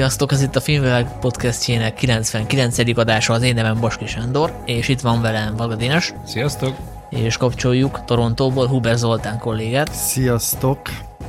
Sziasztok, ez itt a Filmvilág podcastjének 99. adása, az én nevem Baski Sándor, és itt van velem Varga Dénes. Sziasztok! És kapcsoljuk Torontóból Huber Zoltán kollégát. Sziasztok!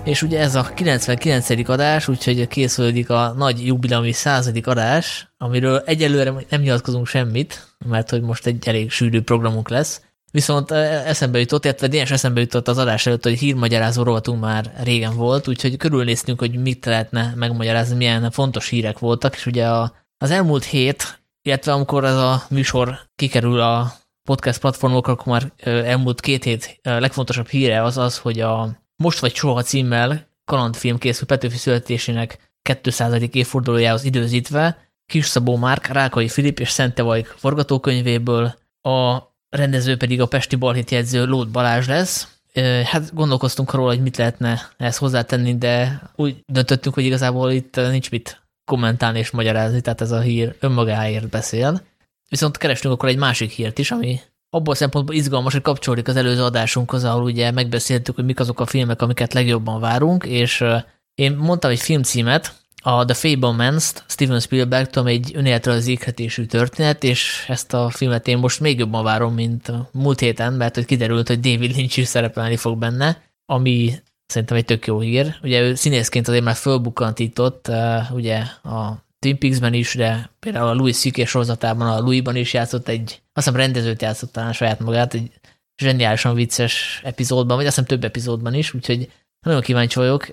És ugye ez a 99. adás, úgyhogy készülődik a nagy jubileumi századik adás, amiről egyelőre nem nyilatkozunk semmit, mert hogy most egy elég sűrű programunk lesz. Viszont eszembe jutott, illetve Dénes eszembe jutott az adás előtt, hogy hírmagyarázó rovatunk már régen volt, úgyhogy körülnéztünk, hogy mit lehetne megmagyarázni, milyen fontos hírek voltak, és ugye a, az elmúlt hét, illetve amikor ez a műsor kikerül a podcast platformokra, akkor már elmúlt két hét legfontosabb híre az az, hogy a Most vagy soha címmel kalandfilm készül Petőfi születésének 200. évfordulójához időzítve, Kis Szabó Márk, Rákai Filip és Szente Vajk forgatókönyvéből, a rendező pedig a Pesti Balhit jegyző Lót Balázs lesz. Hát gondolkoztunk arról, hogy mit lehetne ezt hozzátenni, de úgy döntöttünk, hogy igazából itt nincs mit kommentálni és magyarázni, tehát ez a hír önmagáért beszél. Viszont kerestünk akkor egy másik hírt is, ami abból a szempontból izgalmas, hogy kapcsolódik az előző adásunkhoz, ahol ugye megbeszéltük, hogy mik azok a filmek, amiket legjobban várunk, és én mondtam egy filmcímet, a The Fablemans-t Steven Spielberg, ami egy önéletrajzi ikretésű történet, és ezt a filmet én most még jobban várom, mint múlt héten, mert hogy kiderült, hogy David Lynch is szerepelni fog benne, ami szerintem egy tök jó hír. Ugye ő színészként azért már fölbukkantított, uh, ugye a Twin Peaks-ben is, de például a Louis C.K. sorozatában, a Louis-ban is játszott egy, azt hiszem rendezőt játszott talán saját magát, egy zseniálisan vicces epizódban, vagy azt hiszem több epizódban is, úgyhogy nagyon kíváncsi vagyok.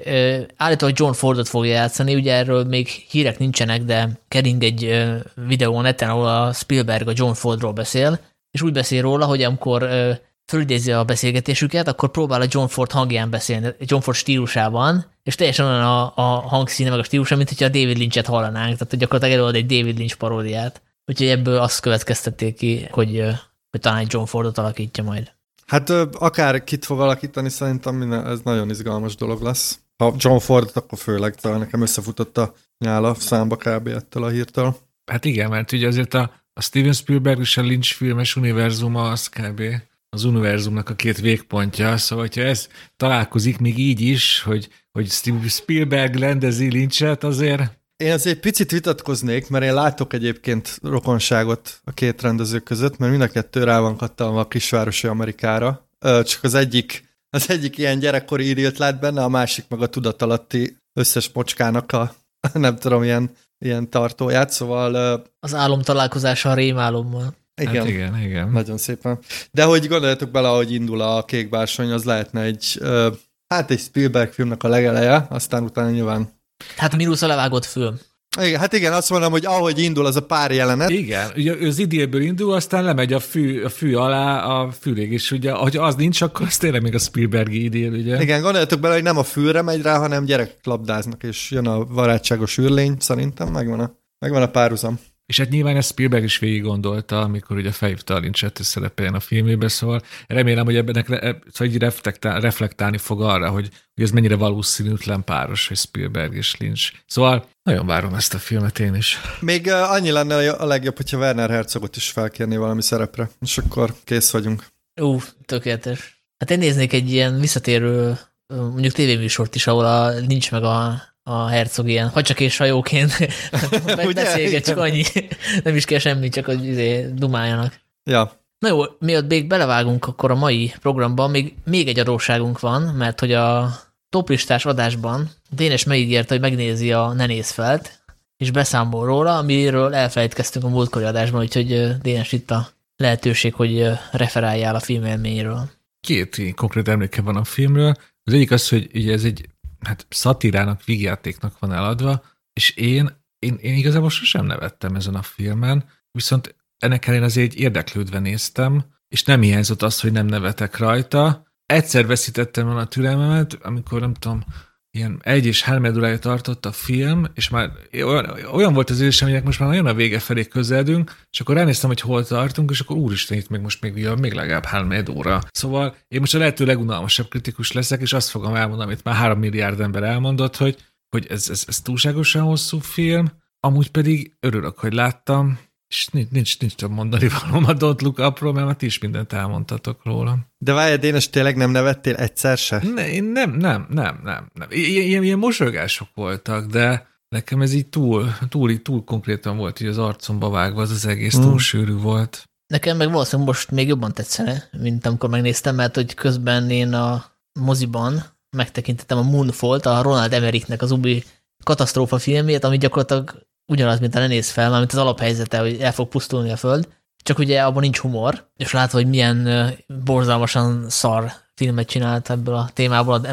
Állítólag John Fordot fogja játszani, ugye erről még hírek nincsenek, de kering egy videó neten, ahol a Spielberg a John Fordról beszél, és úgy beszél róla, hogy amikor fölidézi a beszélgetésüket, akkor próbál a John Ford hangján beszélni, John Ford stílusában, és teljesen olyan a, a hangszíne meg a stílusa, mint hogyha a David Lynch-et hallanánk, tehát hogy gyakorlatilag előad egy David Lynch paródiát. Úgyhogy ebből azt következtették ki, hogy, hogy talán John Fordot alakítja majd. Hát akár kit fog alakítani, szerintem minden, ez nagyon izgalmas dolog lesz. Ha John Ford, akkor főleg talán nekem összefutott a nyála számba kb. ettől a hírtől. Hát igen, mert ugye azért a, a Steven Spielberg és a Lynch filmes univerzuma az kb. az univerzumnak a két végpontja, szóval hogyha ez találkozik még így is, hogy, hogy Steven Spielberg rendezi Lynchet, azért én azért egy picit vitatkoznék, mert én látok egyébként rokonságot a két rendező között, mert mind a kettő rá van kattalva a kisvárosi Amerikára. Csak az egyik, az egyik ilyen gyerekkori idélt lát benne, a másik meg a tudatalatti összes mocskának a nem tudom, ilyen, ilyen tartóját, szóval... Az álom találkozása a rémálommal. Igen, hát igen, igen. Nagyon szépen. De hogy gondoljatok bele, hogy indul a kék bársony, az lehetne egy, hát egy Spielberg filmnek a legeleje, aztán utána nyilván Hát mínusz a levágott film. Igen, hát igen, azt mondom, hogy ahogy indul az a pár jelenet. Igen, ugye az idélből indul, aztán lemegy a fű, a fű alá a fűrég, és ugye, hogy az nincs, akkor az tényleg még a Spielbergi idél, ugye? Igen, gondoljatok bele, hogy nem a fűre megy rá, hanem gyerek labdáznak, és jön a barátságos űrlény, szerintem megvan a, megvan a párhuzam. És hát nyilván ezt Spielberg is végig gondolta, amikor ugye felhívta a Lynchet, hogy szerepeljen a filmébe, szóval remélem, hogy ebben szóval reflektál, reflektálni fog arra, hogy, hogy ez mennyire valószínűtlen páros, hogy Spielberg és Lynch. Szóval nagyon várom ezt a filmet én is. Még annyi lenne a legjobb, hogyha Werner Herzogot is felkérni valami szerepre, és akkor kész vagyunk. Ú, tökéletes. Hát én néznék egy ilyen visszatérő mondjuk tévéműsort is, ahol a, nincs meg a a hercog ilyen csak és hajóként beszélget, csak annyi, nem is kell semmi, csak hogy izé, dumáljanak. Ja. Na jó, miatt még belevágunk akkor a mai programban, még, még egy adósságunk van, mert hogy a toplistás adásban Dénes megígérte, hogy megnézi a Ne néz felt, és beszámol róla, amiről elfelejtkeztünk a múltkori adásban, úgyhogy Dénes itt a lehetőség, hogy referáljál a filmélményről. Két konkrét emléke van a filmről. Az egyik az, hogy ugye ez egy hát szatirának, vígjátéknak van eladva, és én, én, én igazából sosem nevettem ezen a filmen, viszont ennek ellenére azért érdeklődve néztem, és nem hiányzott az, hogy nem nevetek rajta. Egyszer veszítettem volna a türelmemet, amikor nem tudom, ilyen egy és három tartott a film, és már olyan, olyan volt az érzésem, hogy most már nagyon a vége felé közeledünk, és akkor ránéztem, hogy hol tartunk, és akkor úristen, itt még most még, még legalább három óra. Szóval én most a lehető legunalmasabb kritikus leszek, és azt fogom elmondani, amit már három milliárd ember elmondott, hogy, hogy ez, ez, ez túlságosan hosszú film, amúgy pedig örülök, hogy láttam, és nincs, nincs, nincs több mondani valóm a Don't Look Up-ról, mert már ti is mindent elmondtatok róla. De várj, Dénes, tényleg nem nevettél egyszer se? Ne, én nem, nem, nem, nem. nem. Ilyen, ilyen mosolygások voltak, de, nekem ez így túl, túl, túl konkrétan volt, hogy az arcomba vágva, az az egész túl Mm. sűrű volt. Nekem meg valószínűleg most még jobban tetszene, mint amikor megnéztem, mert hogy közben én a moziban megtekintettem a Moonfall-t, a Ronald Emmerichnek az ubi katasztrófa filmjét, ami gyakorlatilag ugyanaz, mint a néz fel, mármint az alaphelyzete, hogy el fog pusztulni a föld, csak ugye abban nincs humor, és látva, hogy milyen borzalmasan szar filmet csinált ebből a témából az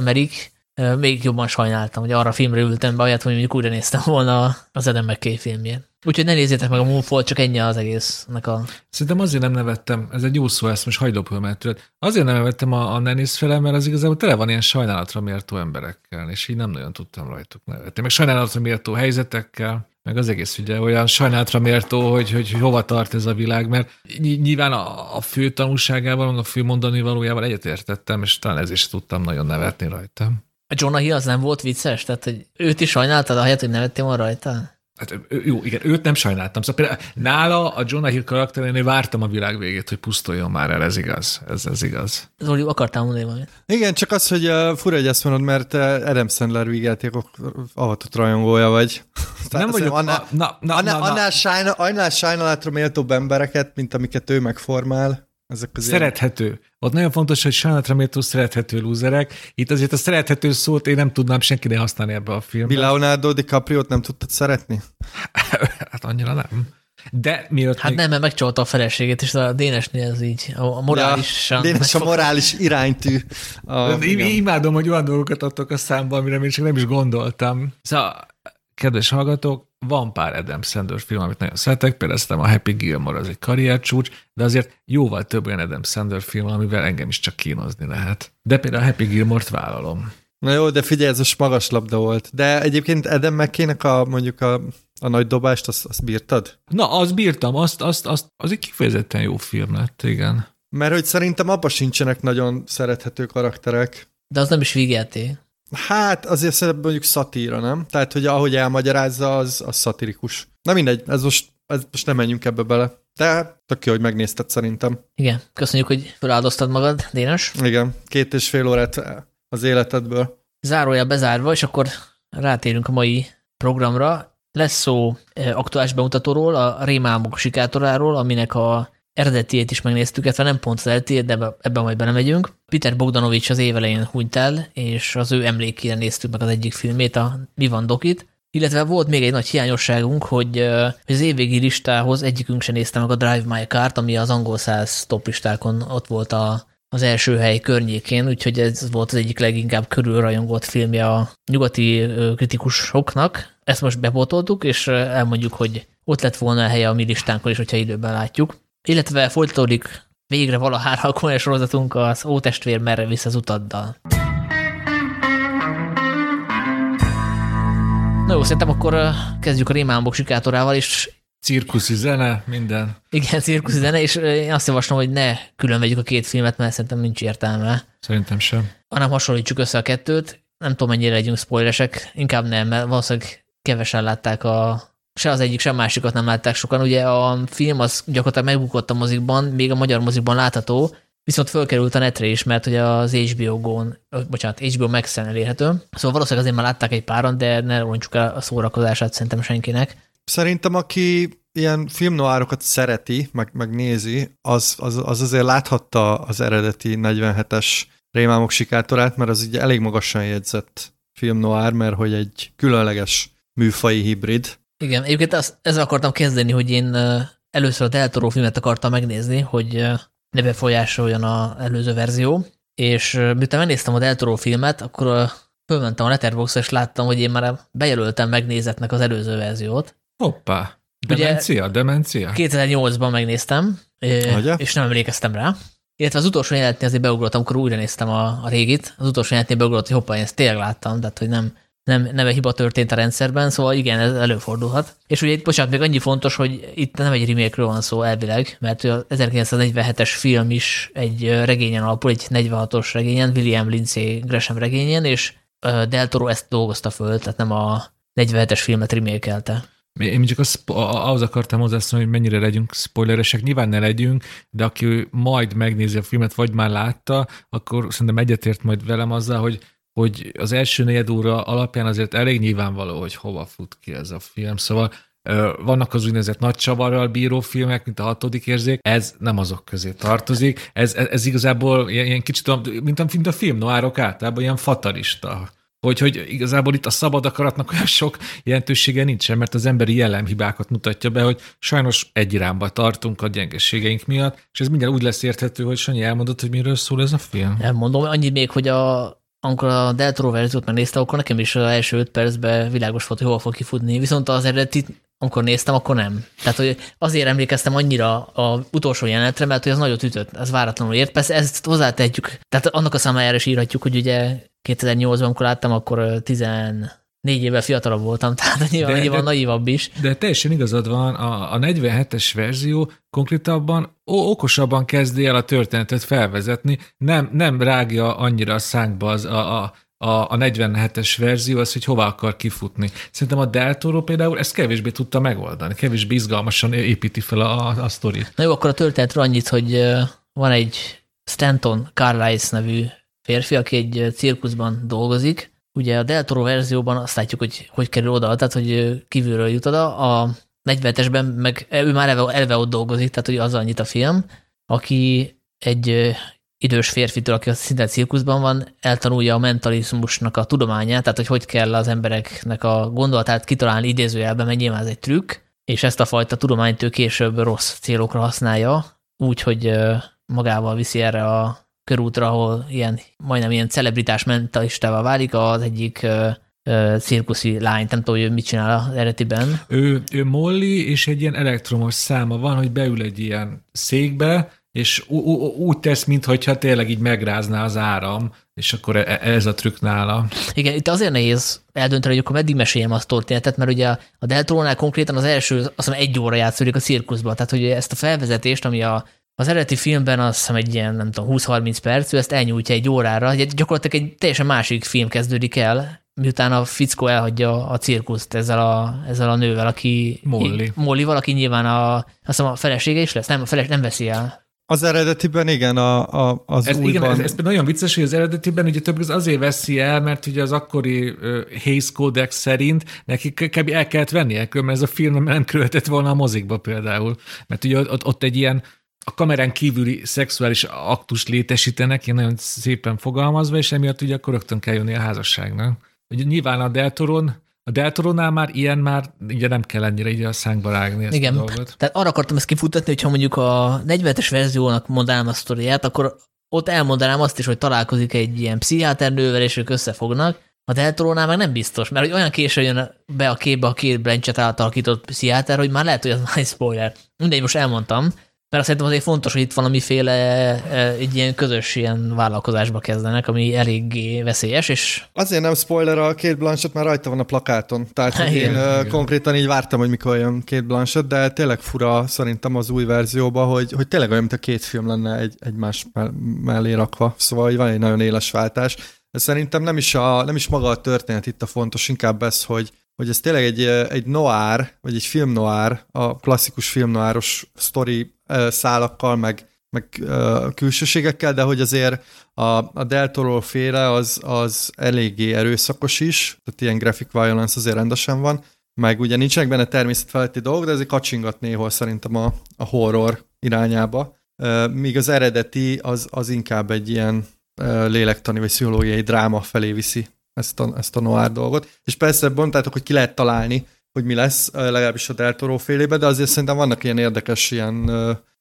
ö, még jobban sajnáltam, hogy arra a filmre ültem be, olyat, hogy mondjuk újra néztem volna az Adam McKay filmjét. Úgyhogy ne nézzétek meg a Moonfall, csak ennyi az egésznek a Szerintem azért nem nevettem, ez egy jó szó, ezt most mert tudod. Azért nem nevettem a, a Nenis fele, mert az igazából tele van ilyen sajnálatra méltó emberekkel, és így nem nagyon tudtam rajtuk nevetni. Meg sajnálatra méltó helyzetekkel, meg az egész ugye olyan sajnálatra méltó, hogy, hogy, hova tart ez a világ, mert ny- nyilván a, a fő tanulságával, meg a fő mondani valójával egyetértettem, és talán ezért is tudtam nagyon nevetni rajta. A Jonah Hill az nem volt vicces? Tehát, hogy őt is sajnáltad, ahelyett, hogy nevettél volna rajta? Hát jó, igen, őt nem sajnáltam. Szóval például nála a Jonah Hill karakterénél vártam a világ végét, hogy pusztuljon már el, ez igaz. Ez, ez igaz. Zoli, akartál mondani valamit? Igen, csak az, hogy uh, fura, hogy ezt mondod, mert te Adam Sandler vígjátékok avatott rajongója vagy. nem vagyok... Annál, na, na, annál, na, na. annál, sajna, annál sajnálatra méltóbb embereket, mint amiket ő megformál. Ezek az ilyen- Szerethető. Ott nagyon fontos, hogy sajnálatra méltó szerethető lúzerek. Itt azért a szerethető szót én nem tudnám senkinél használni ebbe a filmbe. Leonardo DiCaprio-t nem tudtad szeretni? hát annyira nem. De miatt Hát még... nem, mert megcsolta a feleségét, és a Dénesnél ez így, a, morálisan. Ja, Dénes a morális iránytű. A, Én imádom, hogy olyan dolgokat adtok a számba, amire még csak nem is gondoltam. Szóval, kedves hallgatók, van pár Adam Sandler film, amit nagyon szeretek, például szerintem a Happy Gilmore az egy karriercsúcs, de azért jóval több olyan Adam Sandler film, amivel engem is csak kínozni lehet. De például a Happy Gilmore-t vállalom. Na jó, de figyelj, ez a magas labda volt. De egyébként Adam mckay a mondjuk a, a nagy dobást, azt, azt bírtad? Na, azt bírtam, azt, azt, azt, az egy kifejezetten jó film lett, igen. Mert hogy szerintem abban sincsenek nagyon szerethető karakterek. De az nem is vígjáték. Hát azért szerintem mondjuk szatíra, nem? Tehát, hogy ahogy elmagyarázza, az, az szatirikus. Na mindegy, ez most, ez most nem menjünk ebbe bele. De tök jó, hogy megnézted szerintem. Igen, köszönjük, hogy feláldoztad magad, Dénes. Igen, két és fél órát az életedből. Zárója bezárva, és akkor rátérünk a mai programra. Lesz szó eh, aktuális bemutatóról, a Rémálmok sikátoráról, aminek a eredetiét is megnéztük, illetve nem pont az eredetiét, de ebbe- ebben majd belemegyünk. Peter Bogdanovics az évelején hunyt el, és az ő emlékére néztük meg az egyik filmét, a Mi van Dokit. Illetve volt még egy nagy hiányosságunk, hogy, hogy az évvégi listához egyikünk sem nézte meg a Drive My Car-t, ami az angol száz top ott volt a, az első hely környékén, úgyhogy ez volt az egyik leginkább körülrajongott filmje a nyugati kritikusoknak. Ezt most bepótoltuk, és elmondjuk, hogy ott lett volna a helye a mi listánkon is, hogyha időben látjuk. Illetve folytatódik végre valahára a komolyan sorozatunk az Ó testvér merre visz az utaddal. Na jó, szerintem akkor kezdjük a Rémálmok sikátorával, és Cirkuszi zene, minden. igen, cirkuszi zene, és én azt javaslom, hogy ne külön vegyük a két filmet, mert szerintem nincs értelme. Szerintem sem. hanem hasonlítsuk össze a kettőt. Nem tudom, mennyire legyünk spoileresek, inkább nem, mert valószínűleg kevesen látták a se az egyik, se a másikat nem látták sokan. Ugye a film az gyakorlatilag megbukott a mozikban, még a magyar mozikban látható, viszont fölkerült a netre is, mert ugye az HBO Go-n, bocsánat, HBO Max-en elérhető. Szóval valószínűleg azért már látták egy páran, de ne roncsuk el a szórakozását szerintem senkinek. Szerintem, aki ilyen filmnoárokat szereti, meg, meg nézi, az, az, az azért láthatta az eredeti 47-es Rémámok sikátorát, mert az ugye elég magasan jegyzett filmnoár, mert hogy egy különleges műfai hibrid. Igen, egyébként azt, ezzel akartam kezdeni, hogy én először a Del Toro filmet akartam megnézni, hogy ne befolyásoljon az előző verzió, és miután megnéztem a Del Toro filmet, akkor fölmentem a Letterboxdra, és láttam, hogy én már bejelöltem megnézetnek az előző verziót. Hoppá. Ugye- Demencia, demencia. 2008-ban megnéztem, Ugye? és nem emlékeztem rá. Illetve az utolsó jelenetnél azért beugrottam, amikor újra néztem a, a régit. Az utolsó jelenetnél beugrott, hogy hoppá, én ezt tényleg láttam, tehát hogy nem, nem, nem egy hiba történt a rendszerben, szóval igen, ez előfordulhat. És ugye itt, bocsánat, még annyi fontos, hogy itt nem egy remake van szó elvileg, mert a 1947-es film is egy regényen alapul, egy 46-os regényen, William Lindsay Gresham regényen, és Del Toro ezt dolgozta föl, tehát nem a 47-es filmet remékelte. Én csak az, ahhoz akartam hozzászólni, hogy mennyire legyünk spoileresek. Nyilván ne legyünk, de aki majd megnézi a filmet, vagy már látta, akkor szerintem egyetért majd velem azzal, hogy hogy az első negyed óra alapján azért elég nyilvánvaló, hogy hova fut ki ez a film. Szóval vannak az úgynevezett nagy csavarral bíró filmek, mint a hatodik érzék, ez nem azok közé tartozik. Ez, ez, ez igazából ilyen, ilyen kicsit, mint a, mint a film noárok általában ilyen fatalista hogy, hogy igazából itt a szabad akaratnak olyan sok jelentősége nincsen, mert az emberi jellemhibákat mutatja be, hogy sajnos egy irányba tartunk a gyengeségeink miatt, és ez mindjárt úgy lesz érthető, hogy Sanyi elmondott, hogy miről szól ez a film. Elmondom, annyi még, hogy a, amikor a Deltro verziót megnéztem, akkor nekem is az első öt percben világos volt, hogy hol fog kifutni, viszont az eredetit amikor néztem, akkor nem. Tehát, hogy azért emlékeztem annyira a utolsó jelenetre, mert hogy az nagyot ütött, ez váratlanul ért. Persze ezt hozzátehetjük, tehát annak a számájára is írhatjuk, hogy ugye 2008-ban, amikor láttam, akkor 14 évvel fiatalabb voltam, tehát nyilván, de, nyilván de, naívabb is. De teljesen igazad van, a, a 47-es verzió konkrétabban ó, okosabban kezdi el a történetet felvezetni, nem, nem rágja annyira a szánkba az, a, a, a, a 47-es verzió az, hogy hova akar kifutni. Szerintem a Deltoro például ezt kevésbé tudta megoldani, kevésbé izgalmasan építi fel a, a, a sztorit. Na jó, akkor a történetről annyit, hogy van egy Stanton Carlisle nevű férfi, aki egy cirkuszban dolgozik. Ugye a Deltoro verzióban azt látjuk, hogy hogy kerül oda, tehát hogy kívülről jut oda. A 47-esben meg ő már eleve, eleve ott dolgozik, tehát hogy az annyit a film, aki egy idős férfitől, aki a szinte cirkuszban van, eltanulja a mentalizmusnak a tudományát, tehát hogy hogy kell az embereknek a gondolatát kitalálni idézőjelben, mert nyilván ez egy trükk, és ezt a fajta tudományt ő később rossz célokra használja, úgy, hogy magával viszi erre a körútra, ahol ilyen, majdnem ilyen celebritás mentalistával válik, az egyik cirkuszi lány, nem tudom, hogy mit csinál az eredetiben. Ő, ő Molly, és egy ilyen elektromos száma van, hogy beül egy ilyen székbe, és úgy tesz, mintha tényleg így megrázná az áram, és akkor e, e, ez a trükk nála. Igen, itt azért nehéz eldönteni, hogy akkor meddig meséljem azt történetet, mert ugye a Deltrónál konkrétan az első, azt hiszem egy óra játszódik a cirkuszban, tehát hogy ezt a felvezetést, ami a, az eredeti filmben azt hiszem egy ilyen, nem tudom, 20-30 perc, ő ezt elnyújtja egy órára, gyakorlatilag egy teljesen másik film kezdődik el, miután a fickó elhagyja a cirkuszt ezzel a, ezzel a nővel, aki... Molly. Molly, valaki nyilván a, azt hiszem a felesége is lesz, nem, a feles, nem veszi el. Az eredetiben igen, a, a, az ez, újban... Igen, ez, ez nagyon vicces, hogy az eredetiben ugye több az azért veszi el, mert ugye az akkori uh, Hayes Codex szerint neki kb. el kellett vennie, mert ez a film nem kerülhetett volna a mozikba például. Mert ugye ott, ott egy ilyen a kamerán kívüli szexuális aktus létesítenek, ilyen nagyon szépen fogalmazva, és emiatt ugye akkor rögtön kell jönni a házasságnak. Ugye nyilván a Deltoron a Deltoronál már ilyen már ugye nem kell ennyire így a szánkba rágni ezt Igen. a dolgot. Tehát arra akartam ezt kifutatni, hogyha mondjuk a 40-es verziónak mondanám a sztoriát, akkor ott elmondanám azt is, hogy találkozik egy ilyen pszichiáternővel, és ők összefognak. A Deltorónál meg nem biztos, mert hogy olyan későn jön be a képbe a két Blanchett által alakított pszichiáter, hogy már lehet, hogy az már spoiler. Mindegy, most elmondtam mert szerintem azért fontos, hogy itt valamiféle e, egy ilyen közös ilyen vállalkozásba kezdenek, ami eléggé veszélyes, és... Azért nem spoiler, a két Blanchett már rajta van a plakáton, tehát hát, én igen. konkrétan így vártam, hogy mikor jön két Blanchett, de tényleg fura szerintem az új verzióban, hogy, hogy tényleg olyan, mint a két film lenne egy, egymás mellé rakva, szóval hogy van egy nagyon éles váltás. Szerintem nem is, a, nem is maga a történet itt a fontos, inkább ez, hogy, hogy ez tényleg egy, egy noir, vagy egy film noir, a klasszikus film noiros sztori szálakkal, meg, meg külsőségekkel, de hogy azért a, a Del Toro féle az, az eléggé erőszakos is, tehát ilyen graphic violence azért rendesen van, meg ugye nincsenek benne természetfeletti dolgok, de ezért kacsingat néhol szerintem a, a horror irányába, míg az eredeti az, az inkább egy ilyen lélektani vagy pszichológiai dráma felé viszi ezt a, ezt a noir dolgot. És persze mondtátok, hogy ki lehet találni, hogy mi lesz, legalábbis a Del félébe, de azért szerintem vannak ilyen érdekes ilyen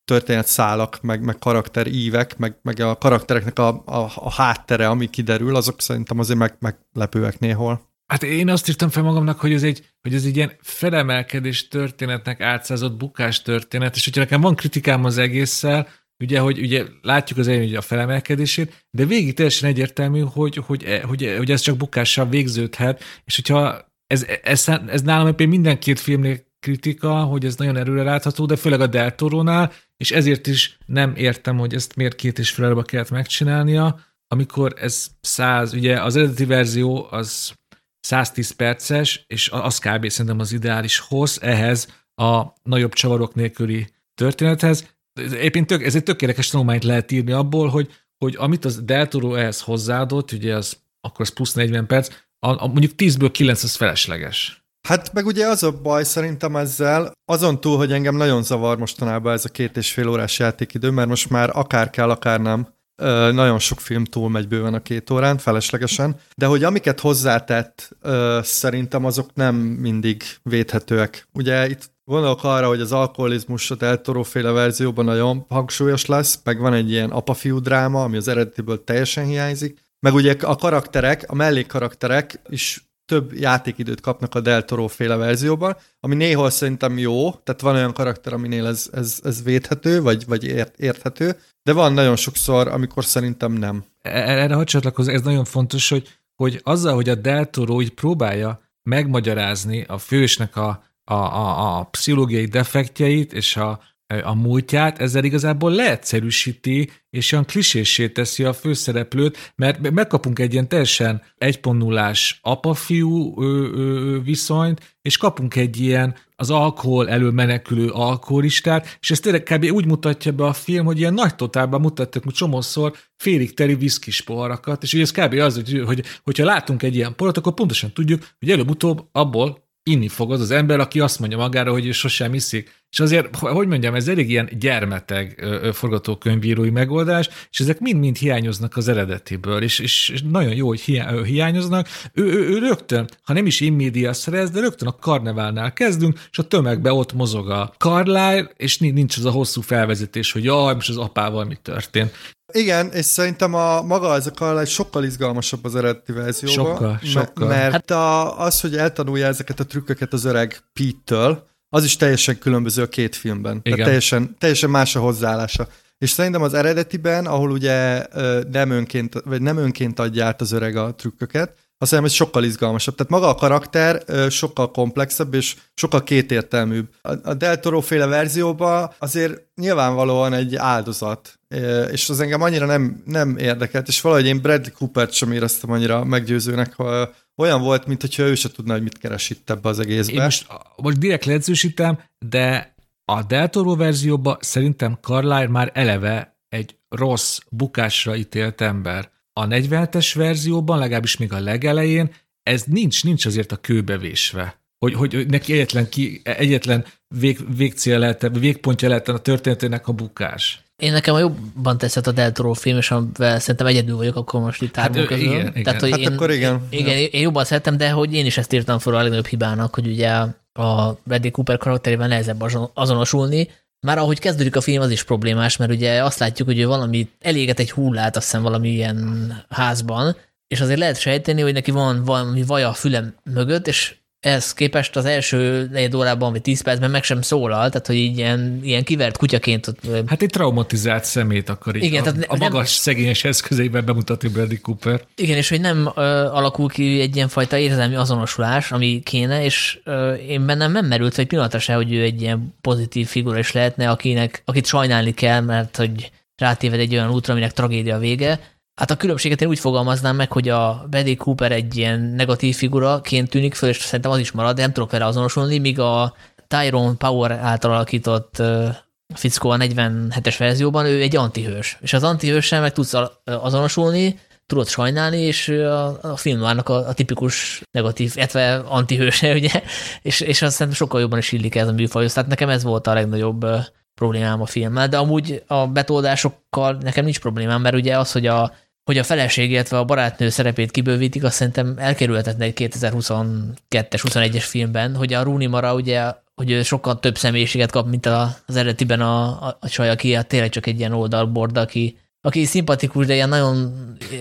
történetszálak, meg, meg karakterívek, meg, meg a karaktereknek a, a, a háttere, ami kiderül, azok szerintem azért meg, meglepőek néhol. Hát én azt írtam fel magamnak, hogy ez egy, hogy ez egy ilyen felemelkedés történetnek átszázott bukás történet, és hogyha nekem van kritikám az egésszel, ugye, hogy ugye látjuk az elején a felemelkedését, de végig teljesen egyértelmű, hogy, hogy, hogy, hogy, hogy ez csak bukással végződhet, és hogyha ez, ez, ez nálam minden két filmnél kritika, hogy ez nagyon erőre látható, de főleg a Deltorónál, és ezért is nem értem, hogy ezt miért két és fél kellett megcsinálnia, amikor ez száz, ugye az eredeti verzió az 110 perces, és az kb. szerintem az ideális hossz ehhez a nagyobb csavarok nélküli történethez. Éppen tök, ez egy tökéletes tanulmányt lehet írni abból, hogy, hogy amit az Deltoró ehhez hozzáadott, ugye az akkor az plusz 40 perc, a, a mondjuk 10-ből 9 az felesleges. Hát meg ugye az a baj szerintem ezzel, azon túl, hogy engem nagyon zavar mostanában ez a két és fél órás játékidő, mert most már akár kell, akár nem, nagyon sok film túl megy bőven a két órán, feleslegesen, de hogy amiket hozzátett, szerintem azok nem mindig védhetőek. Ugye itt gondolok arra, hogy az alkoholizmus a Del féle verzióban nagyon hangsúlyos lesz, meg van egy ilyen apafiú dráma, ami az eredetiből teljesen hiányzik, meg ugye a karakterek, a mellékkarakterek is több játékidőt kapnak a Del Toro féle verzióban, ami néhol szerintem jó, tehát van olyan karakter, aminél ez, ez, ez védhető, vagy, vagy ért, érthető, de van nagyon sokszor, amikor szerintem nem. E, erre hadd csatlakozni, ez nagyon fontos, hogy, hogy azzal, hogy a Del Toro így próbálja megmagyarázni a fősnek a, a, a, a pszichológiai defektjeit és a, a múltját, ezzel igazából leegyszerűsíti, és olyan klisésé teszi a főszereplőt, mert megkapunk egy ilyen teljesen 1.0-ás apa-fiú viszonyt, és kapunk egy ilyen az alkohol elől menekülő alkoholistát, és ez tényleg kb. úgy mutatja be a film, hogy ilyen nagy totálban mutattak csomószor félig teli viszkis poharakat, és ugye ez kb. az, hogy, hogy hogyha látunk egy ilyen porat, akkor pontosan tudjuk, hogy előbb-utóbb abból inni fog az az ember, aki azt mondja magára, hogy ő sosem iszik. És azért, hogy mondjam, ez elég ilyen gyermeteg forgatókönyvírói megoldás, és ezek mind-mind hiányoznak az eredetiből, és, és nagyon jó, hogy hiányoznak. Ő, ő, ő rögtön, ha nem is immédia szerez, de rögtön a karneválnál kezdünk, és a tömegbe ott mozog a Carlyle, és nincs az a hosszú felvezetés, hogy jaj, most az apával mi történt. Igen, és szerintem a maga ez a Carlyle sokkal izgalmasabb az eredeti verzióban. Sokkal, sokkal. Mert hát a, az, hogy eltanulja ezeket a trükköket az öreg Pete-től, az is teljesen különböző a két filmben. Igen. Tehát teljesen, teljesen más a hozzáállása. És szerintem az eredetiben, ahol ugye nem önként, vagy nem önként adja át az öreg a trükköket, azt hiszem, ez sokkal izgalmasabb. Tehát maga a karakter sokkal komplexebb és sokkal kétértelműbb. A Del Toro féle verzióban azért nyilvánvalóan egy áldozat, és az engem annyira nem, nem érdekelt, és valahogy én Bradley Cooper-t sem éreztem annyira meggyőzőnek, ha olyan volt, mintha ő se tudna, hogy mit keres itt ebbe az egészbe. Én most, most direkt leegyszerűsítem, de a Del verzióban szerintem Carlyle már eleve egy rossz, bukásra ítélt ember. A 47-es verzióban, legalábbis még a legelején, ez nincs, nincs azért a kőbevésve. Hogy, hogy neki egyetlen, ki, egyetlen vég, végcél lehet, végpontja lehet a történetének a bukás. Én nekem a jobban teszett a Del Toro film, és amivel szerintem egyedül vagyok, akkor most itt hát, közül. Igen, igen. Tehát, hogy hát én, akkor igen. Igen, én jobban szerettem, de hogy én is ezt írtam fel a legnagyobb hibának, hogy ugye a Bradley Cooper karakterével nehezebb azonosulni, már ahogy kezdődik a film, az is problémás, mert ugye azt látjuk, hogy ő valami eléget egy hullát, azt hiszem valami ilyen házban, és azért lehet sejteni, hogy neki van valami vaja a fülem mögött, és ehhez képest az első negyed órában, vagy tíz percben meg sem szólal, tehát hogy így ilyen, ilyen kivert kutyaként. Ott, hát egy traumatizált szemét akar igen, a, tehát a magas nem, szegényes eszközeiben bemutatni Bradley Cooper. Igen, és hogy nem ö, alakul ki egy ilyen fajta érzelmi azonosulás, ami kéne, és ö, én bennem nem merült egy pillanatra se, hogy ő egy ilyen pozitív figura is lehetne, akinek, akit sajnálni kell, mert hogy rátéved egy olyan útra, aminek tragédia vége, Hát a különbséget én úgy fogalmaznám meg, hogy a Bradley Cooper egy ilyen negatív figuraként tűnik föl, és szerintem az is marad, de nem tudok vele azonosulni, míg a Tyrone Power által alakított fickó a 47-es verzióban, ő egy antihős. És az antihőssel meg tudsz azonosulni, tudod sajnálni, és a, a filmvárnak a, a tipikus negatív, illetve antihőse, ugye, és, és azt szerintem sokkal jobban is illik ez a műfajhoz. Tehát nekem ez volt a legnagyobb problémám a filmmel, de amúgy a betoldásokkal nekem nincs problémám, mert ugye az, hogy a hogy a feleség, illetve a barátnő szerepét kibővítik, azt szerintem elkerülhetetne egy 2022-es, 21-es filmben, hogy a Rooney Mara ugye, hogy ő sokkal több személyiséget kap, mint az eredetiben a, a, a csaj, aki hát tényleg csak egy ilyen oldalbord, aki, aki szimpatikus, de ilyen nagyon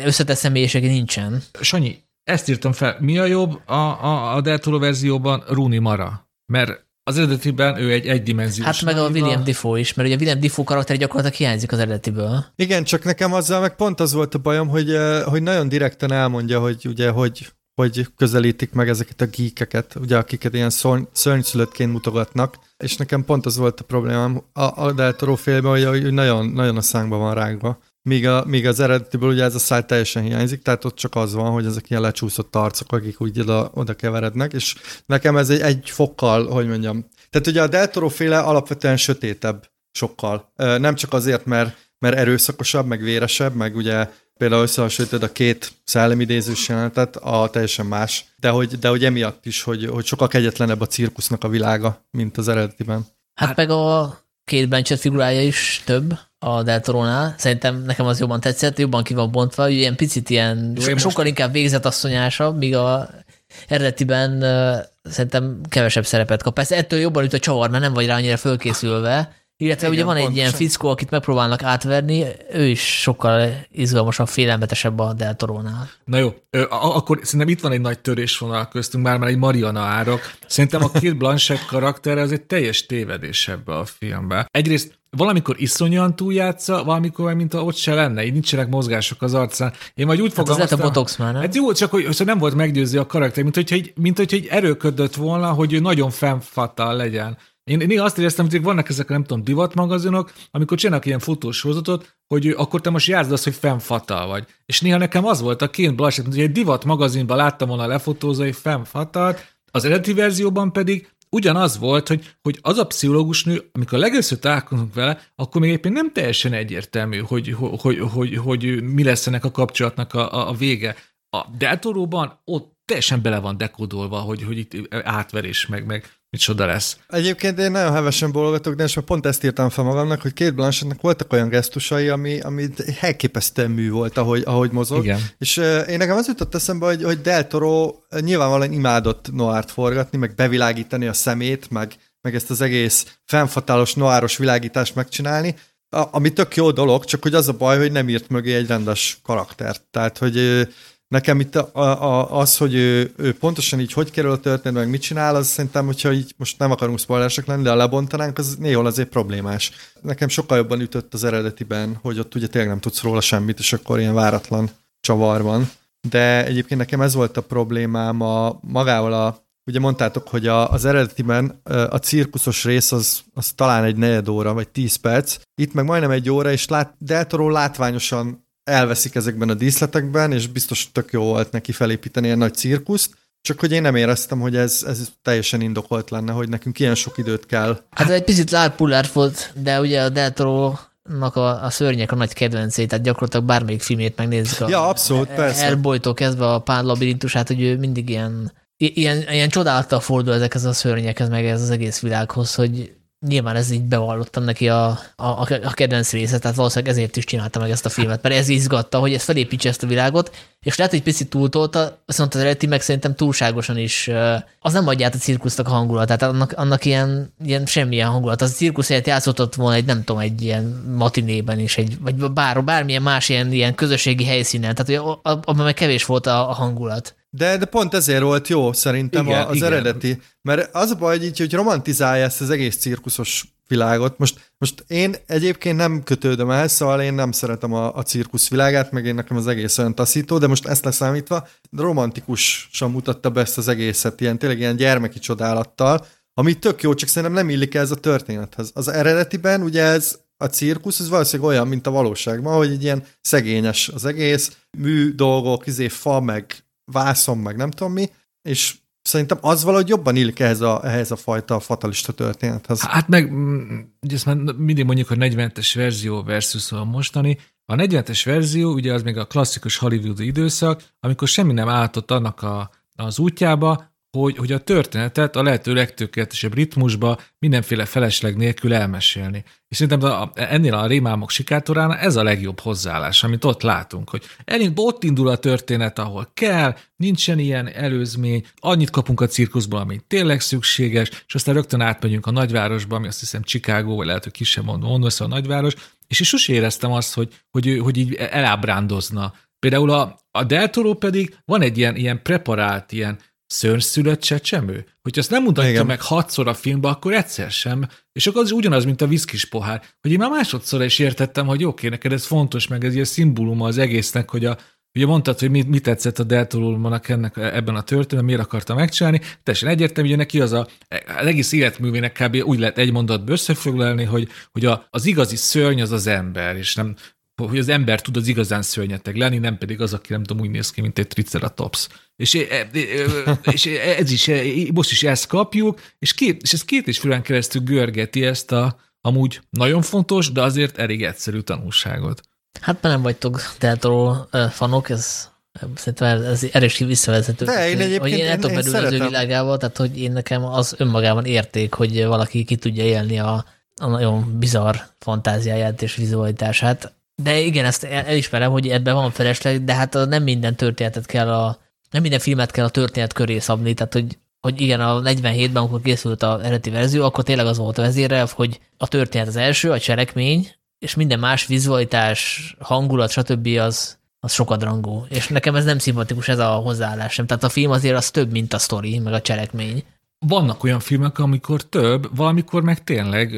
összetett személyisége nincsen. Sanyi, ezt írtam fel. Mi a jobb a, a, a Deltoro verzióban Rooney Mara? Mert az eredetiben ő egy egydimenziós. Hát meg a William Defoe is, mert ugye a William Defoe karakter gyakorlatilag hiányzik az eredetiből. Igen, csak nekem azzal meg pont az volt a bajom, hogy, eh, hogy nagyon direkten elmondja, hogy ugye, hogy, hogy közelítik meg ezeket a geekeket, ugye, akiket ilyen szörnyszülöttként mutogatnak, és nekem pont az volt a problémám a, a Del Toro félben, hogy, hogy nagyon, nagyon a szánkba van rágva. Míg, a, míg az eredetiből ugye ez a száj teljesen hiányzik, tehát ott csak az van, hogy ezek ilyen lecsúszott arcok, akik úgy oda, oda keverednek, és nekem ez egy, egy fokkal, hogy mondjam. Tehát ugye a Del féle alapvetően sötétebb sokkal. Nem csak azért, mert, mert erőszakosabb, meg véresebb, meg ugye például összehasonlítod a két szellemidézős jelenetet, a teljesen más, de hogy, de hogy emiatt is, hogy, hogy sokkal kegyetlenebb a cirkusznak a világa, mint az eredetiben. Hát, hát meg a két Blanchett figurája is több a Deltorónál. Szerintem nekem az jobban tetszett, jobban ki van bontva, ilyen picit ilyen, Jó, sokkal most... inkább végzetasszonyásabb, míg a eredetiben uh, szerintem kevesebb szerepet kap. Persze ettől jobban üt a csavar, mert nem vagy rá annyira fölkészülve, illetve ugye van pontosan. egy ilyen fickó, akit megpróbálnak átverni, ő is sokkal izgalmasabb, félelmetesebb a Deltorónál. Na jó, akkor szerintem itt van egy nagy törésvonal köztünk, már már egy Mariana árok. Szerintem a két Blanchett karaktere az egy teljes tévedés ebbe a filmbe. Egyrészt valamikor iszonyan túljátsza, valamikor mint ott se lenne, így nincsenek mozgások az arcán. Én majd úgy hát az a botox már, nem? Hát jó, csak hogy, hogy nem volt meggyőző a karakter, mint hogyha, egy, mint hogyha egy erőködött volna, hogy ő nagyon fennfatal legyen. Én, én azt éreztem, hogy vannak ezek a nem tudom, divatmagazinok, amikor csinálnak ilyen fotósorozatot, hogy akkor te most játszd azt, hogy fennfatal vagy. És néha nekem az volt a Kane Blanchett, hogy egy divat magazinban láttam volna lefotózva, hogy fennfatalt, az eredeti verzióban pedig ugyanaz volt, hogy, hogy az a pszichológus nő, amikor legelőször találkozunk vele, akkor még éppen nem teljesen egyértelmű, hogy, hogy, hogy, hogy, hogy mi lesz ennek a kapcsolatnak a, a vége. A Deltoróban ott teljesen bele van dekódolva, hogy, hogy itt átverés, meg, meg micsoda lesz. Egyébként én nagyon hevesen bologatok, de most pont ezt írtam fel magamnak, hogy két Blanchettnek voltak olyan gesztusai, ami, ami elképesztően mű volt, ahogy, ahogy mozog. Igen. És uh, én nekem az jutott eszembe, hogy, hogy Del Toro nyilvánvalóan imádott noárt forgatni, meg bevilágítani a szemét, meg, meg ezt az egész fennfatálos noáros világítást megcsinálni, a, ami tök jó dolog, csak hogy az a baj, hogy nem írt mögé egy rendes karaktert. Tehát, hogy Nekem itt a, a, az, hogy ő, ő pontosan így hogy kerül a történet, meg mit csinál, az szerintem, hogyha így most nem akarunk spoileresek lenni, de a lebontanánk, az néhol azért problémás. Nekem sokkal jobban ütött az eredetiben, hogy ott ugye tényleg nem tudsz róla semmit, és akkor ilyen váratlan csavar van. De egyébként nekem ez volt a problémám a magával a Ugye mondtátok, hogy a, az eredetiben a cirkuszos rész az, az talán egy negyed óra, vagy tíz perc. Itt meg majdnem egy óra, és lát, Deltoró látványosan elveszik ezekben a díszletekben, és biztos tök jó volt neki felépíteni egy nagy cirkuszt, csak hogy én nem éreztem, hogy ez, ez teljesen indokolt lenne, hogy nekünk ilyen sok időt kell. Hát egy picit lárpullár volt, de ugye a nak a, a szörnyek a nagy kedvencét, tehát gyakorlatilag bármelyik filmét megnézzük. A, ja, abszolút, persze. Elbolytól kezdve a pár labirintusát, hogy ő mindig ilyen, ilyen, ilyen csodálattal fordul ezekhez a szörnyekhez, meg ez az egész világhoz, hogy nyilván ez így bevallottam neki a, a, a kedvenc része, tehát valószínűleg ezért is csinálta meg ezt a filmet, mert ez izgatta, hogy ez felépítse ezt a világot, és lehet, hogy picit túltolta, viszont az eredeti meg szerintem túlságosan is, az nem adja át a cirkusznak a hangulatát, annak, annak ilyen, ilyen semmilyen hangulat. Az a cirkusz helyett játszott volna egy, nem tudom, egy ilyen matinében is, egy, vagy bár, bármilyen más ilyen, ilyen közösségi helyszínen, tehát abban meg kevés volt a, a hangulat. De, de pont ezért volt jó szerintem igen, az igen. eredeti. Mert az a baj, hogy, így, hogy romantizálja ezt az egész cirkuszos világot. Most, most én egyébként nem kötődöm el, szóval én nem szeretem a, a cirkusz világát, meg én nekem az egész olyan taszító, de most ezt leszámítva romantikusan mutatta be ezt az egészet, ilyen tényleg ilyen gyermeki csodálattal, ami tök jó, csak szerintem nem illik ez a történethez. Az eredetiben ugye ez a cirkusz, ez valószínűleg olyan, mint a valóságban, hogy egy ilyen szegényes az egész, mű dolgok, izé, fa, meg vászom, meg nem tudom mi, és szerintem az valahogy jobban illik ehhez a, ehhez a fajta fatalista történethez. Hát meg, mm, ugye ezt már mindig mondjuk, hogy 40-es verzió versus a mostani. A 40-es verzió ugye az még a klasszikus hollywoodi időszak, amikor semmi nem álltott annak a, az útjába, hogy, hogy a történetet a lehető legtökéletesebb ritmusba mindenféle felesleg nélkül elmesélni. És szerintem a, ennél a rémámok sikátorán ez a legjobb hozzáállás, amit ott látunk, hogy elég ott indul a történet, ahol kell, nincsen ilyen előzmény, annyit kapunk a cirkuszból, ami tényleg szükséges, és aztán rögtön átmegyünk a nagyvárosba, ami azt hiszem Chicago, vagy lehet, hogy kisebb mondom, mondom a nagyváros, és is sosem éreztem azt, hogy, hogy, hogy így elábrándozna. Például a, a Deltoró pedig van egy ilyen, ilyen preparált, ilyen szörnyszülött csecsemő? Hogyha azt nem mutatja Igen. meg hatszor a filmbe, akkor egyszer sem. És akkor az ugyanaz, mint a viszkis pohár. Hogy én már másodszor is értettem, hogy oké, neked ez fontos, meg ez ilyen szimbóluma az egésznek, hogy a, Ugye mondtad, hogy mit, mit tetszett a Deltolulmanak ennek ebben a történetben, miért akarta megcsinálni. Teljesen egyértelmű, hogy neki az a, az egész életművének kb. úgy lehet egy mondatba összefoglalni, hogy, hogy a, az igazi szörny az az ember, és nem hogy az ember tud az igazán szörnyeteg lenni, nem pedig az, aki nem tudom, úgy néz ki, mint egy triceratops. És, és ez is, most is ezt kapjuk, és, két, és ez két és fően keresztül görgeti ezt a amúgy nagyon fontos, de azért elég egyszerű tanulságot. Hát mert nem vagytok Deltoro fanok, ez szerintem ez erős visszavezető. De én egyébként hogy én el tudok belül az ő világával, tehát hogy én nekem az önmagában érték, hogy valaki ki tudja élni a, a nagyon bizarr fantáziáját és vizualitását. De igen, ezt elismerem, hogy ebben van felesleg, de hát nem minden történetet kell a, nem minden filmet kell a történet köré szabni, tehát hogy, hogy igen, a 47-ben, amikor készült az eredeti verzió, akkor tényleg az volt a vezére, hogy a történet az első, a cselekmény, és minden más vizualitás, hangulat, stb. az, az sokadrangú. És nekem ez nem szimpatikus ez a hozzáállás sem. Tehát a film azért az több, mint a sztori, meg a cselekmény. Vannak olyan filmek, amikor több, valamikor meg tényleg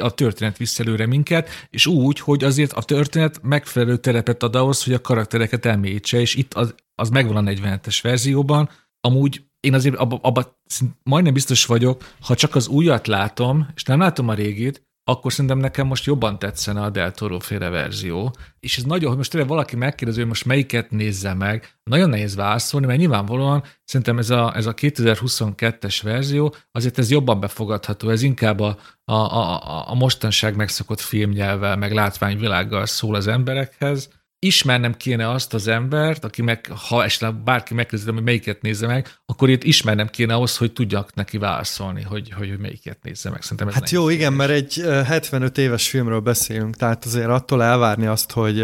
a történet visz előre minket, és úgy, hogy azért a történet megfelelő terepet ad ahhoz, hogy a karaktereket elmélyítse, és itt az, az megvan a 47-es verzióban. Amúgy én azért abban abba majdnem biztos vagyok, ha csak az újat látom, és nem látom a régit, akkor szerintem nekem most jobban tetszene a Del Toro féle verzió. És ez nagyon, hogy most tényleg valaki megkérdezi, hogy most melyiket nézze meg, nagyon nehéz válaszolni, mert nyilvánvalóan szerintem ez a, ez a 2022-es verzió, azért ez jobban befogadható, ez inkább a, a, a, a mostanság megszokott filmnyelvvel, meg látványvilággal szól az emberekhez, ismernem kéne azt az embert, aki meg, ha esetleg bárki megkérdezi, hogy melyiket nézze meg, akkor itt ismernem kéne ahhoz, hogy tudjak neki válaszolni, hogy, hogy, hogy melyiket nézze meg. Szerintem ez hát jó, igen, mert egy 75 éves filmről beszélünk, tehát azért attól elvárni azt, hogy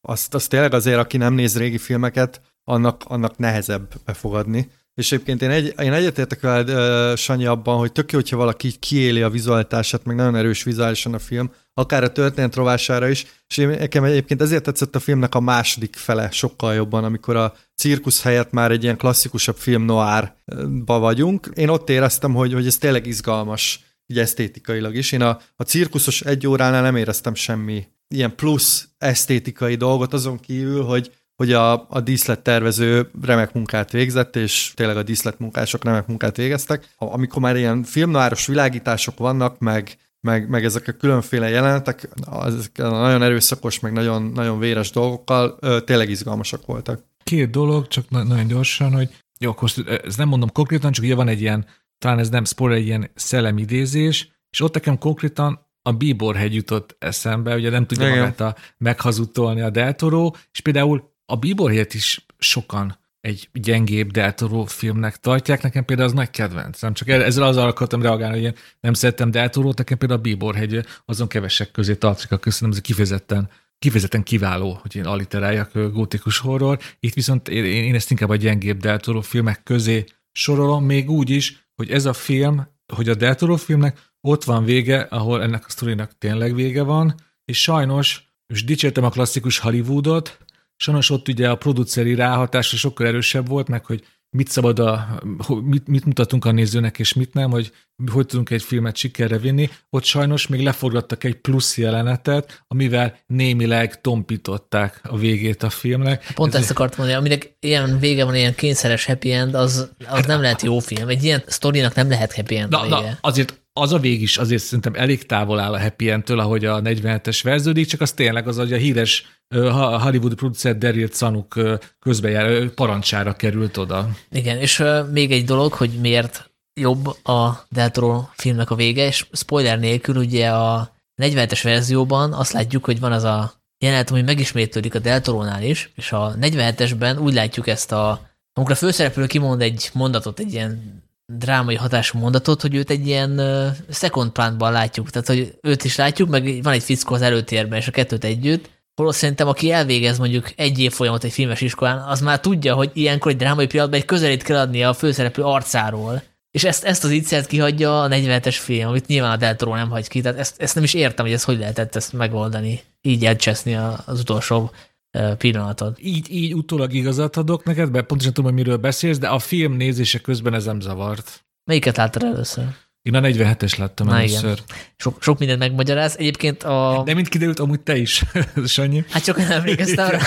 azt, azt tényleg azért, aki nem néz régi filmeket, annak, annak nehezebb befogadni. És egyébként én, egy, én egyetértek veled, uh, Sanyi, abban, hogy tök jó, hogyha valaki kiéli a vizualitását, meg nagyon erős vizuálisan a film, akár a történet rovására is, és én, nekem egyébként ezért tetszett a filmnek a második fele sokkal jobban, amikor a cirkusz helyett már egy ilyen klasszikusabb film noárba vagyunk. Én ott éreztem, hogy, hogy ez tényleg izgalmas, így esztétikailag is. Én a, a cirkuszos egy óránál nem éreztem semmi ilyen plusz esztétikai dolgot, azon kívül, hogy hogy a, a díszlettervező remek munkát végzett, és tényleg a díszletmunkások remek munkát végeztek. Amikor már ilyen filmnáros világítások vannak, meg, meg, meg ezek a különféle jelenetek, az nagyon erőszakos, meg nagyon, nagyon véres dolgokkal tényleg izgalmasak voltak. Két dolog, csak na- nagyon gyorsan, hogy jó, akkor ez nem mondom konkrétan, csak ugye van egy ilyen, talán ez nem spoiler, egy ilyen szellemidézés, és ott nekem konkrétan a Bíborhegy jutott eszembe, ugye nem tudja Igen. magát a, meghazudtolni a Deltoró, és például a Bíborhelyet is sokan egy gyengébb Deltoró filmnek tartják. Nekem például az nagy kedvenc. Nem csak ezzel az akartam reagálni, hogy én nem szerettem Deltorót, nekem például a Bíborhegy azon kevesek közé tartozik, köszönöm, ez kifejezetten kifejezetten kiváló, hogy én aliteráljak gótikus horror. Itt viszont én, én ezt inkább a gyengébb Deltoró filmek közé sorolom, még úgy is, hogy ez a film, hogy a Deltoró filmnek ott van vége, ahol ennek a sztorinak tényleg vége van, és sajnos, és dicsértem a klasszikus Hollywoodot, Sajnos ott ugye a produceri ráhatása sokkal erősebb volt, meg hogy mit szabad a, mit, mit mutatunk a nézőnek, és mit nem, hogy hogy tudunk egy filmet sikerre vinni. Ott sajnos még leforgattak egy plusz jelenetet, amivel némileg tompították a végét a filmnek. Pont Ez ezt akartam mondani, aminek ilyen vége van, ilyen kényszeres happy end, az, az nem lehet jó film. Egy ilyen sztorinak nem lehet happy end na, na, azért az a vég is azért szerintem elég távol áll a happy end-től, ahogy a 47-es verződik, csak az tényleg az, hogy a híres Hollywood producer Daryl Canuk közbejár, parancsára került oda. Igen, és még egy dolog, hogy miért jobb a Deltro filmnek a vége, és spoiler nélkül ugye a 47-es verzióban azt látjuk, hogy van az a jelenet, ami megismétlődik a Deltorónál is, és a 47-esben úgy látjuk ezt a amikor a főszereplő kimond egy mondatot, egy ilyen drámai hatású mondatot, hogy őt egy ilyen uh, second plantban látjuk, tehát hogy őt is látjuk, meg van egy fickó az előtérben, és a kettőt együtt, Holott szerintem, aki elvégez mondjuk egy év folyamat egy filmes iskolán, az már tudja, hogy ilyenkor egy drámai pillanatban egy közelét kell adnia a főszereplő arcáról. És ezt, ezt az ígyszert kihagyja a 47-es film, amit nyilván a Deltoro nem hagy ki. Tehát ezt, ezt nem is értem, hogy ezt hogy lehetett ezt megoldani, így elcseszni az utolsó pillanatot. Így, így utólag igazat adok neked, mert pontosan tudom, hogy miről beszélsz, de a film nézése közben ez nem zavart. Melyiket láttad először? Én a 47-es láttam Na először. Igen. Sok, sok mindent megmagyaráz. Egyébként a... De mint kiderült, amúgy te is, Sanyi. Hát csak nem emlékeztem rá.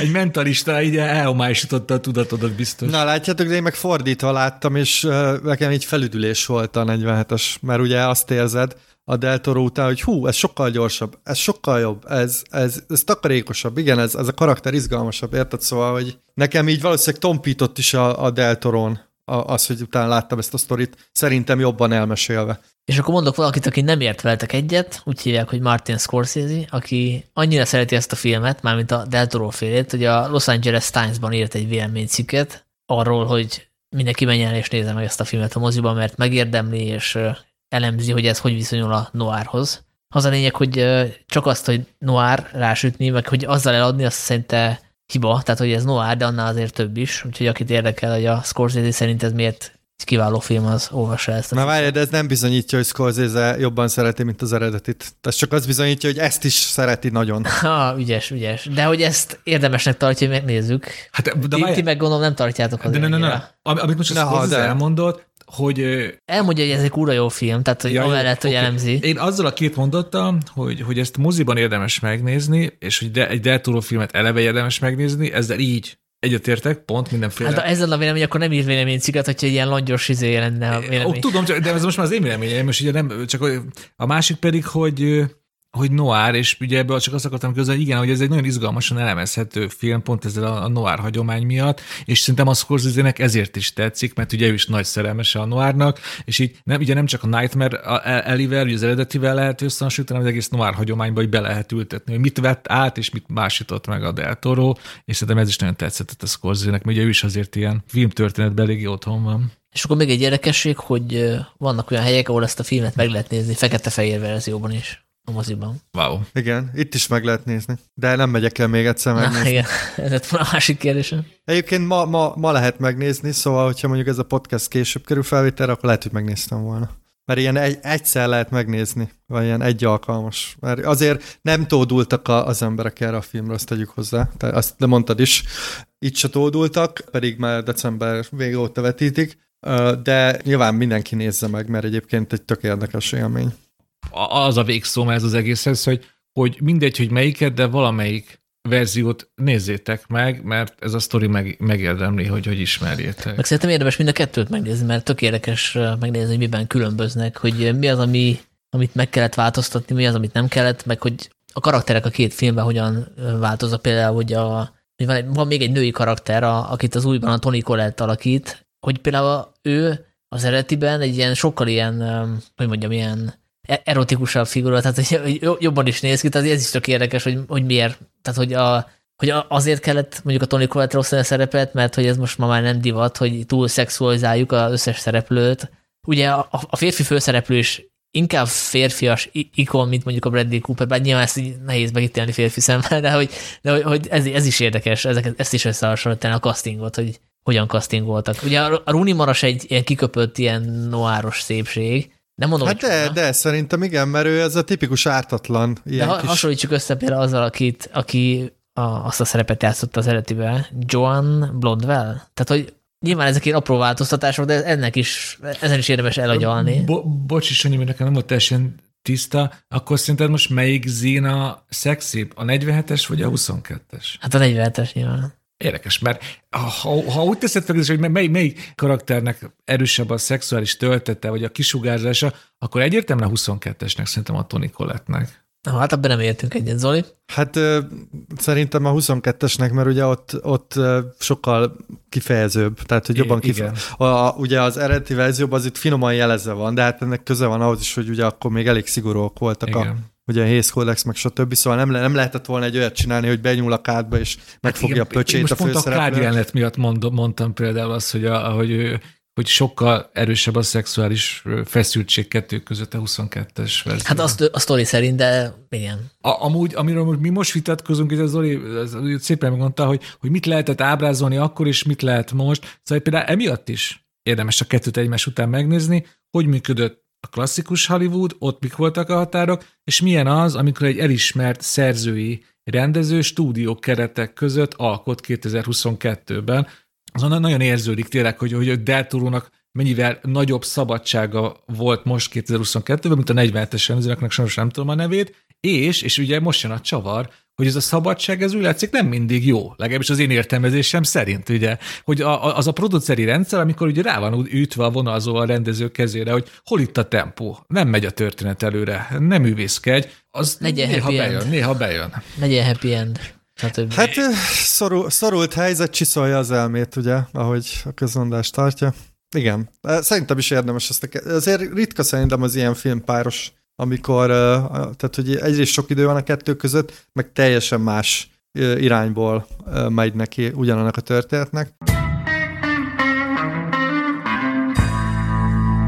Egy mentalista így elhomályosította a tudatodat biztos. Na látjátok, de én meg fordítva láttam, és nekem így felüdülés volt a 47-es, mert ugye azt érzed, a Deltoro után, hogy hú, ez sokkal gyorsabb, ez sokkal jobb, ez, ez, ez takarékosabb, igen, ez, ez a karakter izgalmasabb, érted? Szóval, hogy nekem így valószínűleg tompított is a, a Deltoron az, hogy utána láttam ezt a sztorit, szerintem jobban elmesélve. És akkor mondok valakit, aki nem ért veletek egyet, úgy hívják, hogy Martin Scorsese, aki annyira szereti ezt a filmet, mármint a Del Toro félét, hogy a Los Angeles Times-ban írt egy véleménycikket arról, hogy mindenki menjen el és nézze meg ezt a filmet a moziban, mert megérdemli, és elemzi, hogy ez hogy viszonyul a noárhoz. Az a lényeg, hogy csak azt, hogy noár rásütni, meg hogy azzal eladni, azt szerinte hiba, tehát hogy ez noir, de annál azért több is, úgyhogy akit érdekel, hogy a Scorsese szerint ez miért egy kiváló film, az olvassa ezt. Na várj, de ez nem bizonyítja, hogy Scorsese jobban szereti, mint az eredetit. Ez csak az bizonyítja, hogy ezt is szereti nagyon. Ha, ügyes, ügyes. De hogy ezt érdemesnek tartja, hogy megnézzük. Hát, de ti, ti meg gondolom nem tartjátok az De ne, ne, ne. Amit most a Scorsese elmondott, hogy... Elmondja, hogy ez egy kúra jó film, tehát hogy ja, amellett, hogy okay. elemzi. Én azzal a két mondattal, hogy, hogy ezt moziban érdemes megnézni, és hogy de, egy Del filmet eleve érdemes megnézni, ezzel így egyetértek, pont mindenféle. Hát ezzel a vélemény, akkor nem ír véleménycikat, hogyha ilyen langyos izé lenne a vélemény. Ó, tudom, de ez most már az én véleményem, most ugye nem, csak a másik pedig, hogy hogy noir, és ugye ebből csak azt akartam közölni, igen, hogy ez egy nagyon izgalmasan elemezhető film, pont ezzel a, a noir hagyomány miatt, és szerintem a scorsese ezért is tetszik, mert ugye ő is nagy szerelmese a noárnak, és így nem, ugye nem csak a Nightmare Elivel, ugye az eredetivel lehet összehasonlítani, hanem az egész noir hagyományba hogy be lehet ültetni, hogy mit vett át, és mit másított meg a Del Toro, és szerintem ez is nagyon tetszett a scorsese mert ugye ő is azért ilyen filmtörténetben elég otthon van. És akkor még egy érdekesség, hogy vannak olyan helyek, ahol ezt a filmet meg lehet nézni fekete-fehér verzióban is a moziban. Wow. Igen, itt is meg lehet nézni. De nem megyek el még egyszer megnézni. Na, igen, ez lett a másik kérdésem. Egyébként ma, ma, ma lehet megnézni, szóval, hogyha mondjuk ez a podcast később kerül felvételre, akkor lehet, hogy megnéztem volna. Mert ilyen egy, egyszer lehet megnézni, vagy ilyen egy alkalmas. Mert azért nem tódultak a, az emberek erre a filmre, azt tegyük hozzá. Te azt de mondtad is. Itt se tódultak, pedig már december vége óta vetítik. De nyilván mindenki nézze meg, mert egyébként egy tök érdekes élmény az a végszó ez az egészhez, hogy, hogy mindegy, hogy melyiket, de valamelyik verziót nézzétek meg, mert ez a sztori meg, megérdemli, hogy hogy ismerjétek. Meg szerintem érdemes mind a kettőt megnézni, mert tök érdekes megnézni, hogy miben különböznek, hogy mi az, ami, amit meg kellett változtatni, mi az, amit nem kellett, meg hogy a karakterek a két filmben hogyan változnak. Például, hogy, a, hogy van, van még egy női karakter, a, akit az újban a Tony Collette alakít, hogy például ő az eredetiben egy ilyen sokkal ilyen, hogy mondjam, ilyen erotikusabb figura, tehát hogy jobban is néz ki, tehát ez is tök érdekes, hogy, hogy miért, tehát hogy, a, hogy azért kellett mondjuk a Tony Collette rossz szerepet, mert hogy ez most ma már nem divat, hogy túl szexualizáljuk az összes szereplőt. Ugye a, a férfi főszereplő is inkább férfias ikon, mint mondjuk a Bradley Cooper, bár nyilván ezt így nehéz megítélni férfi szemmel, de hogy, de hogy, ez, ez, is érdekes, ezeket, ezt is összehasonlítani a castingot, hogy hogyan castingoltak. Ugye a Rooney Maras egy ilyen kiköpött, ilyen noáros szépség, nem mondom, hát de, de, szerintem igen, mert ő ez a tipikus ártatlan. Ilyen de kis... hasonlítsuk össze például azzal, akit, aki a, azt a szerepet játszott az eredetiben, Joan Blondwell. Tehát, hogy nyilván ezek ilyen apró változtatások, de ennek is, ezen is érdemes elagyalni. Bo- bocs is, hogy nekem nem volt teljesen tiszta, akkor szerinted most melyik zína szexibb? A 47-es vagy a 22-es? Hát a 47-es nyilván. Érdekes, mert ha, ha úgy teszed fel, hogy mely, mely karakternek erősebb a szexuális töltete, vagy a kisugárzása, akkor egyértelműen a 22-esnek szerintem a Tony Collette-nek. Na, hát ebben nem értünk egyet, Zoli. Hát szerintem a 22-esnek, mert ugye ott, ott sokkal kifejezőbb, tehát hogy jobban kifejezőbb. A, ugye az eredeti verzióban az itt finoman jelezve van, de hát ennek köze van ahhoz is, hogy ugye akkor még elég szigorúak voltak Igen. a ugye a Hész Codex, meg stb. Szóval nem, nem lehetett volna egy olyat csinálni, hogy benyúl a kádba, és megfogja hát igen, a pöcsét most a főszereplő. Most pont a kád miatt mondom, mondtam például azt, hogy, a, hogy, hogy sokkal erősebb a szexuális feszültség kettő között a 22-es verzió. Hát azt a sztori szerint, de igen. A, amúgy, amiről mi most vitatkozunk, ez az Zoli szépen megmondta, hogy, hogy mit lehetett ábrázolni akkor, és mit lehet most. Szóval például emiatt is érdemes a kettőt egymás után megnézni, hogy működött a klasszikus Hollywood, ott mik voltak a határok, és milyen az, amikor egy elismert szerzői rendező stúdió keretek között alkot 2022-ben. Azon nagyon érződik tényleg, hogy, hogy a Delturónak mennyivel nagyobb szabadsága volt most 2022-ben, mint a 47-es rendezőnek, sajnos nem tudom a nevét, és, és ugye most jön a csavar, hogy ez a szabadság, ez úgy látszik nem mindig jó, legalábbis az én értelmezésem szerint, ugye, hogy a, az a produceri rendszer, amikor ugye rá van ütve a vonalzó a rendező kezére, hogy hol itt a tempó, nem megy a történet előre, nem művészkedj, az Legyen néha bejön, end. néha bejön. Legyen happy end. Stb. Hát szorul, szorult helyzet csiszolja az elmét, ugye, ahogy a közmondás tartja. Igen. Szerintem is érdemes ezt a... Azért ritka szerintem az ilyen filmpáros, amikor, tehát hogy egyrészt sok idő van a kettő között, meg teljesen más irányból megy neki ugyanannak a történetnek.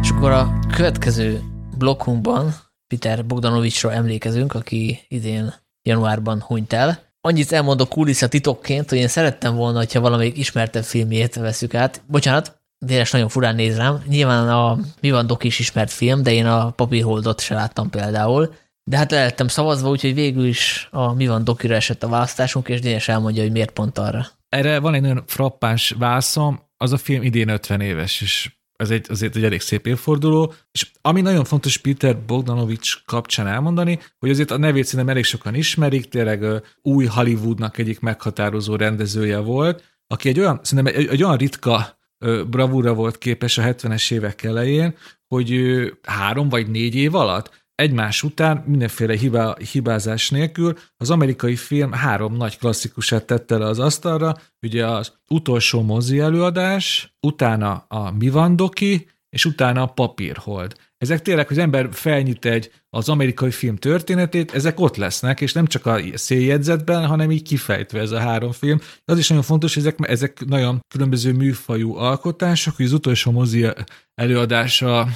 És akkor a következő blokkunkban Peter Bogdanovicsról emlékezünk, aki idén januárban hunyt el. Annyit elmondok kulissza titokként, hogy én szerettem volna, hogyha valamelyik ismertebb filmjét veszük át. Bocsánat, Dénes nagyon furán néz rám. Nyilván a Mi van Dok is ismert film, de én a Papírholdot se láttam például. De hát lettem szavazva, úgyhogy végül is a Mi van Dokira esett a választásunk, és Dénes elmondja, hogy miért pont arra. Erre van egy nagyon frappáns válaszom, az a film idén 50 éves, és ez egy, azért egy elég szép évforduló, és ami nagyon fontos Peter Bogdanovics kapcsán elmondani, hogy azért a nevét szerintem elég sokan ismerik, tényleg új Hollywoodnak egyik meghatározó rendezője volt, aki egy olyan, szerintem egy, egy olyan ritka bravúra volt képes a 70-es évek elején, hogy három vagy négy év alatt egymás után mindenféle hibá, hibázás nélkül az amerikai film három nagy klasszikusát tette le az asztalra, ugye az utolsó mozi előadás, utána a Mi van Doki, és utána a Papírhold. Ezek tényleg, hogy az ember felnyit egy az amerikai film történetét, ezek ott lesznek, és nem csak a széljegyzetben, hanem így kifejtve ez a három film. Az is nagyon fontos, hogy ezek, ezek nagyon különböző műfajú alkotások, hogy az utolsó mozi előadása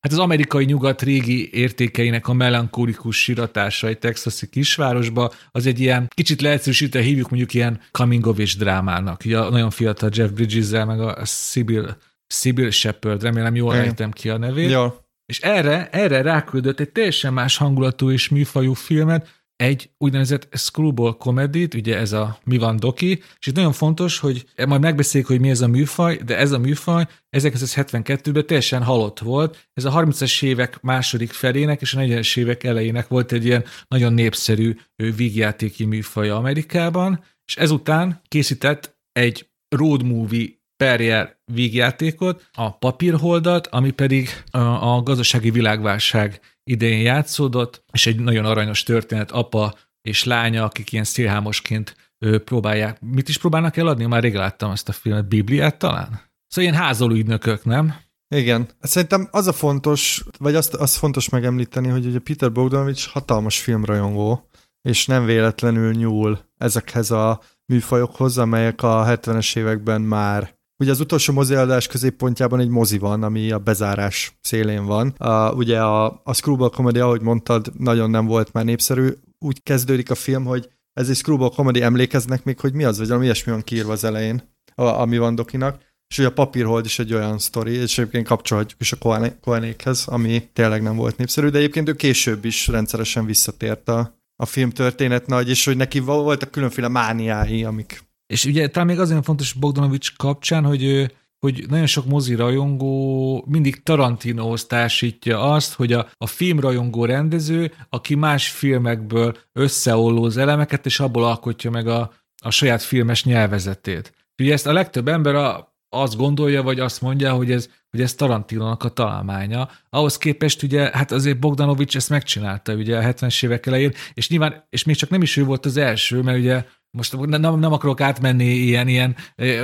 Hát az amerikai nyugat régi értékeinek a melankolikus siratása egy texasi kisvárosba, az egy ilyen kicsit leegyszerűsítve hívjuk mondjuk ilyen coming of age drámának. Ugye a nagyon fiatal Jeff bridges meg a Sibyl, Sibyl Shepard, remélem jól ejtem ki a nevét. Ja. És erre, erre ráküldött egy teljesen más hangulatú és műfajú filmet, egy úgynevezett screwball comedy ugye ez a Mi van Doki, és itt nagyon fontos, hogy majd megbeszéljük, hogy mi ez a műfaj, de ez a műfaj 1972-ben teljesen halott volt. Ez a 30-as évek második felének és a 40-es évek elejének volt egy ilyen nagyon népszerű vígjátéki műfaja Amerikában, és ezután készített egy road movie perjel vígjátékot, a papírholdat, ami pedig a, gazdasági világválság idején játszódott, és egy nagyon aranyos történet, apa és lánya, akik ilyen szélhámosként próbálják. Mit is próbálnak eladni? Már rég láttam ezt a filmet. Bibliát talán? Szóval ilyen házoló ügynökök, nem? Igen. Szerintem az a fontos, vagy azt, az fontos megemlíteni, hogy ugye Peter Bogdanovich hatalmas filmrajongó, és nem véletlenül nyúl ezekhez a műfajokhoz, amelyek a 70-es években már Ugye az utolsó moziadás középpontjában egy mozi van, ami a bezárás szélén van. A, ugye a, a Screwball Comedy, ahogy mondtad, nagyon nem volt már népszerű. Úgy kezdődik a film, hogy ez egy Screwball Comedy, emlékeznek még, hogy mi az, vagy valami ilyesmi van kiírva az elején, a, ami van Dokinak. És ugye a papírhold is egy olyan sztori, és egyébként kapcsolhatjuk is a Koenékhez, ami tényleg nem volt népszerű, de egyébként ő később is rendszeresen visszatért a, a film történet nagy, és hogy neki voltak különféle mániái, amik és ugye talán még azért fontos Bogdanovics kapcsán, hogy hogy nagyon sok mozi rajongó mindig Tarantinohoz társítja azt, hogy a, a filmrajongó rendező, aki más filmekből összeollóz elemeket, és abból alkotja meg a, a saját filmes nyelvezetét. Ugye ezt a legtöbb ember a, azt gondolja, vagy azt mondja, hogy ez, hogy ez Tarantinónak a találmánya. Ahhoz képest ugye, hát azért Bogdanovics ezt megcsinálta ugye a 70-es évek elején, és nyilván, és még csak nem is ő volt az első, mert ugye most nem, nem akarok átmenni ilyen, ilyen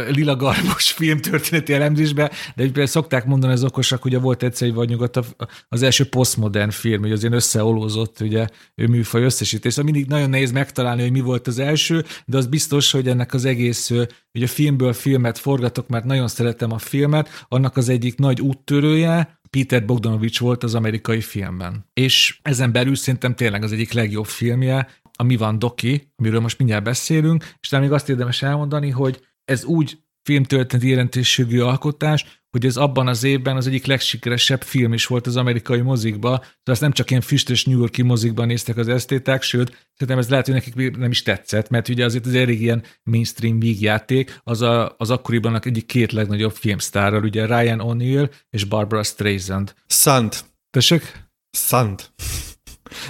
lila garbos filmtörténeti elemzésbe, de például szokták mondani az okosak, hogy volt egyszer egy vagy nyugodt az első posztmodern film, hogy az ilyen összeolózott ugye, műfaj összesítés. Szóval mindig nagyon nehéz megtalálni, hogy mi volt az első, de az biztos, hogy ennek az egész, ugye a filmből filmet forgatok, mert nagyon szeretem a filmet, annak az egyik nagy úttörője, Peter Bogdanovich volt az amerikai filmben. És ezen belül szerintem tényleg az egyik legjobb filmje, a Mi van Doki, amiről most mindjárt beszélünk, és talán még azt érdemes elmondani, hogy ez úgy filmtörténeti jelentőségű alkotás, hogy ez abban az évben az egyik legsikeresebb film is volt az amerikai mozikba, de azt nem csak ilyen füstös New Yorki mozikban néztek az esztéták, sőt, szerintem ez lehet, hogy nekik nem is tetszett, mert ugye azért az elég ilyen mainstream vígjáték, az a, az akkoriban egyik két legnagyobb filmsztárral, ugye Ryan O'Neill és Barbara Streisand. Sant. Tessék? Sant.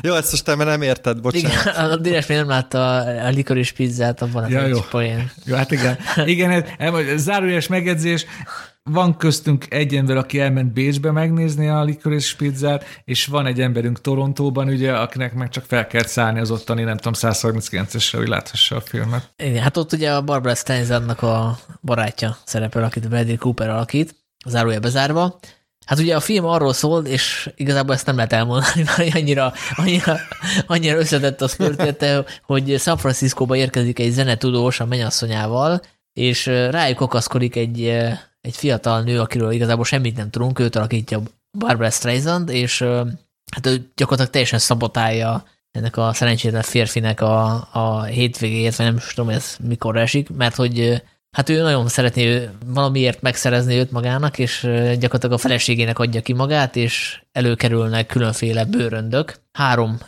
Jó, ezt most te nem érted, bocsánat. Igen, a Dénes még nem látta a likoris pizzát, abban ja, jó. poén. Jó, hát igen. Igen, zárójeles megjegyzés. Van köztünk egy ember, aki elment Bécsbe megnézni a likoris pizzát, és van egy emberünk Torontóban, ugye, akinek meg csak fel kell szállni az ottani, nem tudom, 139-esre, hogy láthassa a filmet. Igen, hát ott ugye a Barbara Streisandnak a barátja szerepel, akit Bradley Cooper alakít, zárója bezárva. Hát ugye a film arról szól, és igazából ezt nem lehet elmondani, mert annyira, annyira, annyira összetett az története, hogy San Franciscóba érkezik egy zenetudós a mennyasszonyával, és rájuk okaszkodik egy, egy fiatal nő, akiről igazából semmit nem tudunk, őt alakítja Barbara Streisand, és hát ő gyakorlatilag teljesen szabotálja ennek a szerencsétlen férfinek a, a hétvégéjét, vagy nem is tudom, ez mikor esik, mert hogy hát ő nagyon szeretné valamiért megszerezni őt magának, és gyakorlatilag a feleségének adja ki magát, és előkerülnek különféle bőröndök. Három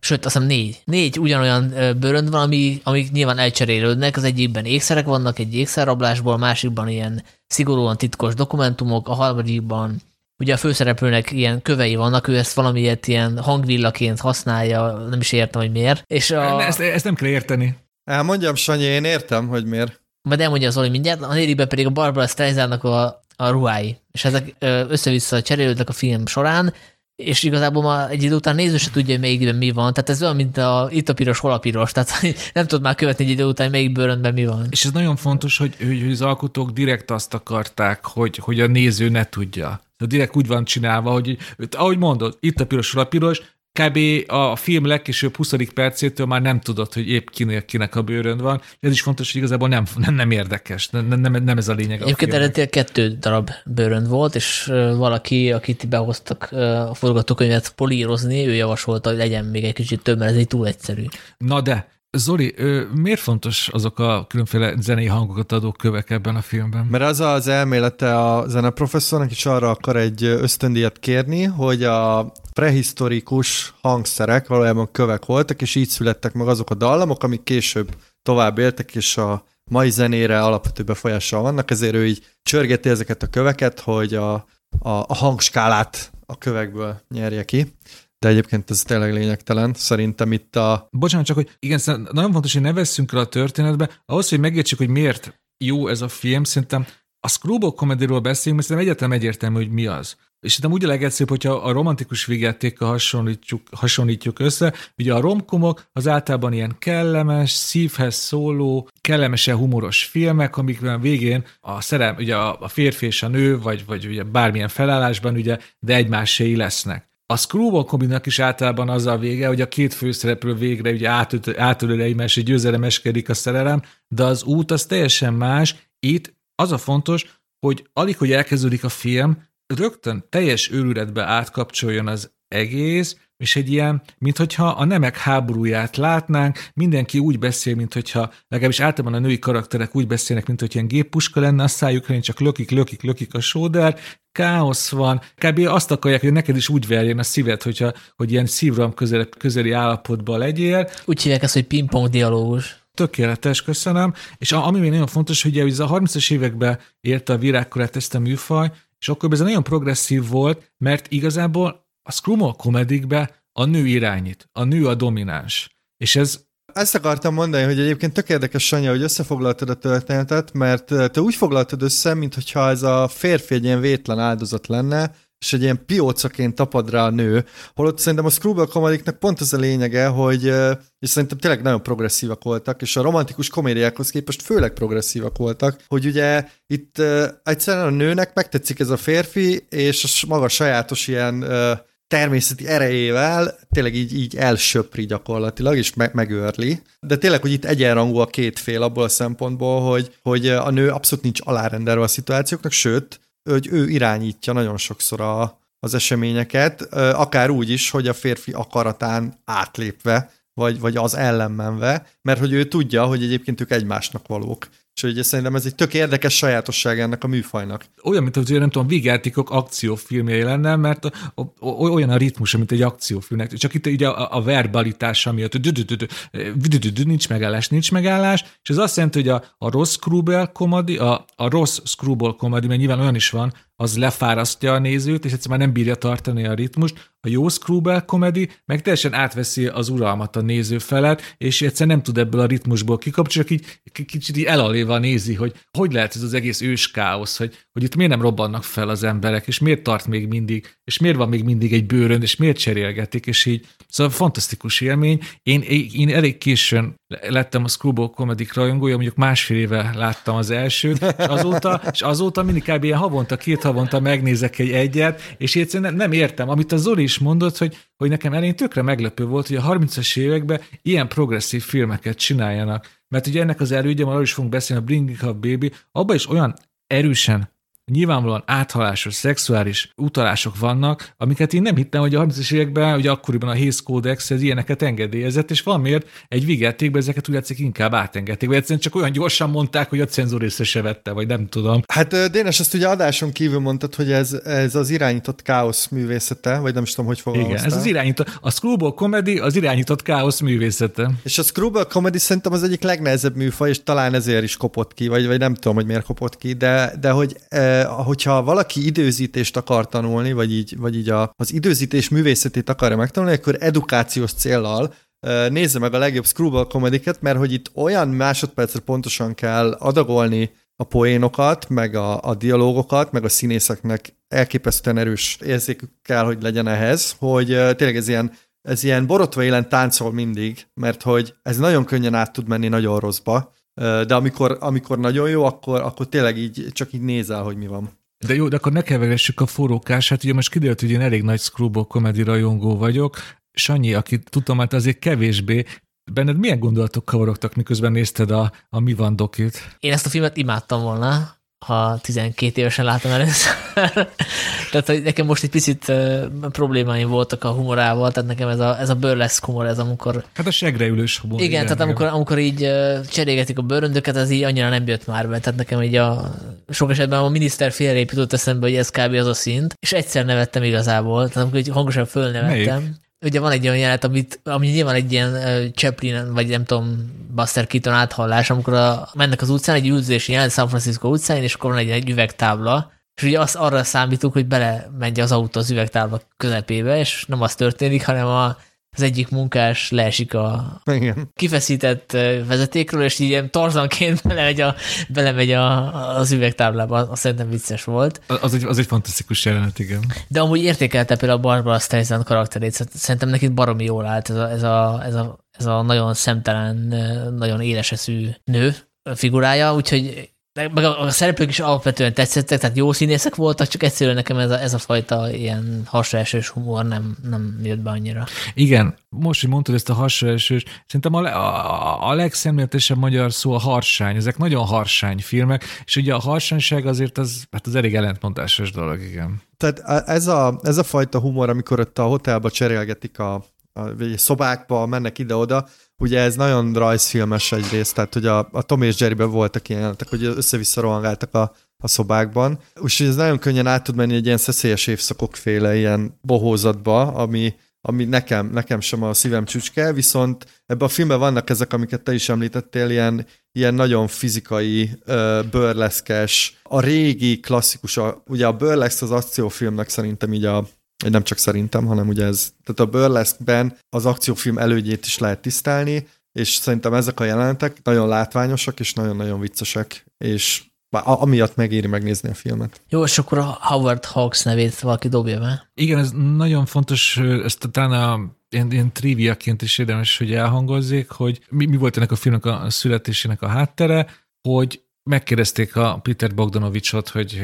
sőt, azt hiszem négy. Négy ugyanolyan bőrönd van, ami, amik nyilván elcserélődnek. Az egyikben ékszerek vannak, egy ékszerrablásból, a másikban ilyen szigorúan titkos dokumentumok, a harmadikban ugye a főszereplőnek ilyen kövei vannak, ő ezt valamiért ilyen hangvillaként használja, nem is értem, hogy miért. És a... ezt, ezt nem kell érteni. Elmondjam, Sanyi, én értem, hogy miért. Majd elmondja az Oli mindjárt, a négyiben pedig a Barbara Streisandnak a, a ruhái, és ezek össze-vissza cserélődnek a film során, és igazából ma egy idő után néző se tudja, hogy melyikben mi van. Tehát ez olyan, mint a, itt a piros, hol a piros. Tehát nem tud már követni egy idő után, melyik bőrönben mi van. És ez nagyon fontos, hogy, hogy az alkotók direkt azt akarták, hogy, hogy a néző ne tudja. De direkt úgy van csinálva, hogy ahogy mondod, itt a piros, hol a piros, kb. a film legkésőbb 20. percétől már nem tudod, hogy épp kinél kinek a bőrön van. Ez is fontos, hogy igazából nem, nem, nem érdekes, nem, nem, nem ez a lényeg. Egyébként eredetileg kettő darab bőrönd volt, és valaki, akit behoztak a forgatókönyvet polírozni, ő javasolta, hogy legyen még egy kicsit több, mert ez egy túl egyszerű. Na de, Zoli, miért fontos azok a különféle zenei hangokat adó kövek ebben a filmben? Mert az az elmélete a zeneprofesszornak, és arra akar egy ösztöndíjat kérni, hogy a prehisztorikus hangszerek valójában kövek voltak, és így születtek meg azok a dallamok, amik később tovább éltek, és a mai zenére alapvető befolyással vannak, ezért ő így csörgeti ezeket a köveket, hogy a, a, a hangskálát a kövekből nyerje ki de egyébként ez tényleg lényegtelen. Szerintem itt a... Bocsánat, csak hogy igen, nagyon fontos, hogy ne veszünk el a történetbe. Ahhoz, hogy megértsük, hogy miért jó ez a film, szerintem a Screwball comedy beszélünk, mert szerintem egyáltalán egyértelmű, hogy mi az. És szerintem úgy a legegyszerűbb, hogyha a romantikus végjátékkal hasonlítjuk, hasonlítjuk össze. Ugye a romkomok az általában ilyen kellemes, szívhez szóló, kellemesen humoros filmek, amikben végén a szerelem, ugye a férfi és a nő, vagy, vagy ugye bármilyen felállásban, ugye, de egymásé lesznek. A Screwball kominak is általában az a vége, hogy a két főszereplő végre ugye átölő egymás, egy győzelemeskedik a szerelem, de az út az teljesen más. Itt az a fontos, hogy alig, hogy elkezdődik a film, rögtön teljes őrületbe átkapcsoljon az egész, és egy ilyen, mintha a nemek háborúját látnánk, mindenki úgy beszél, mintha legalábbis általában a női karakterek úgy beszélnek, mint hogy ilyen géppuska lenne a szájuk, hogy csak lökik, lökik, lökik a sóder, káosz van, kb. azt akarják, hogy neked is úgy verjen a szíved, hogyha, hogy ilyen szívram közeli, közeli állapotban legyél. Úgy hívják ezt, hogy pingpong dialógus. Tökéletes, köszönöm. És ami még nagyon fontos, hogy ugye a 30-as években érte a virágkorát ezt a műfaj, és akkor ez nagyon progresszív volt, mert igazából a Scrumol komedikbe a nő irányít, a nő a domináns. És ez ezt akartam mondani, hogy egyébként tök érdekes, Sanya, hogy összefoglaltad a történetet, mert te úgy foglaltad össze, mintha ez a férfi egy ilyen vétlen áldozat lenne, és egy ilyen piócaként tapad rá a nő, holott szerintem a Screwball komediknek pont az a lényege, hogy, és szerintem tényleg nagyon progresszívak voltak, és a romantikus komédiákhoz képest főleg progresszívak voltak, hogy ugye itt egyszerűen a nőnek megtetszik ez a férfi, és a maga sajátos ilyen természeti erejével tényleg így, így elsöpri gyakorlatilag, és me- megőrli. De tényleg, hogy itt egyenrangú a két fél abból a szempontból, hogy, hogy a nő abszolút nincs alárendelve a szituációknak, sőt, hogy ő irányítja nagyon sokszor a, az eseményeket, akár úgy is, hogy a férfi akaratán átlépve, vagy, vagy az ellenmenve, mert hogy ő tudja, hogy egyébként ők egymásnak valók. És ugye szerintem ez egy tök érdekes sajátosság ennek a műfajnak. Olyan, mint hogy nem tudom, vígjátékok akciófilmjei lenne, mert olyan a ritmus, mint egy akciófilmnek. Csak itt ugye a, a verbalitás miatt nincs megállás, nincs megállás, és ez azt jelenti, hogy a, a rossz screwball komedi, a, a rossz screwball komedi, mert nyilván olyan is van, az lefárasztja a nézőt, és egyszerűen már nem bírja tartani a ritmust. A jó screwball komedi meg teljesen átveszi az uralmat a néző felett, és egyszer nem tud ebből a ritmusból kikapcsolni, így kicsit így elaléva nézi, hogy hogy lehet ez az egész ős káosz, hogy, hogy itt miért nem robbannak fel az emberek, és miért tart még mindig, és miért van még mindig egy bőrön, és miért cserélgetik, és így, szóval fantasztikus élmény. Én, én elég későn lettem a Screwball komedik rajongója, mondjuk másfél éve láttam az elsőt, és azóta, és azóta mindig kb. ilyen havonta, két havonta megnézek egy egyet, és egyszerűen nem, nem értem. Amit a Zoli is mondott, hogy, hogy nekem elén tökre meglepő volt, hogy a 30-as években ilyen progresszív filmeket csináljanak. Mert ugye ennek az elődje, arról is fogunk beszélni, a Bringing Up Baby, abban is olyan erősen nyilvánvalóan áthalásos szexuális utalások vannak, amiket én nem hittem, hogy a 30-as években, ugye akkoriban a Hays Codex ez ilyeneket engedélyezett, és valamiért egy vigeltékben ezeket úgy látszik inkább átengedték, vagy egyszerűen csak olyan gyorsan mondták, hogy a cenzor észre se vette, vagy nem tudom. Hát Dénes, ezt ugye adáson kívül mondtad, hogy ez, ez az irányított káosz művészete, vagy nem is tudom, hogy fogalmaztál. Igen, ez az irányított, a Screwball Comedy az irányított káosz művészete. És a Screwball Comedy szerintem az egyik legnehezebb műfaj, és talán ezért is kopott ki, vagy, vagy nem tudom, hogy miért kopott ki, de, de hogy e, hogyha valaki időzítést akar tanulni, vagy így, vagy így a, az időzítés művészetét akarja megtanulni, akkor edukációs céllal nézze meg a legjobb screwball komediket, mert hogy itt olyan másodpercre pontosan kell adagolni a poénokat, meg a, a dialógokat, meg a színészeknek elképesztően erős érzékük kell, hogy legyen ehhez, hogy tényleg ez ilyen, ez ilyen borotva élen táncol mindig, mert hogy ez nagyon könnyen át tud menni nagyon rosszba, de amikor, amikor nagyon jó, akkor, akkor tényleg így csak így nézel, hogy mi van. De jó, de akkor ne keveressük a forrókását. Ugye most kiderült, hogy én elég nagy Screwball komedi rajongó vagyok. Sanyi, aki tudom, hát azért kevésbé, benned milyen gondolatok kavarogtak, miközben nézted a, a Mi van dokit? Én ezt a filmet imádtam volna, ha 12 évesen látom először. tehát hogy nekem most egy picit uh, problémáim voltak a humorával, tehát nekem ez a, ez a burlesque humor, ez amikor... Hát a segreülős humor. Igen, igen tehát igen. amikor, amikor így uh, cserégetik a bőröndöket, az így annyira nem jött már be, tehát nekem így a sok esetben a miniszter félrép jutott eszembe, hogy ez kb. az a szint, és egyszer nevettem igazából, tehát amikor így hangosan fölnevettem. Melyik? Ugye van egy olyan jelenet, amit, ami nyilván egy ilyen uh, Chaplin, vagy nem tudom, Buster Keaton áthallás, amikor a, mennek az utcán, egy üldözési jelenet San Francisco utcán, és akkor van egy, egy üvegtábla, és ugye azt arra számítunk, hogy bele megy az autó az üvegtábla közepébe, és nem az történik, hanem a az egyik munkás leesik a Igen. kifeszített vezetékről, és így ilyen tarzanként belemegy, a, belemegy a, az üvegtáblába, azt szerintem vicces volt. Az egy, az egy fantasztikus jelenet, igen. De amúgy értékelte például a Barbara Streisand karakterét, szerintem neki baromi jól állt ez a, ez a, ez a, ez a nagyon szemtelen, nagyon éleseszű nő figurája, úgyhogy meg a, a szereplők is alapvetően tetszettek, tehát jó színészek voltak, csak egyszerűen nekem ez a, ez a fajta ilyen hasraesős humor nem, nem jött be annyira. Igen, most, hogy mondtad ezt a hasraesős, szerintem a, a, a legszemléletesebb magyar szó a harsány. Ezek nagyon harsány filmek, és ugye a harsányság azért az, hát az elég ellentmondásos dolog, igen. Tehát ez a, ez a fajta humor, amikor ott a hotelba cserélgetik a, a szobákba, mennek ide-oda, ugye ez nagyon rajzfilmes egyrészt, tehát hogy a, a Tom és Jerryben voltak ilyen jelenetek, hogy össze-vissza rohangáltak a, a szobákban. Úgyhogy ez nagyon könnyen át tud menni egy ilyen szeszélyes évszakok féle ilyen bohózatba, ami, ami nekem, nekem sem a szívem csücske, viszont ebben a filmben vannak ezek, amiket te is említettél, ilyen, ilyen nagyon fizikai, bőrleszkes, a régi klasszikus, a, ugye a burlesque az akciófilmnek szerintem így a, nem csak szerintem, hanem ugye ez, tehát a burlesque-ben az akciófilm elődjét is lehet tisztelni, és szerintem ezek a jelenetek nagyon látványosak, és nagyon-nagyon viccesek, és amiatt megéri megnézni a filmet. Jó, és akkor a Howard Hawks nevét valaki dobja be. Igen, ez nagyon fontos, ezt talán a ilyen, ilyen triviaként is érdemes, hogy elhangozzék, hogy mi, mi volt ennek a filmnek a születésének a háttere, hogy megkérdezték a Peter Bogdanovicsot, hogy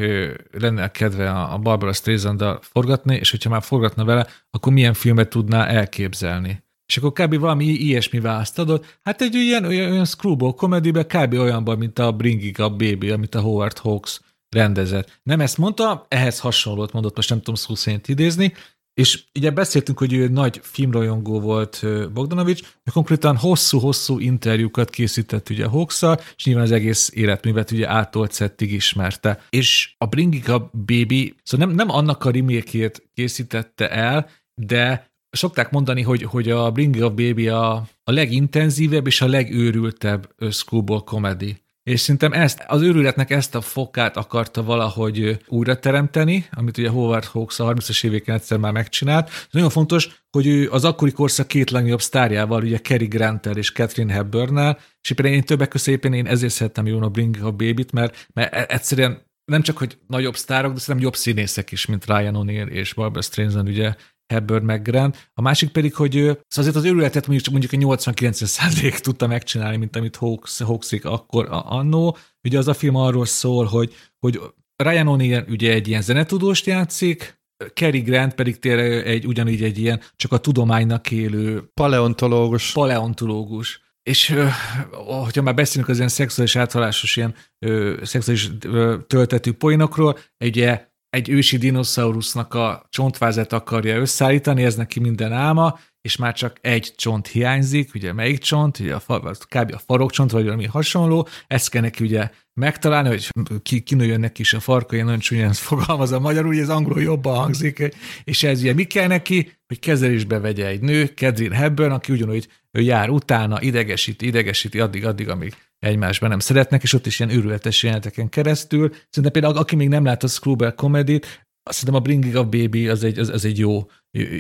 lenne kedve a Barbara streisand forgatni, és hogyha már forgatna vele, akkor milyen filmet tudná elképzelni. És akkor kb. valami ilyesmi választ adott. Hát egy ilyen, olyan, olyan screwball komedibe kb. olyanban, mint a Bringing Up Baby, amit a Howard Hawks rendezett. Nem ezt mondta, ehhez hasonlót mondott, most nem tudom szó szerint idézni, és ugye beszéltünk, hogy ő nagy filmrajongó volt Bogdanovics, de konkrétan hosszú-hosszú interjúkat készített ugye Hawks és nyilván az egész életművet ugye átolt szettig ismerte. És a Bringing Up Baby, szóval nem, nem annak a remékét készítette el, de szokták mondani, hogy, hogy a Bringing Up Baby a, a legintenzívebb és a legőrültebb screwball comedy. És szerintem ezt, az őrületnek ezt a fokát akarta valahogy újra teremteni, amit ugye Howard Hawks a 30-as éveken egyszer már megcsinált. Ez nagyon fontos, hogy ő az akkori korszak két legnagyobb sztárjával, ugye Cary grant és Catherine hepburn és éppen én többek között én ezért szerettem jól a Bring a Baby-t, mert, mert e- egyszerűen nem csak, hogy nagyobb sztárok, de szerintem jobb színészek is, mint Ryan O'Neill és Barbara Streisand, ugye Hepburn meg Grant. A másik pedig, hogy szóval azért az őrületet mondjuk, mondjuk a 80-90 tudta megcsinálni, mint amit Hawks, Hawksik akkor annó. Ugye az a film arról szól, hogy, hogy Ryan O'Neill ugye egy ilyen zenetudóst játszik, Cary Grant pedig tényleg egy, ugyanígy egy ilyen csak a tudománynak élő paleontológus. Paleontológus. És hogyha már beszélünk az ilyen szexuális áthalásos, ilyen ö, szexuális ö, töltetű poénokról, ugye egy ősi dinoszaurusznak a csontvázát akarja összeállítani, ez neki minden álma, és már csak egy csont hiányzik, ugye melyik csont, ugye a, kb. a farokcsont, vagy valami hasonló, ezt kell neki ugye megtalálni, hogy ki, kinőjön neki is a farka, ilyen nagyon csúnyán fogalmaz a magyarul, ugye ez angol jobban hangzik, és ez ugye mi kell neki, hogy kezelésbe vegye egy nő, Catherine Hepburn, aki ugyanúgy ő jár utána, idegesíti, idegesíti addig, addig, amíg egymásban nem szeretnek, és ott is ilyen őrületes jeleneteken keresztül. Szerintem például, aki még nem látta a Screwball comedy szerintem a Bringing a Baby az egy, az, az egy jó,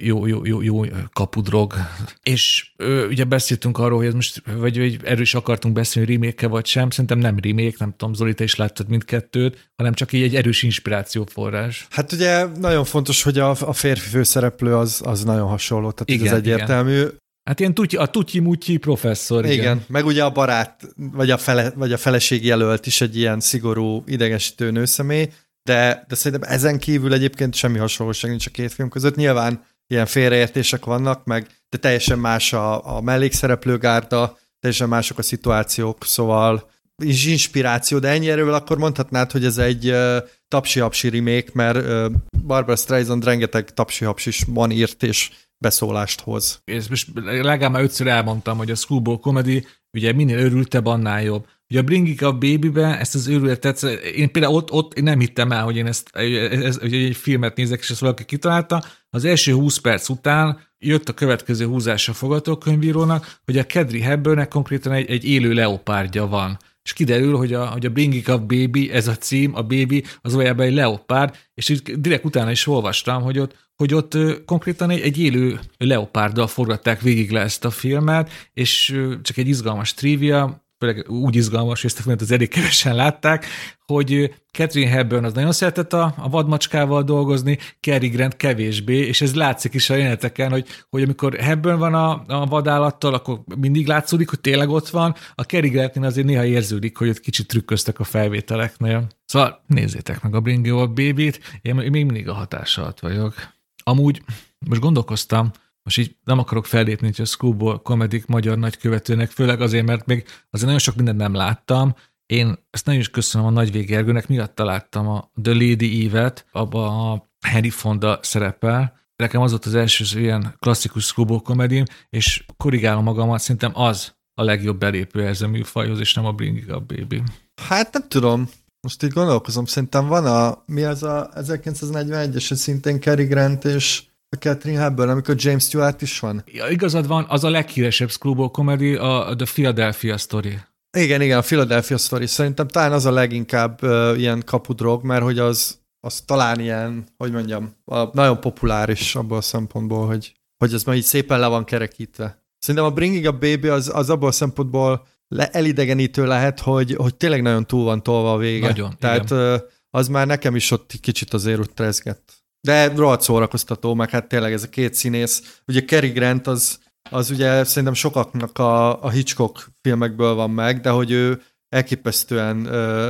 jó, jó, jó, jó kapudrog. És ö, ugye beszéltünk arról, hogy ez most, vagy, vagy erről is akartunk beszélni, remake vagy sem. Szerintem nem remake, nem tudom, Zoli, te is láttad mindkettőt, hanem csak így egy erős inspirációforrás. Hát ugye nagyon fontos, hogy a, a férfi főszereplő az, az nagyon hasonló, tehát igen, ez egyértelmű. Igen. Hát ilyen tutyi, a tutyi-mutyi professzor. Igen. igen, meg ugye a barát, vagy a, fele, vagy a feleség jelölt is egy ilyen szigorú, idegesítő nőszemély, de, de szerintem ezen kívül egyébként semmi hasonlóság nincs a két film között. Nyilván ilyen félreértések vannak, meg de teljesen más a, a mellékszereplőgárda, teljesen mások a szituációk, szóval is inspiráció, de ennyi erővel akkor mondhatnád, hogy ez egy uh, tapsi-hapsi remake, mert uh, Barbara Streisand rengeteg tapsi is van írt, és beszólást hoz. És most legalább már ötször elmondtam, hogy a Screwball Comedy ugye minél örültebb, annál jobb. Ugye a Bringing Up Baby-be ezt az őrületet, én például ott, ott én nem hittem el, hogy én ezt ez, hogy egy filmet nézek, és ezt valaki kitalálta. Az első 20 perc után jött a következő húzás a fogatókönyvírónak, hogy a Kedri Hepburnnek konkrétan egy, egy élő leopárdja van és kiderül, hogy a, hogy a Bringing Up Baby, ez a cím, a baby, az valójában egy leopárd, és így direkt utána is olvastam, hogy ott, hogy ott konkrétan egy, egy élő leopárddal forgatták végig le ezt a filmet, és csak egy izgalmas trivia, főleg úgy izgalmas, hogy ezt az elég kevesen látták, hogy Catherine Hepburn az nagyon szeretett a, a vadmacskával dolgozni, Cary Grant kevésbé, és ez látszik is a jeleneteken, hogy, hogy amikor Hepburn van a, a vadállattal, akkor mindig látszódik, hogy tényleg ott van, a Cary Grantnél azért néha érződik, hogy ott kicsit trükköztek a felvételeknél. Szóval nézzétek meg a Bring Your Baby-t, én még mindig a hatás alatt vagyok. Amúgy most gondolkoztam, most így nem akarok fellépni, a Screwball komedik magyar nagykövetőnek, főleg azért, mert még azért nagyon sok mindent nem láttam. Én ezt nagyon is köszönöm a Nagy Gergőnek, miatt láttam a The Lady Eve-et, abban a Henry Fonda szerepel. Nekem az volt az első ilyen klasszikus Screwball komedim, és korrigálom magamat, szerintem az a legjobb belépő ez a műfajhoz, és nem a Bring Up Baby. Hát nem tudom. Most így gondolkozom, szerintem van a, mi az a 1941-es, szintén Cary Grant és a Catherine Hepburn, amikor James Stewart is van. Ja, igazad van, az a leghíresebb screwball comedy, a The Philadelphia Story. Igen, igen, a Philadelphia Story. Szerintem talán az a leginkább uh, ilyen kapudrog, mert hogy az, az talán ilyen, hogy mondjam, a, nagyon populáris abból a szempontból, hogy, hogy ez már így szépen le van kerekítve. Szerintem a Bringing a Baby az, az abból a szempontból le, elidegenítő lehet, hogy, hogy tényleg nagyon túl van tolva a vége. Nagyon, Tehát igen. az már nekem is ott kicsit azért ott rezgett. De rohadt szórakoztató, meg hát tényleg ez a két színész. Ugye Cary Grant az, az ugye szerintem sokaknak a, a Hitchcock filmekből van meg, de hogy ő elképesztően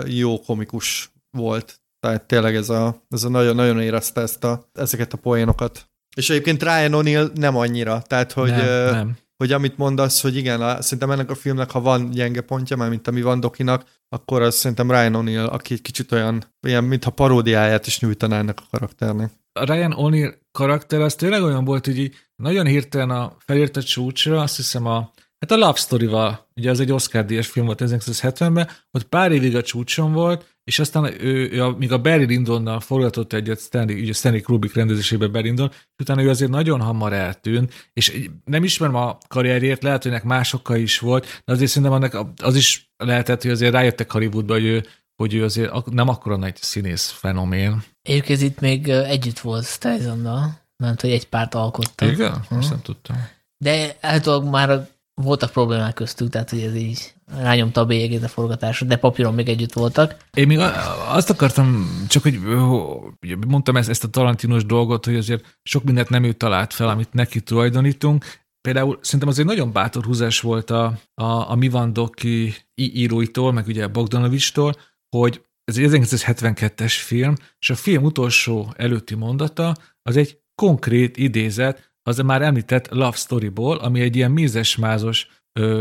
jó komikus volt. Tehát tényleg ez a, ez a nagyon, nagyon érezte ezt a, ezeket a poénokat. És egyébként Ryan O'Neill nem annyira, tehát hogy, nem, nem. hogy amit mondasz, hogy igen, a, szerintem ennek a filmnek, ha van gyenge pontja, már mint ami van Dokinak, akkor az szerintem Ryan O'Neill, aki kicsit olyan, olyan mintha paródiáját is nyújtaná ennek a karakternek a Ryan O'Neill karakter az tényleg olyan volt, hogy így nagyon hirtelen a felért a csúcsra, azt hiszem a, hát a Love Story-val, ugye az egy Oscar-díjas film volt 1970-ben, ott pár évig a csúcson volt, és aztán ő, ő a, míg a Barry Lyndonnal forgatott egyet Stanley, ugye Stanley Kubrick rendezésében Barry Lyndon, és utána ő azért nagyon hamar eltűnt, és nem ismerem a karrierjét, lehet, hogy ennek más oka is volt, de azért szerintem annak az is lehetett, hogy azért rájöttek Hollywoodba, hogy ő, hogy ő azért nem akkora nagy színész fenomén. Egyébként itt még együtt volt Streisandal, mert hogy egy párt alkottak. Igen? Azt nem tudtam. De általában már voltak problémák köztük, tehát hogy ez így rányomta a bélyegét a forgatásra, de papíron még együtt voltak. Én még azt akartam, csak hogy mondtam ezt, ezt a tarantinos dolgot, hogy azért sok mindent nem ő talált fel, amit neki tulajdonítunk. Például szerintem azért nagyon bátor húzás volt a, a, a Mivandoki íróitól, meg ugye Bogdanovistól, hogy ez egy 1972-es film, és a film utolsó előtti mondata az egy konkrét idézet az a már említett Love Storyból, ami egy ilyen mézes-mázos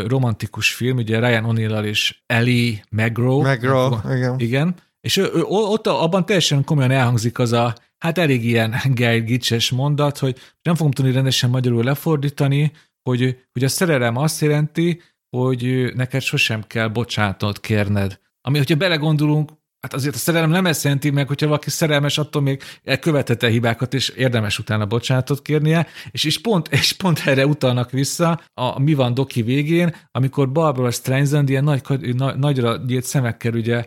romantikus film, ugye Ryan O'Neill és Ellie McGraw. McGraw, igen. Igen, és ő, ő, ott abban teljesen komolyan elhangzik az a, hát elég ilyen Guy Gitches mondat, hogy nem fogom tudni rendesen magyarul lefordítani, hogy, hogy a szerelem azt jelenti, hogy neked sosem kell bocsánatot kérned. Ami, hogyha belegondolunk, Hát azért a szerelem nem ezt jelenti meg, hogyha valaki szerelmes, attól még követette hibákat, és érdemes utána bocsánatot kérnie, és, és, pont, és pont erre utalnak vissza a Mi van Doki végén, amikor Barbara Streisand ilyen nagy, nagy, nagyra nyílt szemekkel ugye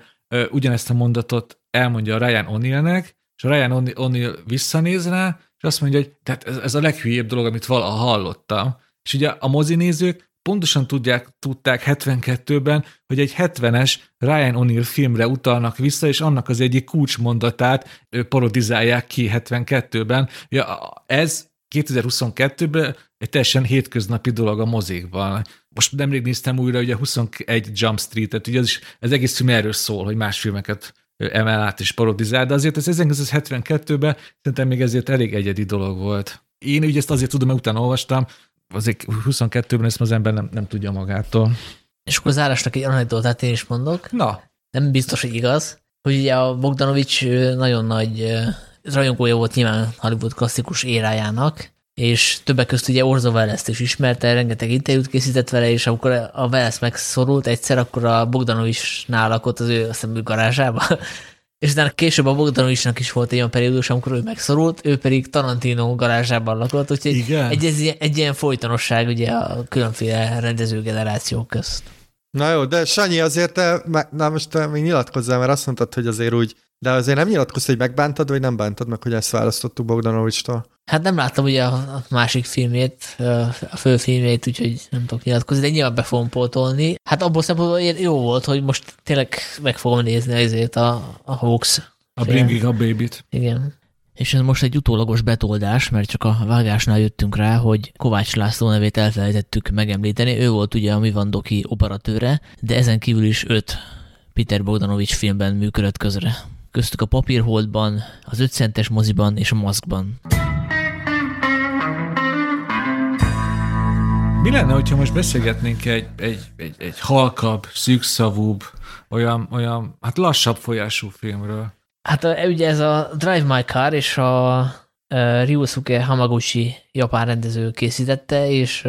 ugyanezt a mondatot elmondja a Ryan O'Neillnek, és a Ryan O'Neill visszanéz rá, és azt mondja, hogy tehát ez, ez a leghülyébb dolog, amit valaha hallottam. És ugye a mozinézők pontosan tudják, tudták 72-ben, hogy egy 70-es Ryan O'Neill filmre utalnak vissza, és annak az egyik kulcsmondatát parodizálják ki 72-ben. Ja, ez 2022-ben egy teljesen hétköznapi dolog a mozikban. Most nemrég néztem újra ugye 21 Jump Street-et, ugye ez, is, ez egész film erről szól, hogy más filmeket emel át és parodizál, de azért ez 1972-ben szerintem még ezért elég egyedi dolog volt. Én ugye ezt azért tudom, mert utána olvastam, azért 22-ben ezt az ember nem, nem tudja magától. És akkor zárásnak egy anekdotát én is mondok. Na. Nem biztos, hogy igaz, hogy ugye a Bogdanovics nagyon nagy rajongója volt nyilván Hollywood klasszikus érájának, és többek között ugye Orzo welles is ismerte, rengeteg interjút készített vele, és amikor a Welles megszorult egyszer, akkor a Bogdanovicsnál lakott az ő, azt hiszem, garázsába, és utána később a Bogdanovicsnak is volt egy olyan periódus, amikor ő megszorult, ő pedig Tarantino garázsában lakott, úgyhogy Igen. Egy, egy, egy ilyen folytonosság ugye a különféle rendezőgenerációk közt. Na jó, de Sanyi, azért te, na most te még nyilatkozzál, mert azt mondtad, hogy azért úgy, de azért nem nyilatkoztad, hogy megbántad, vagy nem bántad meg, hogy ezt választottuk Bogdanovicstól? Hát nem láttam ugye a másik filmét, a fő filmét, úgyhogy nem tudok nyilatkozni, de nyilván be fogom pótolni. Hát abból szempontból jó volt, hogy most tényleg meg fogom nézni ezért a, a Hawks. A Bringing a Baby-t. Igen. És ez most egy utólagos betoldás, mert csak a vágásnál jöttünk rá, hogy Kovács László nevét elfelejtettük megemlíteni. Ő volt ugye a Mivandoki operatőre, de ezen kívül is öt Peter Bogdanovics filmben működött közre. Köztük a Papírholdban, az 5 centes moziban és a Maszkban. Mi lenne, hogyha most beszélgetnénk egy, egy, egy, egy halkabb, szűkszavúbb, olyan, olyan, hát lassabb folyású filmről? Hát ugye ez a Drive My Car és a Ryusuke Hamaguchi japán rendező készítette, és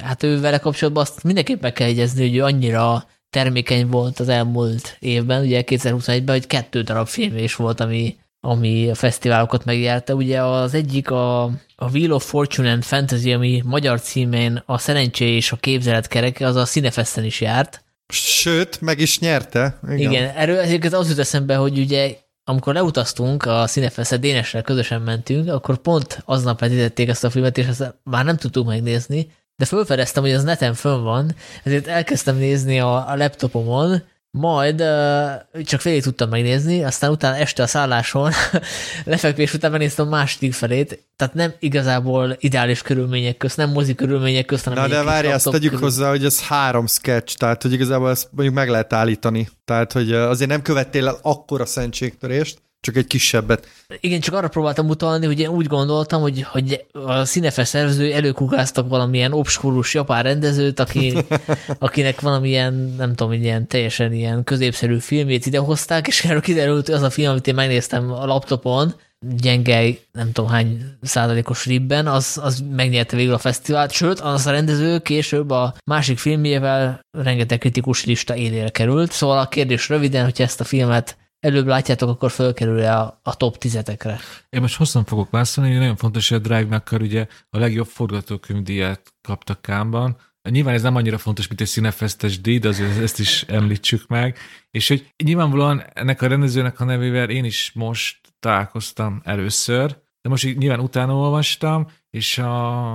hát ő vele kapcsolatban azt mindenképp meg kell egyezni, hogy ő annyira termékeny volt az elmúlt évben, ugye 2021-ben, hogy kettő darab film is volt, ami, ami a fesztiválokat megjárta. Ugye az egyik a, a Wheel of Fortune and Fantasy, ami magyar címén a szerencsé és a képzelet kereke, az a Cinefesten is járt. Sőt, meg is nyerte. Igen, Igen erről ezért az jut eszembe, hogy ugye amikor leutaztunk a Cinefestre, Dénesre közösen mentünk, akkor pont aznap vetítették ezt a filmet, és ezt már nem tudtuk megnézni, de felfedeztem, hogy az neten fönn van, ezért elkezdtem nézni a, a laptopomon, majd uh, csak félig tudtam megnézni, aztán utána este a szálláson, lefekvés után megnéztem a második felét, tehát nem igazából ideális körülmények közt, nem mozi körülmények közt, hanem Na de várj, azt tegyük körül... hozzá, hogy ez három sketch, tehát hogy igazából ezt mondjuk meg lehet állítani. Tehát, hogy azért nem követtél el akkora szentségtörést, csak egy kisebbet. Igen, csak arra próbáltam utalni, hogy én úgy gondoltam, hogy, hogy a színefe szervező előkugáztak valamilyen obskurus japán rendezőt, aki, akinek valamilyen, nem tudom, ilyen teljesen ilyen középszerű filmét idehozták, és erről kiderült, hogy az a film, amit én megnéztem a laptopon, gyenge, nem tudom hány százalékos ribben, az, az megnyerte végül a fesztivált, sőt, az a rendező később a másik filmjével rengeteg kritikus lista élére került, szóval a kérdés röviden, hogy ezt a filmet előbb látjátok, akkor fölkerül a, a top tizetekre. Én most hosszan fogok válaszolni, nagyon fontos, hogy a Drive McCar ugye a legjobb forgatókönyvdíjat kapta Kámban, nyilván ez nem annyira fontos, mint egy színefesztes díj, de azért ezt is említsük meg, és hogy nyilvánvalóan ennek a rendezőnek a nevével én is most találkoztam először, de most így nyilván utána olvastam, és a,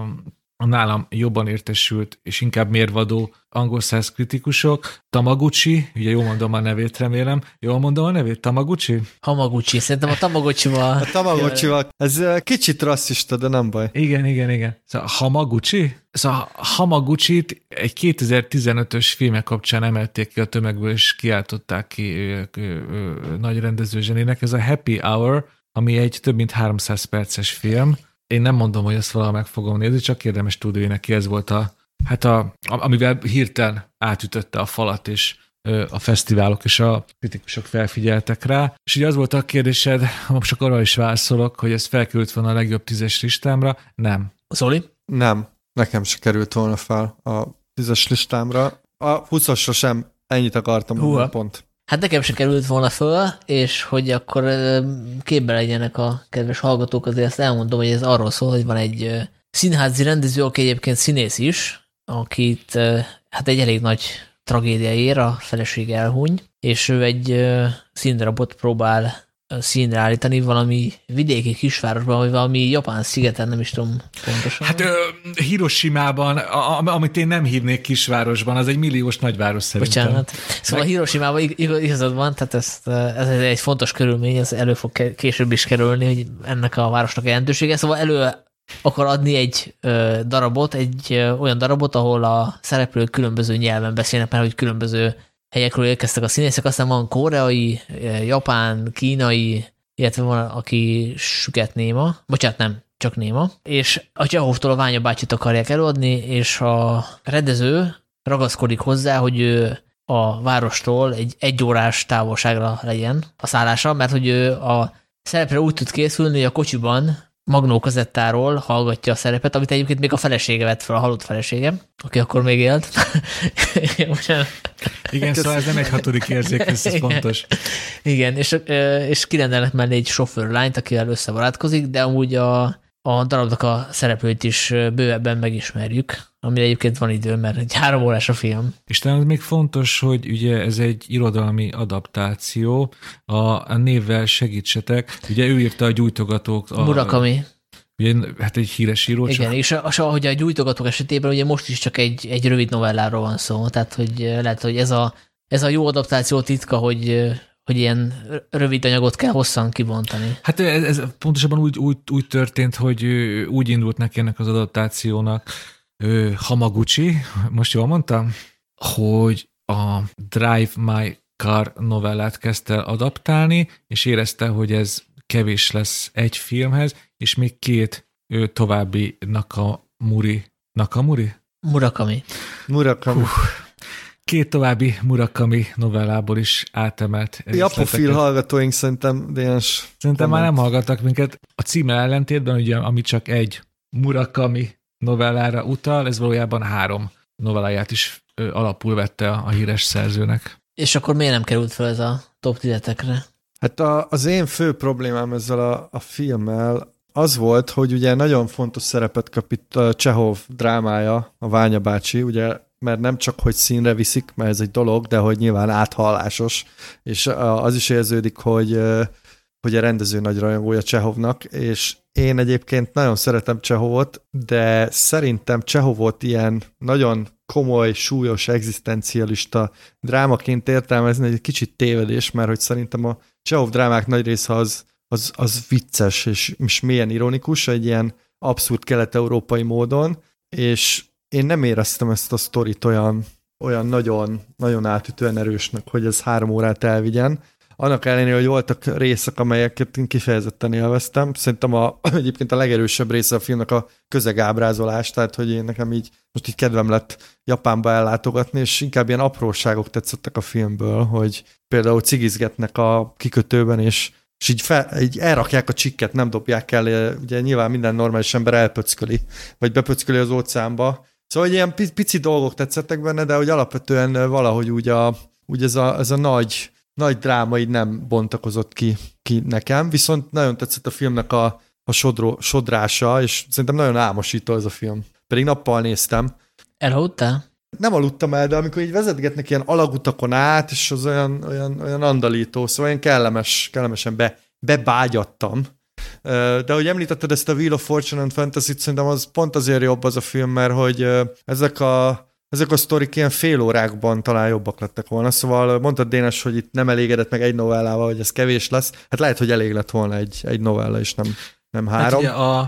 a nálam jobban értesült és inkább mérvadó angol száz kritikusok, Tamaguchi, ugye jól mondom a nevét, remélem. Jól mondom a nevét, Tamaguchi? Hamaguchi, szerintem a Tamagocsival... A Tamagocsival, ez kicsit rasszista, de nem baj. Igen, igen, igen. Szóval Hamaguchi? Szóval Hamaguchi-t egy 2015-ös filmek kapcsán emelték ki a tömegből, és kiáltották ki ő, ő, ő, ő, nagy rendezőzsenének. Ez a Happy Hour, ami egy több mint 300 perces film. Én nem mondom, hogy ezt valaha meg fogom nézni, csak érdemes tudni, hogy neki ez volt a, hát a, amivel hirtelen átütötte a falat, és a fesztiválok és a kritikusok felfigyeltek rá. És ugye az volt a kérdésed, most csak arra is válaszolok, hogy ez felkerült volna a legjobb tízes listámra. Nem. Zoli? Nem, nekem se került volna fel a tízes listámra. A 20-asra sem ennyit akartam mondani, pont. Hát nekem se került volna föl, és hogy akkor képbe legyenek a kedves hallgatók, azért ezt elmondom, hogy ez arról szól, hogy van egy színházi rendező, aki egyébként színész is, akit hát egy elég nagy tragédia ér, a feleség elhuny, és ő egy színdarabot próbál színre állítani valami vidéki kisvárosban, vagy valami japán szigeten, nem is tudom pontosan. Hát Hiroshima-ban, amit én nem hívnék kisvárosban, az egy milliós nagyváros szerintem. Bocsánat. Szóval Meg... Hiroshima-ban igazad van, tehát ezt, ez egy fontos körülmény, ez elő fog később is kerülni, hogy ennek a városnak jelentősége. Szóval elő akar adni egy ö, darabot, egy ö, olyan darabot, ahol a szereplők különböző nyelven beszélnek, mert hogy különböző helyekről érkeztek a színészek, aztán van koreai, japán, kínai, illetve van, aki süket néma, bocsánat, nem, csak néma, és a Csehovtól a Ványa bácsit akarják előadni, és a rendező ragaszkodik hozzá, hogy ő a várostól egy egyórás távolságra legyen a szállása, mert hogy ő a szerepre úgy tud készülni, hogy a kocsiban Magnó kazettáról hallgatja a szerepet, amit egyébként még a felesége vett fel, a halott felesége, aki akkor még élt. Igen, szóval ez nem egy hatodik érzék, ez Igen. fontos. Igen, és, és kirendelnek mellé egy sofőrlányt, akivel összebarátkozik, de amúgy a, a darabnak a szereplőt is bővebben megismerjük, ami egyébként van idő, mert egy három órás a film. És talán még fontos, hogy ugye ez egy irodalmi adaptáció, a, a névvel segítsetek. Ugye ő írta a gyújtogatók. A, Murakami. Ugye, hát egy híres író. Igen, csak... és a, ahogy a gyújtogatók esetében ugye most is csak egy, egy rövid novelláról van szó, tehát hogy lehet, hogy ez a, ez a jó adaptáció titka, hogy hogy ilyen rövid anyagot kell hosszan kibontani. Hát ez, ez pontosabban úgy, úgy, úgy történt, hogy úgy indult neki ennek az adaptációnak Hamaguchi, most jól mondtam, hogy a Drive My Car novellát kezdte adaptálni, és érezte, hogy ez kevés lesz egy filmhez, és még két ő, további Nakamuri. Nakamuri? Murakami. Murakami. Hú, két további Murakami novellából is átemelt. Japofil hallgatóink szerintem Dénes. Szerintem már nem hallgattak minket. A címe ellentétben, ugye, ami csak egy Murakami novellára utal, ez valójában három novelláját is alapul vette a, a híres szerzőnek. És akkor miért nem került fel ez a top 10 Hát a, az én fő problémám ezzel a, a filmmel az volt, hogy ugye nagyon fontos szerepet kap itt a Csehov drámája, a Ványa bácsi, ugye mert nem csak, hogy színre viszik, mert ez egy dolog, de hogy nyilván áthallásos, és az is érződik, hogy, hogy a rendező nagy rajongója Csehovnak, és én egyébként nagyon szeretem Csehovot, de szerintem Csehovot ilyen nagyon komoly, súlyos, egzisztencialista drámaként értelmezni egy kicsit tévedés, mert hogy szerintem a Csehov drámák nagy része az, az, az vicces és, és mélyen ironikus, egy ilyen abszurd kelet-európai módon, és én nem éreztem ezt a sztorit olyan, olyan nagyon, nagyon átütően erősnek, hogy ez három órát elvigyen. Annak ellenére, hogy voltak részek, amelyeket én kifejezetten élveztem. Szerintem a, egyébként a legerősebb része a filmnek a közegábrázolás, tehát hogy én nekem így most így kedvem lett Japánba ellátogatni, és inkább ilyen apróságok tetszettek a filmből, hogy például cigizgetnek a kikötőben, és és így, fel, így elrakják a csikket, nem dobják el, ugye nyilván minden normális ember elpöcköli, vagy bepöcköli az óceánba, Szóval ilyen pici dolgok tetszettek benne, de hogy alapvetően valahogy úgy, a, úgy ez, a, ez a nagy, nagy dráma így nem bontakozott ki, ki nekem, viszont nagyon tetszett a filmnek a, a sodró, sodrása, és szerintem nagyon álmosító ez a film. Pedig nappal néztem. Elhúttál? Nem aludtam el, de amikor így vezetgetnek ilyen alagutakon át, és az olyan, olyan, olyan andalító, szóval olyan kellemes, kellemesen be, bebágyattam. De hogy említetted ezt a Wheel of Fortune and fantasy szerintem az pont azért jobb az a film, mert hogy ezek a ezek a sztorik ilyen fél órákban talán jobbak lettek volna, szóval mondtad Dénes, hogy itt nem elégedett meg egy novellával, hogy ez kevés lesz, hát lehet, hogy elég lett volna egy, egy novella, és nem, nem három. Hát ugye a,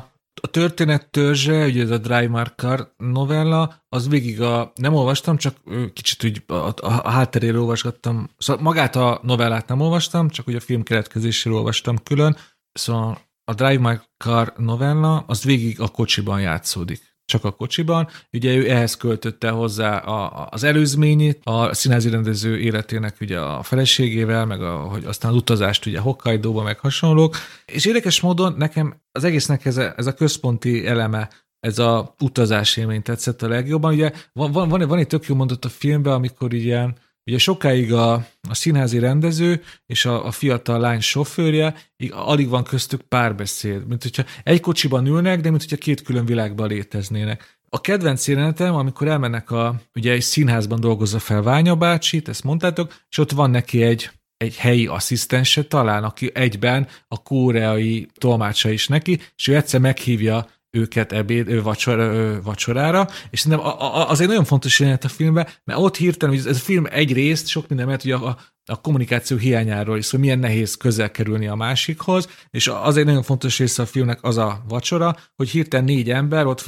a történet törzse, ugye ez a Dry Marker novella, az végig a, nem olvastam, csak kicsit úgy a, a, a hátteréről olvasgattam, szóval magát a novellát nem olvastam, csak ugye a film keletkezéséről olvastam külön, szóval a Drive My Car novella, az végig a kocsiban játszódik csak a kocsiban. Ugye ő ehhez költötte hozzá a, az előzményét, a színházi rendező életének ugye a feleségével, meg a, hogy aztán az utazást ugye Hokkaido-ba, meg hasonlók. És érdekes módon nekem az egésznek ez a, ez a központi eleme, ez a utazás élmény tetszett a legjobban. Ugye van, van, van, van egy tök jó mondat a filmben, amikor ilyen Ugye sokáig a, a színházi rendező és a, a fiatal lány sofőrje, így alig van köztük párbeszéd, mint hogyha egy kocsiban ülnek, de mint hogyha két külön világban léteznének. A kedvenc jelenetem, amikor elmennek a, ugye egy színházban dolgozza fel Ványa bácsit, ezt mondtátok, és ott van neki egy, egy helyi asszisztense talán, aki egyben a koreai tolmácsa is neki, és ő egyszer meghívja őket ebéd, ő vacsor, vacsorára, és szerintem az egy nagyon fontos jelenet a filmben, mert ott hirtelen, hogy ez a film egy részt, sok minden, mert ugye a, a kommunikáció hiányáról is, hogy milyen nehéz közel kerülni a másikhoz, és az egy nagyon fontos része a filmnek az a vacsora, hogy hirtelen négy ember ott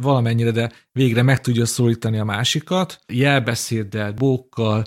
valamennyire, de végre meg tudja szólítani a másikat, jelbeszéddel, bókkal,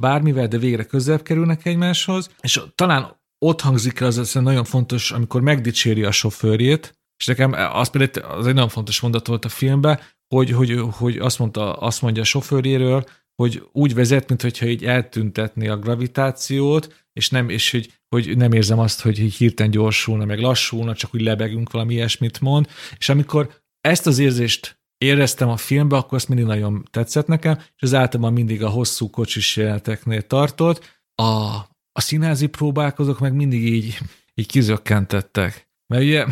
bármivel, de végre közelebb kerülnek egymáshoz, és talán ott hangzik el az, az nagyon fontos, amikor megdicséri a sofőrjét, és nekem az például az egy nagyon fontos mondat volt a filmben, hogy, hogy, hogy azt, mondta, azt mondja a sofőréről, hogy úgy vezet, mintha így eltüntetné a gravitációt, és nem, és hogy, hogy nem érzem azt, hogy hirtelen gyorsulna, meg lassulna, csak úgy lebegünk, valami ilyesmit mond. És amikor ezt az érzést éreztem a filmbe, akkor azt mindig nagyon tetszett nekem, és az általában mindig a hosszú kocsis jeleneteknél tartott. A, a színházi próbálkozók meg mindig így, így kizökkentettek. Mert ugye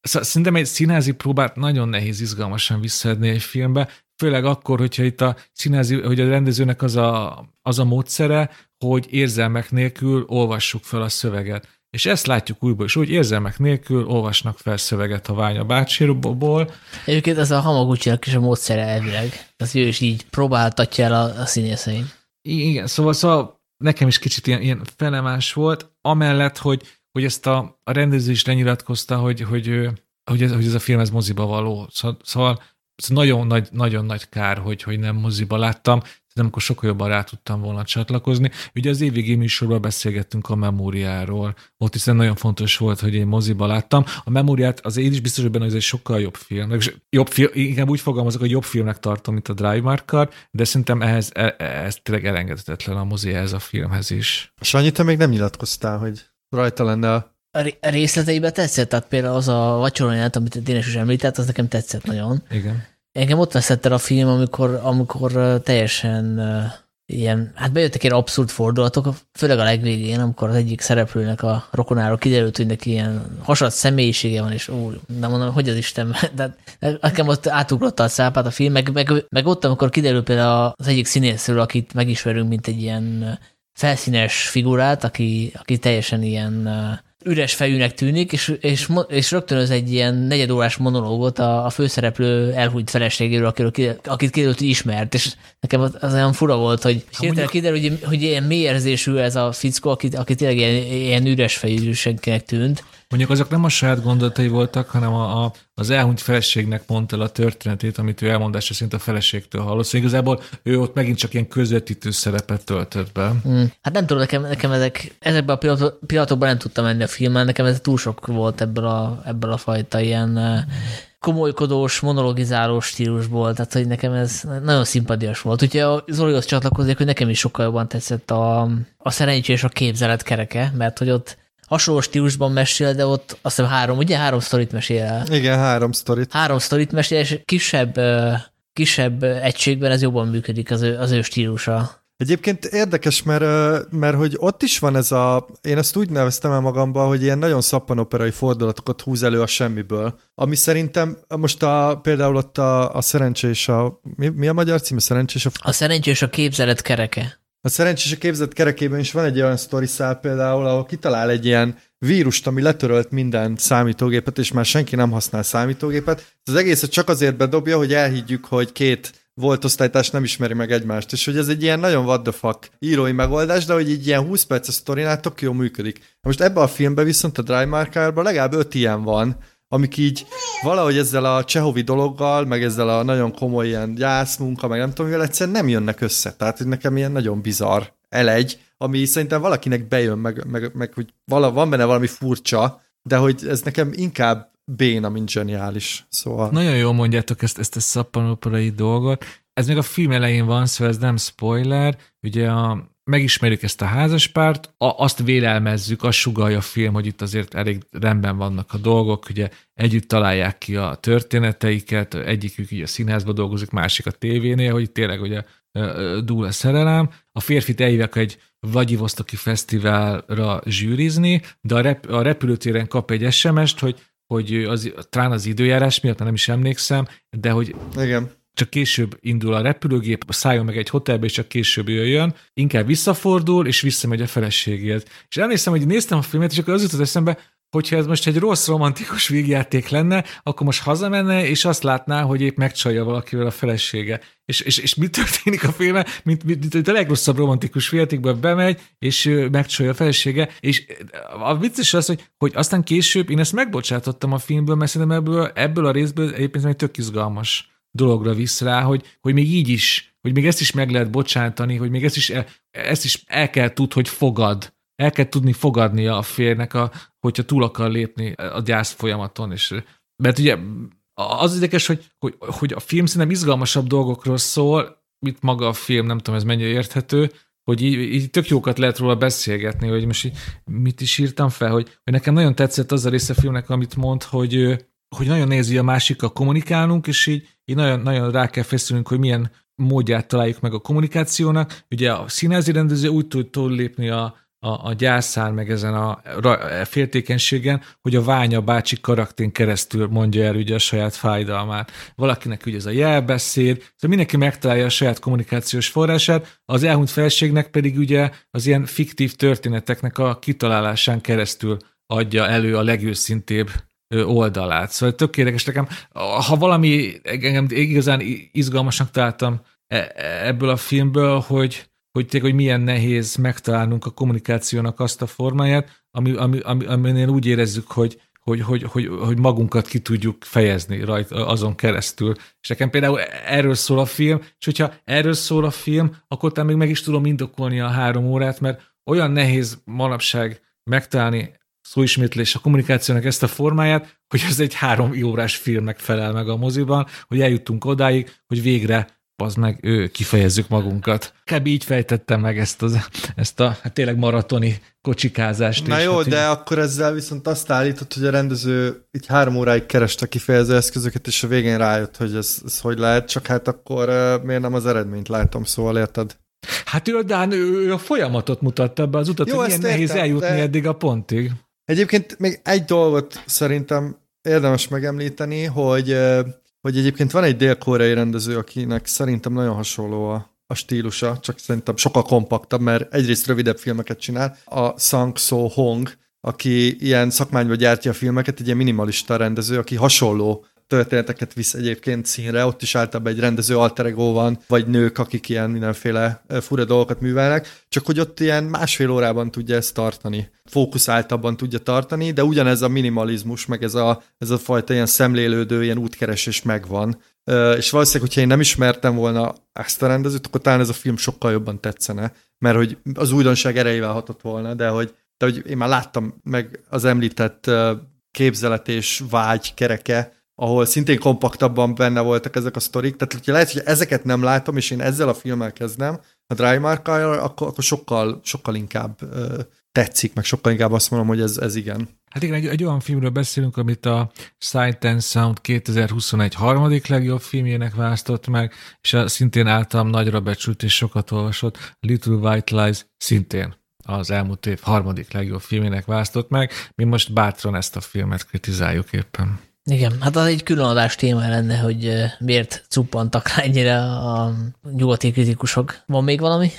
Szóval szerintem egy színházi próbát nagyon nehéz izgalmasan visszaadni egy filmbe, főleg akkor, hogyha itt a színházi, hogy a rendezőnek az a, az a módszere, hogy érzelmek nélkül olvassuk fel a szöveget. És ezt látjuk újból is, hogy érzelmek nélkül olvasnak fel szöveget a Ványa bácsiból. Egyébként ez a hamaguchi is a módszere elvileg. Az ő is így próbáltatja el a, a színészein. Igen, szóval, szóval nekem is kicsit ilyen, ilyen felemás volt, amellett, hogy hogy ezt a, a rendező is lenyilatkozta, hogy, hogy, hogy, ez, hogy ez a film ez moziba való. Szóval, szóval nagyon nagy, nagyon nagy kár, hogy, hogy nem moziba láttam, de amikor sokkal jobban rá tudtam volna csatlakozni. Ugye az évvégi műsorban beszélgettünk a memóriáról, ott hiszen nagyon fontos volt, hogy én moziba láttam. A memóriát az én is biztos, hogy benne, hogy ez egy sokkal jobb film. Jobb film, inkább úgy fogalmazok, hogy jobb filmnek tartom, mint a Drive Marker, de szerintem ehhez, e, ez tényleg elengedhetetlen a mozi ehhez a filmhez is. Sanyi, te még nem nyilatkoztál, hogy rajta lenne a... A részleteiben tetszett, tehát például az a vacsoronyát, amit Dénes is említett, az nekem tetszett nagyon. Igen. Engem ott veszett el a film, amikor, amikor teljesen ilyen, hát bejöttek ilyen abszurd fordulatok, főleg a legvégén, amikor az egyik szereplőnek a rokonáról kiderült, hogy neki ilyen hasonló személyisége van, és úgy, nem mondom, hogy az Isten, de, nekem ott átugrotta a szápát a film, meg, meg, meg ott, amikor kiderült például az egyik színészről, akit megismerünk, mint egy ilyen felszínes figurát, aki, aki teljesen ilyen üres fejűnek tűnik, és, és, és rögtön egy ilyen negyedórás monológot a, a főszereplő elhúnyt feleségéről, akiről, akit kiderült, hogy ismert, és nekem az, az olyan fura volt, hogy mondjuk... kiderül, hogy, hogy ilyen mély érzésű ez a fickó, aki, aki tényleg ilyen, ilyen üres fejűségnek tűnt, Mondjuk azok nem a saját gondolatai voltak, hanem a, a, az elhunyt feleségnek mondta el a történetét, amit ő elmondása szerint a feleségtől hallott. Szóval igazából ő ott megint csak ilyen közvetítő szerepet töltött be. Mm. Hát nem tudom, nekem, nekem ezek, ezekben a pillanatokban nem tudtam menni a filmen, nekem ez túl sok volt ebből a, ebből a fajta ilyen komolykodós, monologizálós stílusból, tehát hogy nekem ez nagyon szimpadias volt. Úgyhogy a Zolihoz csatlakozik, hogy nekem is sokkal jobban tetszett a, a szerencsés a képzelet kereke, mert hogy ott hasonló stílusban mesél, de ott azt hiszem három, ugye három sztorit mesél el. Igen, három sztorit. Három sztorit mesél, és kisebb, kisebb egységben ez jobban működik az ő, az ő stílusa. Egyébként érdekes, mert, mert hogy ott is van ez a, én ezt úgy neveztem el magamban, hogy ilyen nagyon szappanoperai fordulatokat húz elő a semmiből, ami szerintem most a, például ott a, a szerencsés a, mi, mi a magyar cím? A szerencsés a... A szerencsés a képzelet kereke. A szerencsés a képzett kerekében is van egy olyan sztori szál például, ahol kitalál egy ilyen vírust, ami letörölt minden számítógépet, és már senki nem használ számítógépet. Az egészet csak azért bedobja, hogy elhiggyük, hogy két volt osztálytárs nem ismeri meg egymást, és hogy ez egy ilyen nagyon what the fuck írói megoldás, de hogy így ilyen 20 perces sztorinál tök jó működik. Most ebbe a filmbe viszont a Dry Markerban legalább öt ilyen van, amik így valahogy ezzel a Csehovi dologgal, meg ezzel a nagyon komoly ilyen gyászmunka, meg nem tudom, mivel egyszerűen nem jönnek össze. Tehát nekem ilyen nagyon bizarr elegy, ami szerintem valakinek bejön, meg, meg, meg hogy vala, van benne valami furcsa, de hogy ez nekem inkább béna, mint zseniális. Szóval... Nagyon jól mondjátok ezt, ezt a szappanoperai dolgot. Ez még a film elején van, szóval ez nem spoiler. Ugye a, megismerjük ezt a házaspárt, a, azt vélelmezzük, azt sugalja a film, hogy itt azért elég rendben vannak a dolgok, ugye együtt találják ki a történeteiket, egyikük így a színházba dolgozik, másik a tévénél, hogy tényleg ugye dúl a szerelem. A férfit eljövek egy Vladivostoki fesztiválra zsűrizni, de a, rep, a repülőtéren kap egy SMS-t, hogy hogy az, talán az időjárás miatt, nem is emlékszem, de hogy Igen. Csak később indul a repülőgép, szálljon meg egy hotelbe, és csak később jöjjön, inkább visszafordul, és visszamegy a feleségéhez. És emlékszem, hogy néztem a filmet, és akkor az jutott eszembe, hogyha ez most egy rossz romantikus végjáték lenne, akkor most hazamenne, és azt látná, hogy épp megcsalja valakivel a felesége. És, és, és mi történik a filmben? Mint, mint, mint a legrosszabb romantikus végjátékban bemegy, és megcsalja a felesége, és a vicces az, hogy, hogy aztán később én ezt megbocsátottam a filmből, mert szerintem ebből, ebből a részből egyébként egy tök izgalmas dologra visz rá, hogy, hogy még így is, hogy még ezt is meg lehet bocsátani, hogy még ezt is ezt is el kell tud, hogy fogad el kell tudni fogadnia a férnek, a, hogyha túl akar lépni a gyász folyamaton. És, mert ugye az érdekes, hogy, hogy, hogy a film szerintem izgalmasabb dolgokról szól, mint maga a film, nem tudom, ez mennyire érthető, hogy így, így tök jókat lehet róla beszélgetni, hogy most így, mit is írtam fel, hogy, hogy nekem nagyon tetszett az a része a filmnek, amit mond, hogy, hogy nagyon nézi a másikkal kommunikálnunk, és így, így nagyon, nagyon rá kell feszülnünk, hogy milyen módját találjuk meg a kommunikációnak. Ugye a színházi rendező úgy tud túl lépni a, a, a gyászán, meg ezen a, a féltékenységen, hogy a Ványa bácsi karaktén keresztül mondja el ugye a saját fájdalmát. Valakinek ugye ez a jelbeszéd, szóval mindenki megtalálja a saját kommunikációs forrását, az elhunyt felségnek pedig ugye az ilyen fiktív történeteknek a kitalálásán keresztül adja elő a legőszintébb oldalát. Szóval tökéletes nekem, ha valami engem igazán izgalmasnak találtam e, e, ebből a filmből, hogy, hogy tényleg, hogy milyen nehéz megtalálnunk a kommunikációnak azt a formáját, ami, ami, ami, aminél úgy érezzük, hogy, hogy, hogy, hogy, hogy magunkat ki tudjuk fejezni rajta azon keresztül. És nekem például erről szól a film, és hogyha erről szól a film, akkor talán még meg is tudom indokolni a három órát, mert olyan nehéz manapság megtalálni szóismétlés a kommunikációnak ezt a formáját, hogy ez egy három órás filmnek felel meg a moziban, hogy eljuttunk odáig, hogy végre az meg ő, kifejezzük magunkat. Kb. így fejtettem meg ezt, az, ezt a hát tényleg maratoni kocsikázást. Na is, jó, hát de így... akkor ezzel viszont azt állított, hogy a rendező így három óráig kereste a kifejező eszközöket, és a végén rájött, hogy ez, ez hogy lehet, csak hát akkor uh, miért nem az eredményt látom, szóval érted? Hát ő, de ő a folyamatot mutatta be az utat, Jó, hogy milyen nehéz értem, eljutni de... eddig a pontig. Egyébként még egy dolgot szerintem érdemes megemlíteni, hogy hogy egyébként van egy dél-koreai rendező, akinek szerintem nagyon hasonló a, a stílusa, csak szerintem sokkal kompaktabb, mert egyrészt rövidebb filmeket csinál, a Sang So Hong, aki ilyen szakmányba gyártja a filmeket, egy ilyen minimalista rendező, aki hasonló történeteket visz egyébként színre, ott is általában egy rendező alter ego van, vagy nők, akik ilyen mindenféle fura dolgokat művelnek, csak hogy ott ilyen másfél órában tudja ezt tartani, fókuszáltabban tudja tartani, de ugyanez a minimalizmus, meg ez a, ez a fajta ilyen szemlélődő, ilyen útkeresés megvan. És valószínűleg, hogyha én nem ismertem volna ezt a rendezőt, akkor talán ez a film sokkal jobban tetszene, mert hogy az újdonság erejével hatott volna, de hogy, de hogy én már láttam meg az említett képzelet és vágy kereke, ahol szintén kompaktabban benne voltak ezek a sztorik. Tehát hogyha lehet, hogy ezeket nem látom, és én ezzel a filmmel kezdem, a Dry Mark-kal, akkor, akkor sokkal, sokkal inkább uh, tetszik, meg sokkal inkább azt mondom, hogy ez, ez igen. Hát igen, egy, egy olyan filmről beszélünk, amit a Sight and Sound 2021 harmadik legjobb filmjének választott meg, és a szintén általam nagyra becsült és sokat olvasott Little White Lies szintén az elmúlt év harmadik legjobb filmének választott meg. Mi most bátran ezt a filmet kritizáljuk éppen. Igen, hát az egy különadás téma lenne, hogy miért cuppantak rá ennyire a nyugati kritikusok. Van még valami?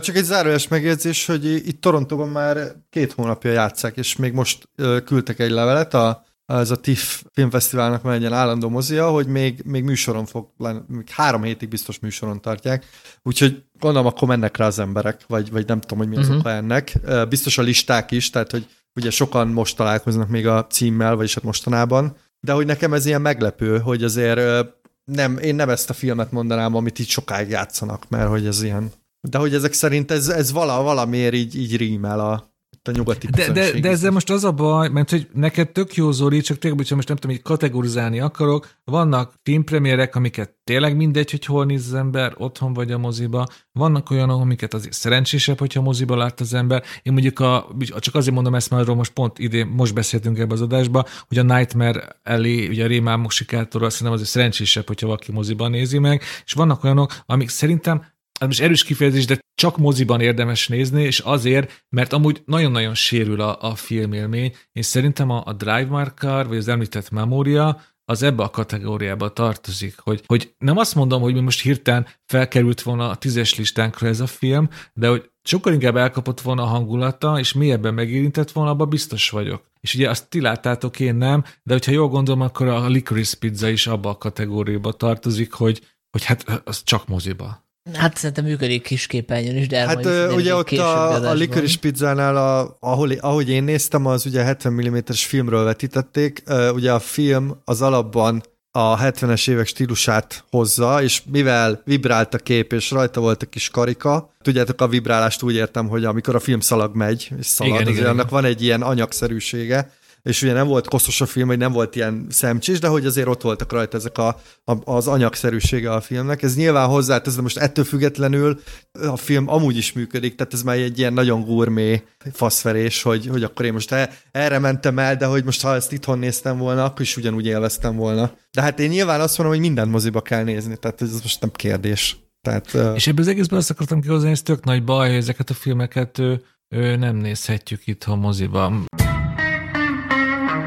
Csak egy zárójeles megjegyzés, hogy itt Torontóban már két hónapja játszák, és még most küldtek egy levelet a, ez a TIFF filmfesztiválnak van egy ilyen állandó mozia, hogy még, még műsoron fog még három hétig biztos műsoron tartják, úgyhogy gondolom akkor mennek rá az emberek, vagy, vagy nem tudom, hogy mi az uh-huh. oka ennek. Biztos a listák is, tehát hogy ugye sokan most találkoznak még a címmel, vagyis hát mostanában, de hogy nekem ez ilyen meglepő, hogy azért nem, én nem ezt a filmet mondanám, amit így sokáig játszanak, mert hogy ez ilyen. De hogy ezek szerint ez, ez vala, valamiért így, így rímel a, a nyugati de, de, de ezzel most az a baj, mert hogy neked tök jó Zoli, csak tényleg, hogyha most nem tudom, hogy kategorizálni akarok, vannak filmpremierek, amiket tényleg mindegy, hogy hol néz az ember, otthon vagy a moziba, vannak olyanok, amiket azért szerencsésebb, hogyha a moziba lát az ember. Én mondjuk a, csak azért mondom ezt, mert arról most pont idén, most beszéltünk ebbe az adásba, hogy a Nightmare elé, ugye a rémálmok sikátorral szerintem azért szerencsésebb, hogyha valaki moziban nézi meg, és vannak olyanok, amik szerintem ez most erős kifejezés, de csak moziban érdemes nézni, és azért, mert amúgy nagyon-nagyon sérül a, a filmélmény. Én szerintem a, a Drive Car, vagy az említett Memória, az ebbe a kategóriába tartozik, hogy, hogy nem azt mondom, hogy mi most hirtelen felkerült volna a tízes listánkra ez a film, de hogy sokkal inkább elkapott volna a hangulata, és mélyebben megérintett volna, abban biztos vagyok. És ugye azt ti láttátok, én nem, de hogyha jól gondolom, akkor a Licorice Pizza is abba a kategóriába tartozik, hogy, hogy hát az csak moziba. Hát szerintem működik kisképernyőn is, de Hát ugye ott a, a Licorice Pizzánál, a, ahol, ahogy én néztem, az ugye 70 mm-es filmről vetítették. Ugye a film az alapban a 70-es évek stílusát hozza, és mivel vibrált a kép, és rajta volt a kis karika, tudjátok, a vibrálást úgy értem, hogy amikor a film szalag megy, és szalad, igen, azért igen, annak igen. van egy ilyen anyagszerűsége, és ugye nem volt koszos a film, vagy nem volt ilyen szemcsés, de hogy azért ott voltak rajta ezek a, a, az anyagszerűsége a filmnek. Ez nyilván hozzátesz, de most ettől függetlenül a film amúgy is működik, tehát ez már egy ilyen nagyon gurmé faszverés, hogy, hogy akkor én most erre mentem el, de hogy most ha ezt itthon néztem volna, akkor is ugyanúgy élveztem volna. De hát én nyilván azt mondom, hogy mindent moziba kell nézni, tehát ez most nem kérdés. Tehát, és ebből az egészben azt akartam kihozni, hogy ez tök nagy baj, hogy ezeket a filmeket ő, ő nem nézhetjük itthon moziban.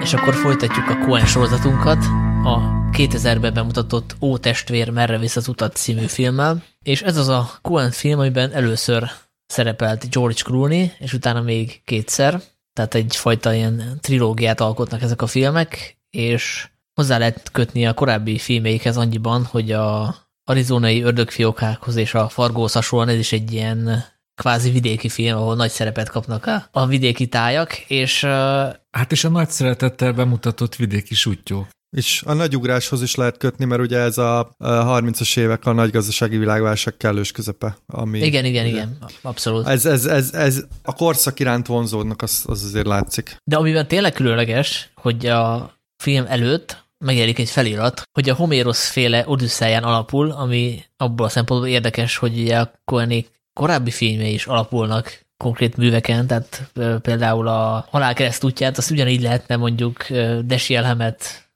És akkor folytatjuk a Coen sorozatunkat a 2000-ben bemutatott Ó testvér, merre visz az utat című filmmel, és ez az a Coen film, amiben először szerepelt George Clooney, és utána még kétszer, tehát egyfajta ilyen trilógiát alkotnak ezek a filmek, és hozzá lehet kötni a korábbi filmeikhez annyiban, hogy a arizonai ördögfiókákhoz és a Fargóhoz hasonlóan ez is egy ilyen kvázi vidéki film, ahol nagy szerepet kapnak a, a vidéki tájak, és... Hát és a nagy szeretettel bemutatott vidéki sutyók. És a nagy ugráshoz is lehet kötni, mert ugye ez a 30-as évek a nagy gazdasági világválság kellős közepe. Ami, igen, igen, igen, abszolút. Ez, ez, ez, ez a korszak iránt vonzódnak, az, az azért látszik. De amiben tényleg különleges, hogy a film előtt megjelenik egy felirat, hogy a Homérosz féle Odüsszelján alapul, ami abból a szempontból érdekes, hogy ugye a Koenék korábbi filmje is alapulnak konkrét műveken, tehát például a Halálkereszt útját, azt ugyanígy lehetne mondjuk Desi Elhemet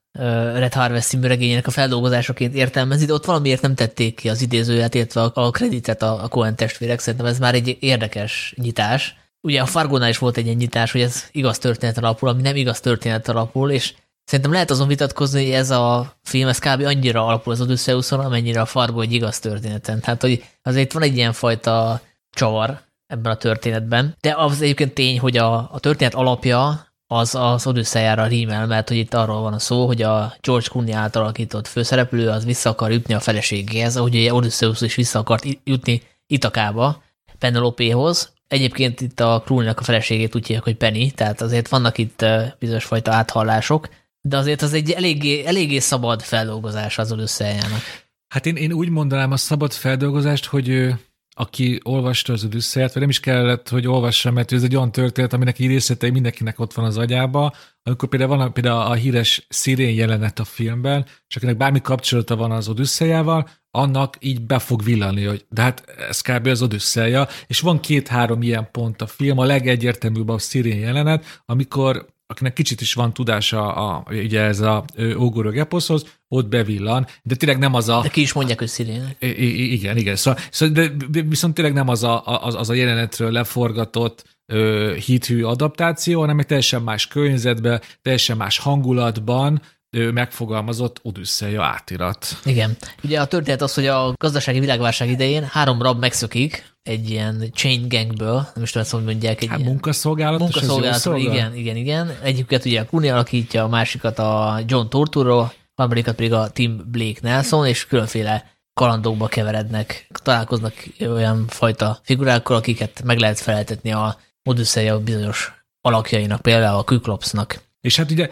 Red Harvest című regényének a feldolgozásaként értelmezni, de ott valamiért nem tették ki az idézőját, illetve a kreditet a Cohen testvérek. Szerintem ez már egy érdekes nyitás. Ugye a Fargónál is volt egy ilyen nyitás, hogy ez igaz történet alapul, ami nem igaz történet alapul, és Szerintem lehet azon vitatkozni, hogy ez a film, ez kb. annyira alapul az Odysseus-on, amennyire a Fargo egy igaz történeten. Tehát, hogy azért van egy ilyen fajta csavar ebben a történetben. De az egyébként tény, hogy a, a történet alapja az az Odüsszejára rímel, mert hogy itt arról van a szó, hogy a George Clooney által alakított főszereplő az vissza akar jutni a feleségéhez, ahogy ugye Odysseus is vissza akart jutni Itakába, Penelope-hoz. Egyébként itt a clooney a feleségét úgy hívják, hogy Penny, tehát azért vannak itt bizonyos fajta áthallások, de azért az egy eléggé, eléggé szabad feldolgozás az Odüsszejának. Hát én, én úgy mondanám a szabad feldolgozást, hogy aki olvasta az Odüsszeját, vagy nem is kellett, hogy olvassa, mert ez egy olyan történet, aminek így részletei mindenkinek ott van az agyába, amikor például van például a híres szirén jelenet a filmben, és akinek bármi kapcsolata van az Odüsszejával, annak így be fog villani, hogy de hát ez kb. az Odüsszeja, és van két-három ilyen pont a film, a legegyértelműbb a szirén jelenet, amikor akinek kicsit is van tudása a, ugye ez a ógörög eposzhoz, ott bevillan, de tényleg nem az a... De ki is mondják, hogy szirének. Igen, igen. Szóval, szóval de, de viszont tényleg nem az a, az, az a jelenetről leforgatott ö, hithű adaptáció, hanem egy teljesen más környezetben, teljesen más hangulatban, ő megfogalmazott Odüsszeja átirat. Igen. Ugye a történet az, hogy a gazdasági világválság idején három rab megszökik egy ilyen chain gangből, nem is tudom, hogy mondják. Egy hát ilyen munkaszolgálat, munkaszolgálatról, igen, igen, igen. Egyiket ugye a Clooney alakítja, a másikat a John Torturo, a harmadikat pedig a Tim Blake Nelson, és különféle kalandokba keverednek, találkoznak olyan fajta figurákkal, akiket meg lehet feleltetni a Odüsszeja bizonyos alakjainak, például a Kyklopsnak. És hát ugye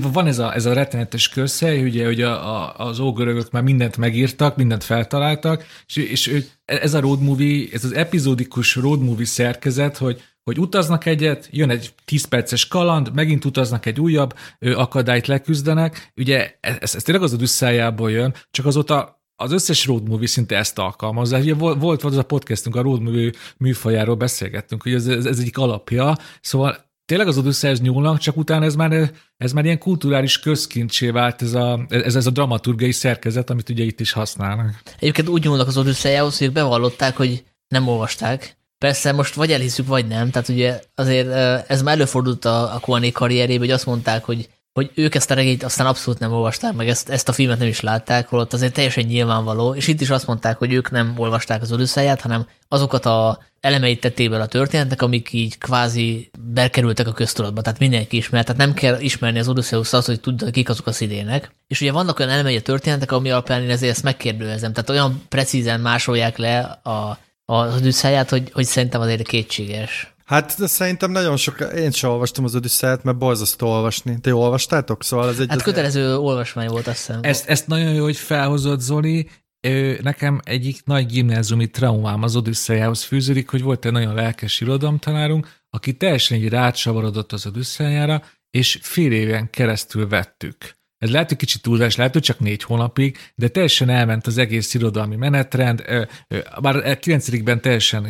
van ez a, ez a rettenetes közhely, ugye, hogy a, a, az ógörögök már mindent megírtak, mindent feltaláltak, és, és ez a road movie, ez az epizódikus road movie szerkezet, hogy, hogy utaznak egyet, jön egy 10 perces kaland, megint utaznak egy újabb akadályt leküzdenek, ugye ez, ez tényleg az a düsszeljából jön, csak azóta az összes road movie szinte ezt alkalmazza. Ugye volt, volt az a podcastünk, a road movie műfajáról beszélgettünk, hogy ez, ez, ez egyik alapja, szóval tényleg az Odysseus nyúlnak, csak utána ez már, ez már ilyen kulturális közkincsé vált ez a, ez, ez a dramaturgiai szerkezet, amit ugye itt is használnak. Egyébként úgy nyúlnak az Odysseushoz, hogy ők bevallották, hogy nem olvasták. Persze most vagy elhiszük, vagy nem. Tehát ugye azért ez már előfordult a, a Koané karrierében, hogy azt mondták, hogy hogy ők ezt a regényt aztán abszolút nem olvasták, meg ezt, ezt a filmet nem is látták, holott azért teljesen nyilvánvaló, és itt is azt mondták, hogy ők nem olvasták az Odüsszelját, hanem azokat a elemeit tették bele a történetnek, amik így kvázi bekerültek a köztudatba, tehát mindenki ismer, tehát nem kell ismerni az Odysseus azt, hogy tudja, kik azok a szidének. És ugye vannak olyan elemei a történetek, ami alapján én ezért ezt megkérdőjezem, tehát olyan precízen másolják le a, az Odüsszelját, hogy, hogy szerintem azért kétséges. Hát de szerintem nagyon sok, én sem olvastam az Odüsszát, mert borzasztó olvasni. Ti olvastátok? Szóval ez egy... Hát kötelező olvasmány volt, azt hiszem. Ezt, ezt nagyon jó, hogy felhozott Zoli. Nekem egyik nagy gimnáziumi traumám az Odüsszejához fűződik, hogy volt egy nagyon lelkes irodalomtanárunk, aki teljesen így rácsavarodott az Odüsszejára, és fél éven keresztül vettük. Ez lehet, hogy kicsit túlzás, lehet, hogy csak négy hónapig, de teljesen elment az egész irodalmi menetrend. Bár 9 teljesen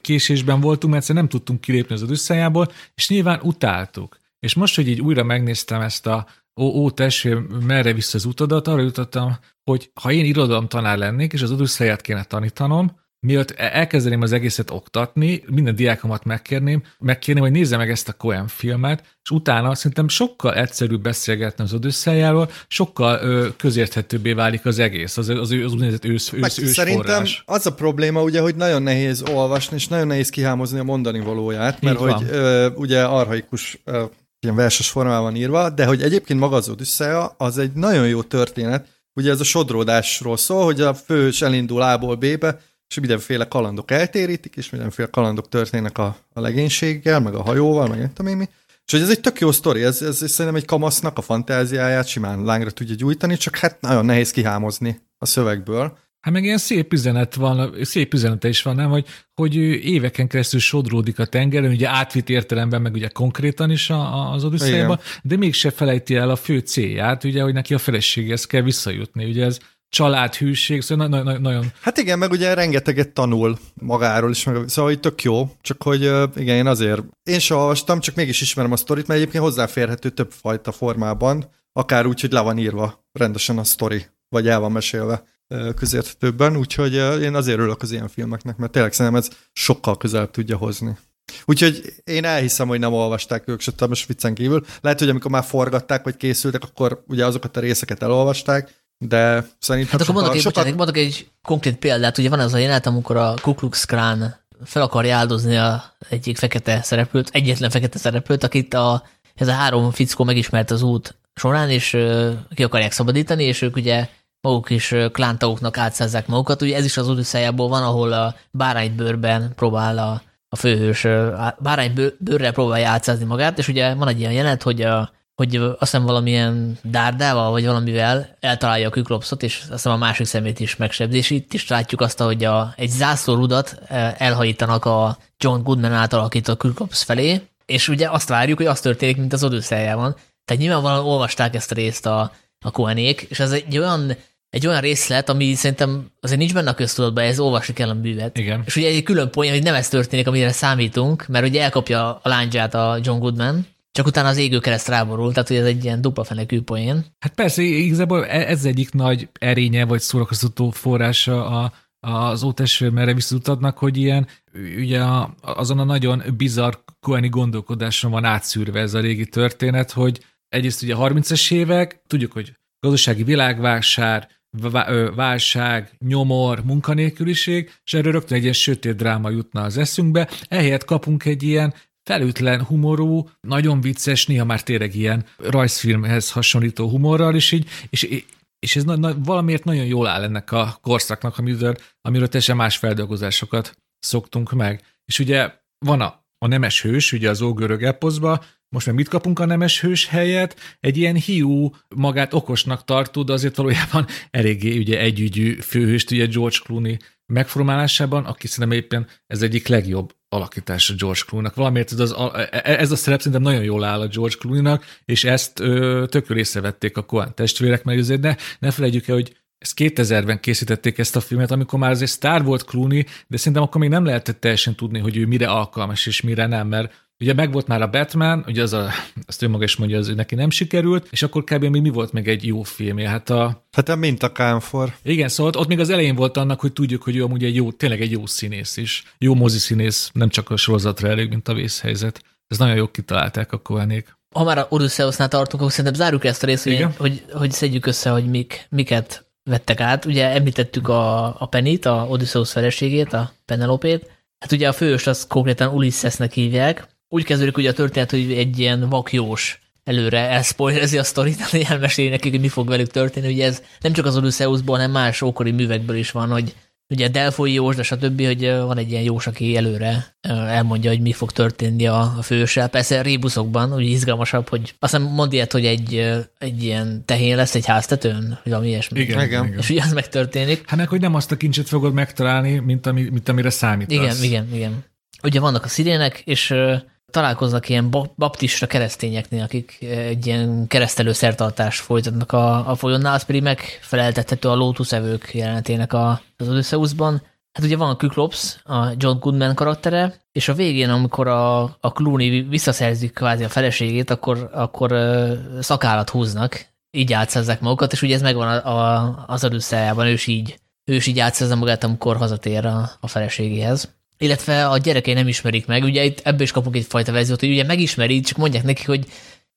késésben voltunk, mert nem tudtunk kilépni az Odüsszejából, és nyilván utáltuk. És most, hogy így újra megnéztem ezt a ó, ó testvérem, merre vissza az utadat, arra jutottam, hogy ha én irodalomtanár lennék, és az Odüsszeját kéne tanítanom, Miatt e- elkezdeném az egészet oktatni, minden diákomat megkérném, megkérném, hogy nézze meg ezt a Cohen filmet, és utána szerintem sokkal egyszerűbb beszélgetni az Odüsszejáról, sokkal ö, közérthetőbbé válik az egész, az, az, az úgynevezett ősz, ősz, ősz Szerintem forrás. az a probléma, ugye, hogy nagyon nehéz olvasni, és nagyon nehéz kihámozni a mondani valóját, mert hogy ö, ugye arhaikus ö, ilyen verses formában írva, de hogy egyébként maga az Odüsszeja, az egy nagyon jó történet, ugye ez a sodródásról szól, hogy a fős elindul A-ból B-be, és mindenféle kalandok eltérítik, és mindenféle kalandok történnek a, a legénységgel, meg a hajóval, meg nem tudom én mi. És hogy ez egy tök jó sztori, ez, ez, ez szerintem egy kamasznak a fantáziáját simán lángra tudja gyújtani, csak hát nagyon nehéz kihámozni a szövegből. Hát meg ilyen szép üzenet van, szép üzenete is van, nem, hogy, hogy éveken keresztül sodródik a tengeren, ugye átvitt értelemben, meg ugye konkrétan is az Odüsszejában, de mégse felejti el a fő célját, ugye, hogy neki a feleséghez kell visszajutni. Ugye ez családhűség, szóval na- na- nagyon... Hát igen, meg ugye rengeteget tanul magáról is, meg, szóval hogy tök jó, csak hogy igen, én azért, én sem olvastam, csak mégis ismerem a sztorit, mert egyébként hozzáférhető több fajta formában, akár úgy, hogy le van írva rendesen a sztori, vagy el van mesélve közérthetőbben, úgyhogy én azért örülök az ilyen filmeknek, mert tényleg szerintem ez sokkal közelebb tudja hozni. Úgyhogy én elhiszem, hogy nem olvasták ők, se most viccen kívül. Lehet, hogy amikor már forgatták, vagy készültek, akkor ugye azokat a részeket elolvasták, de szerintem Hát akkor mondok, egy, sokat... bocsánat, mondok egy konkrét példát, ugye van az a jelenet, amikor a Ku Klux Klan fel akarja áldozni a egyik fekete szereplőt, egyetlen fekete szereplőt, akit a, ez a három fickó megismert az út során, és uh, ki akarják szabadítani, és ők ugye maguk is klántagoknak átszázzák magukat. Ugye ez is az Odüsszejából van, ahol a báránybőrben próbál a, a főhős báránybőrrel próbálja átszázni magát, és ugye van egy ilyen jelenet, hogy a, hogy azt hiszem valamilyen dárdával, vagy valamivel eltalálja a küklopszot, és azt hiszem a másik szemét is megsebzi, és itt is látjuk azt, hogy a, egy zászlórudat elhajítanak a John Goodman által alakított küklopsz felé, és ugye azt várjuk, hogy az történik, mint az Odüsszeljában. Tehát nyilvánvalóan olvasták ezt a részt a, a Koenék, és ez egy olyan, egy olyan részlet, ami szerintem azért nincs benne a köztudatban, ez olvasni kell a művet. Igen. És ugye egy külön pontja, hogy nem ez történik, amire számítunk, mert ugye elkapja a lányzsát a John Goodman, csak utána az égő kereszt ráborul, tehát hogy ez egy ilyen dupla fenekű poén. Hát persze, igazából e- ez egyik nagy erénye vagy szórakoztató forrása a, az ótestfilmre visszatadnak, hogy ilyen, ugye a, azon a nagyon bizarr koeni gondolkodáson van átszűrve ez a régi történet, hogy egyrészt ugye 30-es évek, tudjuk, hogy gazdasági világválság, válság, nyomor, munkanélküliség, és erről rögtön egy ilyen sötét dráma jutna az eszünkbe. Ehelyett kapunk egy ilyen felütlen humorú, nagyon vicces, néha már tényleg ilyen rajzfilmhez hasonlító humorral, is így, és, és ez na, na, valamiért nagyon jól áll ennek a korszaknak, amiről, amiről teljesen más feldolgozásokat szoktunk meg. És ugye van a, a nemes hős, ugye az ógörög eposzba, most meg mit kapunk a nemes hős helyett? Egy ilyen hiú, magát okosnak tartó, de azért valójában eléggé ugye együgyű főhőst, ugye George Clooney megformálásában, aki szerintem éppen ez egyik legjobb alakítása George Clooney-nak. Valamiért ez, az, e- ez a szerep szerintem nagyon jól áll a George Clooney-nak, és ezt ö, tökül észrevették a Coen testvérek, mert azért ne, ne felejtjük el, hogy ezt 2000-ben készítették ezt a filmet, amikor már azért sztár volt Clooney, de szerintem akkor még nem lehetett teljesen tudni, hogy ő mire alkalmas és mire nem, mert Ugye megvolt már a Batman, ugye az a, azt ő maga is mondja, az ő neki nem sikerült, és akkor kb. még mi volt meg egy jó filmje? Hát a... Hát a mint a Kánfor. Igen, szóval ott még az elején volt annak, hogy tudjuk, hogy ő amúgy egy jó, tényleg egy jó színész is. Jó moziszínész, nem csak a sorozatra elég, mint a vészhelyzet. Ez nagyon jó kitalálták a Koenék. Ha már a Odysseusnál tartunk, akkor szerintem zárjuk ezt a részt, hogy, hogy, hogy szedjük össze, hogy mik, miket vettek át. Ugye említettük a, a Penit, a Odysseus feleségét, a Penelopét. Hát ugye a fős az konkrétan Ulyssesnek hívják, úgy kezdődik ugye a történet, hogy egy ilyen vakjós előre elszpoilerezi a sztorit, elmeséli nekik, hogy mi fog velük történni. Ugye ez nem csak az Odysseusból, hanem más ókori művekből is van, hogy ugye Delfoi Jós, de stb., hogy van egy ilyen jós, aki előre elmondja, hogy mi fog történni a, a főssel. Persze rébuszokban, úgy izgalmasabb, hogy azt hiszem mond ilyet, hogy egy, egy ilyen tehén lesz egy háztetőn, vagy valami ilyesmi. Igen, igen. igen. És ugye az megtörténik. Hát meg, hogy nem azt a kincset fogod megtalálni, mint, ami, mint amire számítasz. Igen, igen, igen. Ugye vannak a szirének, és találkoznak ilyen baptista keresztényeknél, akik egy ilyen keresztelő szertartást folytatnak a, a folyonnál, az pedig megfeleltethető a lótuszevők jelenetének a, az Odysseusban. Hát ugye van a Kyklops, a John Goodman karaktere, és a végén, amikor a, a Clooney visszaszerzik kvázi a feleségét, akkor, akkor szakállat húznak, így átszerzek magukat, és ugye ez megvan a, a, az Odysseusban, ő is így, ő is így magát, amikor hazatér a, a feleségéhez illetve a gyerekei nem ismerik meg. Ugye itt ebből is kapunk egyfajta verziót, hogy ugye megismeri, csak mondják neki, hogy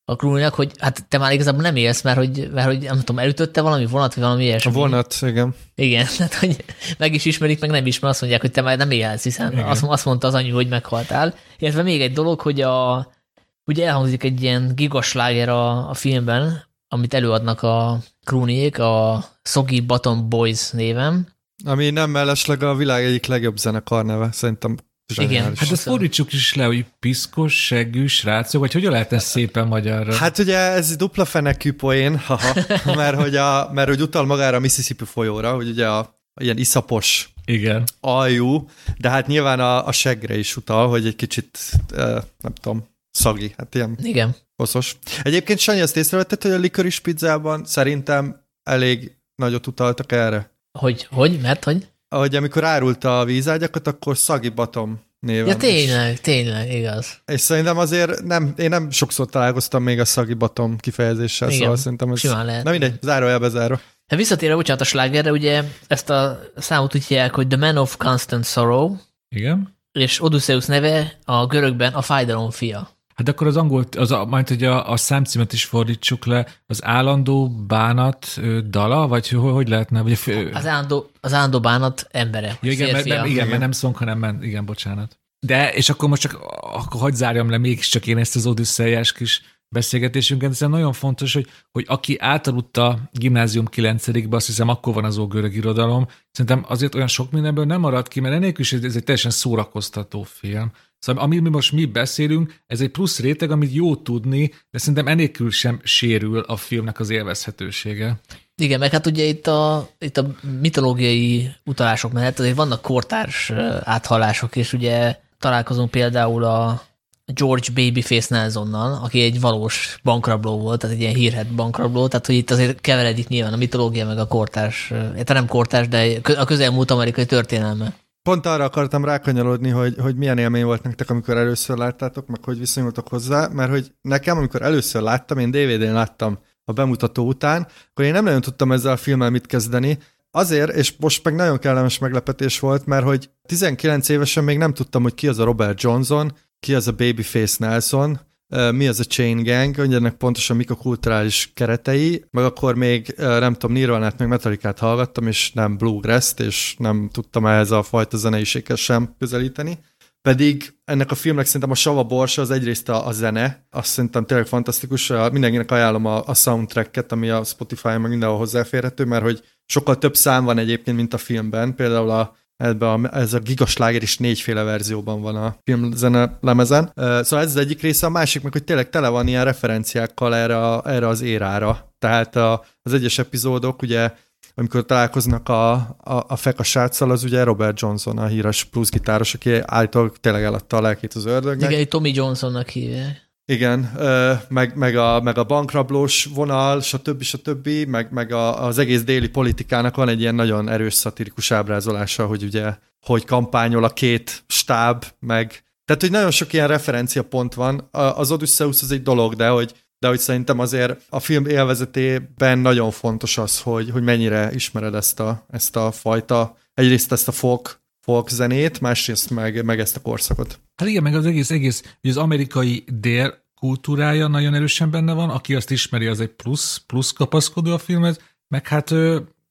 a krúniak, hogy hát te már igazából nem élsz, mert hogy, mert hogy nem tudom, elütötte valami vonat, vagy valami ilyesmi. A vonat, igen. Igen, tehát hogy meg is ismerik, meg nem is, mert azt mondják, hogy te már nem élsz, hiszen azt, azt, mondta az anyu, hogy meghaltál. Illetve még egy dolog, hogy a, ugye elhangzik egy ilyen gigasláger a, a filmben, amit előadnak a krúniék, a Soggy Bottom Boys néven, ami nem mellesleg a világ egyik legjobb zenekar neve, szerintem igen, hát ezt fordítsuk is le, hogy piszkos, seggű, srácok, vagy hogyan lehet ez szépen magyarra? Hát ugye ez dupla fenekű poén, haha, mert hogy, a, mert hogy utal magára a Mississippi folyóra, hogy ugye a, a ilyen iszapos igen. aljú, de hát nyilván a, a segre is utal, hogy egy kicsit, nem tudom, szagi, hát ilyen Igen. koszos. Egyébként Sanyi, azt észrevetted, hogy a likoris pizzában szerintem elég nagyot utaltak erre? Hogy, hogy, mert hogy? Ahogy amikor árulta a vízágyakat, akkor Szagi Batom néven Ja, tényleg, is. tényleg, igaz. És szerintem azért nem, én nem sokszor találkoztam még a Szagi Batom kifejezéssel, Igen, szóval szerintem ez... Simán lehet. Na mindegy, zárójelbe záró. Ha visszatérve, bocsánat, a slágerre, ugye ezt a számot úgy hívják, hogy The Man of Constant Sorrow. Igen. És Odysseus neve a görögben a fájdalom fia. Hát akkor az angol, az majd hogy a, a számcímet is fordítsuk le, az állandó bánat dala, vagy hogy, hogy lehetne? Vagy a, az, állandó, az állandó bánat embere. Ja, igen, mert, nem, igen, mert nem szong, hanem men, igen, bocsánat. De, és akkor most csak, akkor hagyd zárjam le mégiscsak én ezt az odüsszeiás kis beszélgetésünket, hiszen nagyon fontos, hogy, hogy aki átaludta gimnázium 9 azt hiszem akkor van az ógörög irodalom, szerintem azért olyan sok mindenből nem marad ki, mert enélkül is ez egy teljesen szórakoztató film. Szóval ami mi most mi beszélünk, ez egy plusz réteg, amit jó tudni, de szerintem enélkül sem sérül a filmnek az élvezhetősége. Igen, meg hát ugye itt a, itt a mitológiai utalások mellett azért vannak kortárs áthallások, és ugye találkozunk például a George Babyface Nelsonnal, aki egy valós bankrabló volt, tehát egy ilyen hírhet bankrabló, tehát hogy itt azért keveredik nyilván a mitológia meg a kortárs, hát nem kortárs, de a közelmúlt amerikai történelme. Pont arra akartam rákanyarodni, hogy, hogy milyen élmény volt nektek, amikor először láttátok, meg hogy viszonyultok hozzá, mert hogy nekem, amikor először láttam, én DVD-n láttam a bemutató után, akkor én nem nagyon tudtam ezzel a filmmel mit kezdeni, Azért, és most meg nagyon kellemes meglepetés volt, mert hogy 19 évesen még nem tudtam, hogy ki az a Robert Johnson, ki az a Babyface Nelson, mi az a Chain Gang, hogy ennek pontosan mik a kulturális keretei, meg akkor még nem tudom, Nirvanát meg Metallicát hallgattam, és nem Bluegrass-t, és nem tudtam ehhez a fajta zeneiséghez sem közelíteni. Pedig ennek a filmnek szerintem a sava borsa az egyrészt a, a zene, azt szerintem tényleg fantasztikus, mindenkinek ajánlom a, a soundtracket, ami a Spotify-on meg mindenhol hozzáférhető, mert hogy sokkal több szám van egyébként, mint a filmben, például a ebbe a, ez a gigasláger is négyféle verzióban van a filmzene lemezen. Szóval ez az egyik része, a másik meg, hogy tényleg tele van ilyen referenciákkal erre, erre az érára. Tehát a, az egyes epizódok, ugye amikor találkoznak a, a, a Feka az ugye Robert Johnson, a híres bluesgitáros, aki állítólag tényleg eladta a lelkét az ördögnek. Igen, Tommy Johnsonnak hívják. Igen, meg, meg, a, meg a bankrablós vonal, stb. stb. meg, meg a, az egész déli politikának van egy ilyen nagyon erős szatirikus ábrázolása, hogy ugye, hogy kampányol a két stáb, meg tehát, hogy nagyon sok ilyen referencia pont van. Az Odysseus az egy dolog, de hogy, de hogy szerintem azért a film élvezetében nagyon fontos az, hogy, hogy mennyire ismered ezt a, ezt a fajta, egyrészt ezt a folk, folk zenét, másrészt meg, meg ezt a korszakot. Hát igen, meg az egész, egész, hogy az amerikai dél kultúrája nagyon erősen benne van, aki azt ismeri, az egy plusz, plusz kapaszkodó a filmhez, meg hát,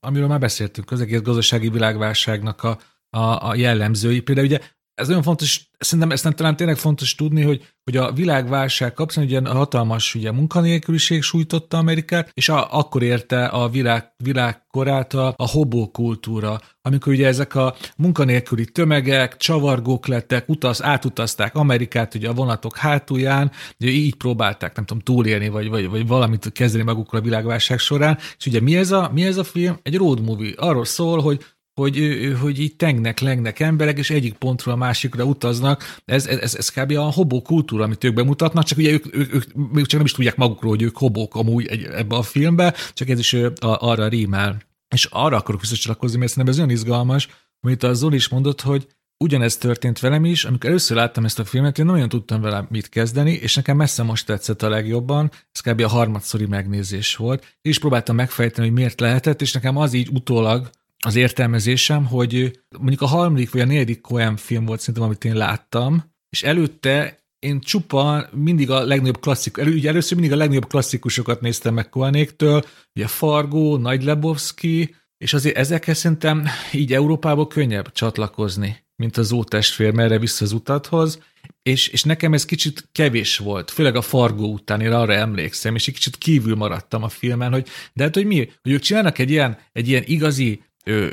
amiről már beszéltünk, az egész gazdasági világválságnak a, a, a jellemzői. Például ugye ez nagyon fontos, szerintem ezt nem talán tényleg fontos tudni, hogy, hogy a világválság kapcsán ugye a hatalmas ugye, munkanélküliség sújtotta Amerikát, és a, akkor érte a világ, világkorát a, a hobó kultúra, amikor ugye ezek a munkanélküli tömegek, csavargók lettek, utaz, átutazták Amerikát ugye a vonatok hátulján, ugye így próbálták, nem tudom, túlélni, vagy, vagy, vagy valamit kezdeni magukkal a világválság során, és ugye mi ez a, mi ez a film? Egy road movie. Arról szól, hogy hogy, hogy így tengnek, lengnek emberek, és egyik pontról a másikra utaznak. Ez, ez, ez kb. a hobó kultúra, amit ők bemutatnak, csak ugye ők, ők, ők csak nem is tudják magukról, hogy ők hobók amúgy ebbe a filmbe, csak ez is arra rímel. És arra akarok visszacsatlakozni, mert szerintem ez olyan izgalmas, amit a Zoli is mondott, hogy ugyanez történt velem is, amikor először láttam ezt a filmet, én nagyon tudtam vele mit kezdeni, és nekem messze most tetszett a legjobban, ez kb. a harmadszori megnézés volt, és próbáltam megfejteni, hogy miért lehetett, és nekem az így utólag az értelmezésem, hogy mondjuk a harmadik vagy a negyedik Coen film volt szerintem, amit én láttam, és előtte én csupa mindig a legnagyobb klasszikus, elő, ugye először mindig a legnagyobb klasszikusokat néztem meg Koenéktől, ugye Fargo, Nagy Lebowski, és azért ezekkel szerintem így Európából könnyebb csatlakozni, mint az ótestvér merre vissza az utathoz, és, és nekem ez kicsit kevés volt, főleg a Fargo után, én arra emlékszem, és egy kicsit kívül maradtam a filmen, hogy de hát, hogy mi, hogy ők csinálnak egy ilyen, egy ilyen igazi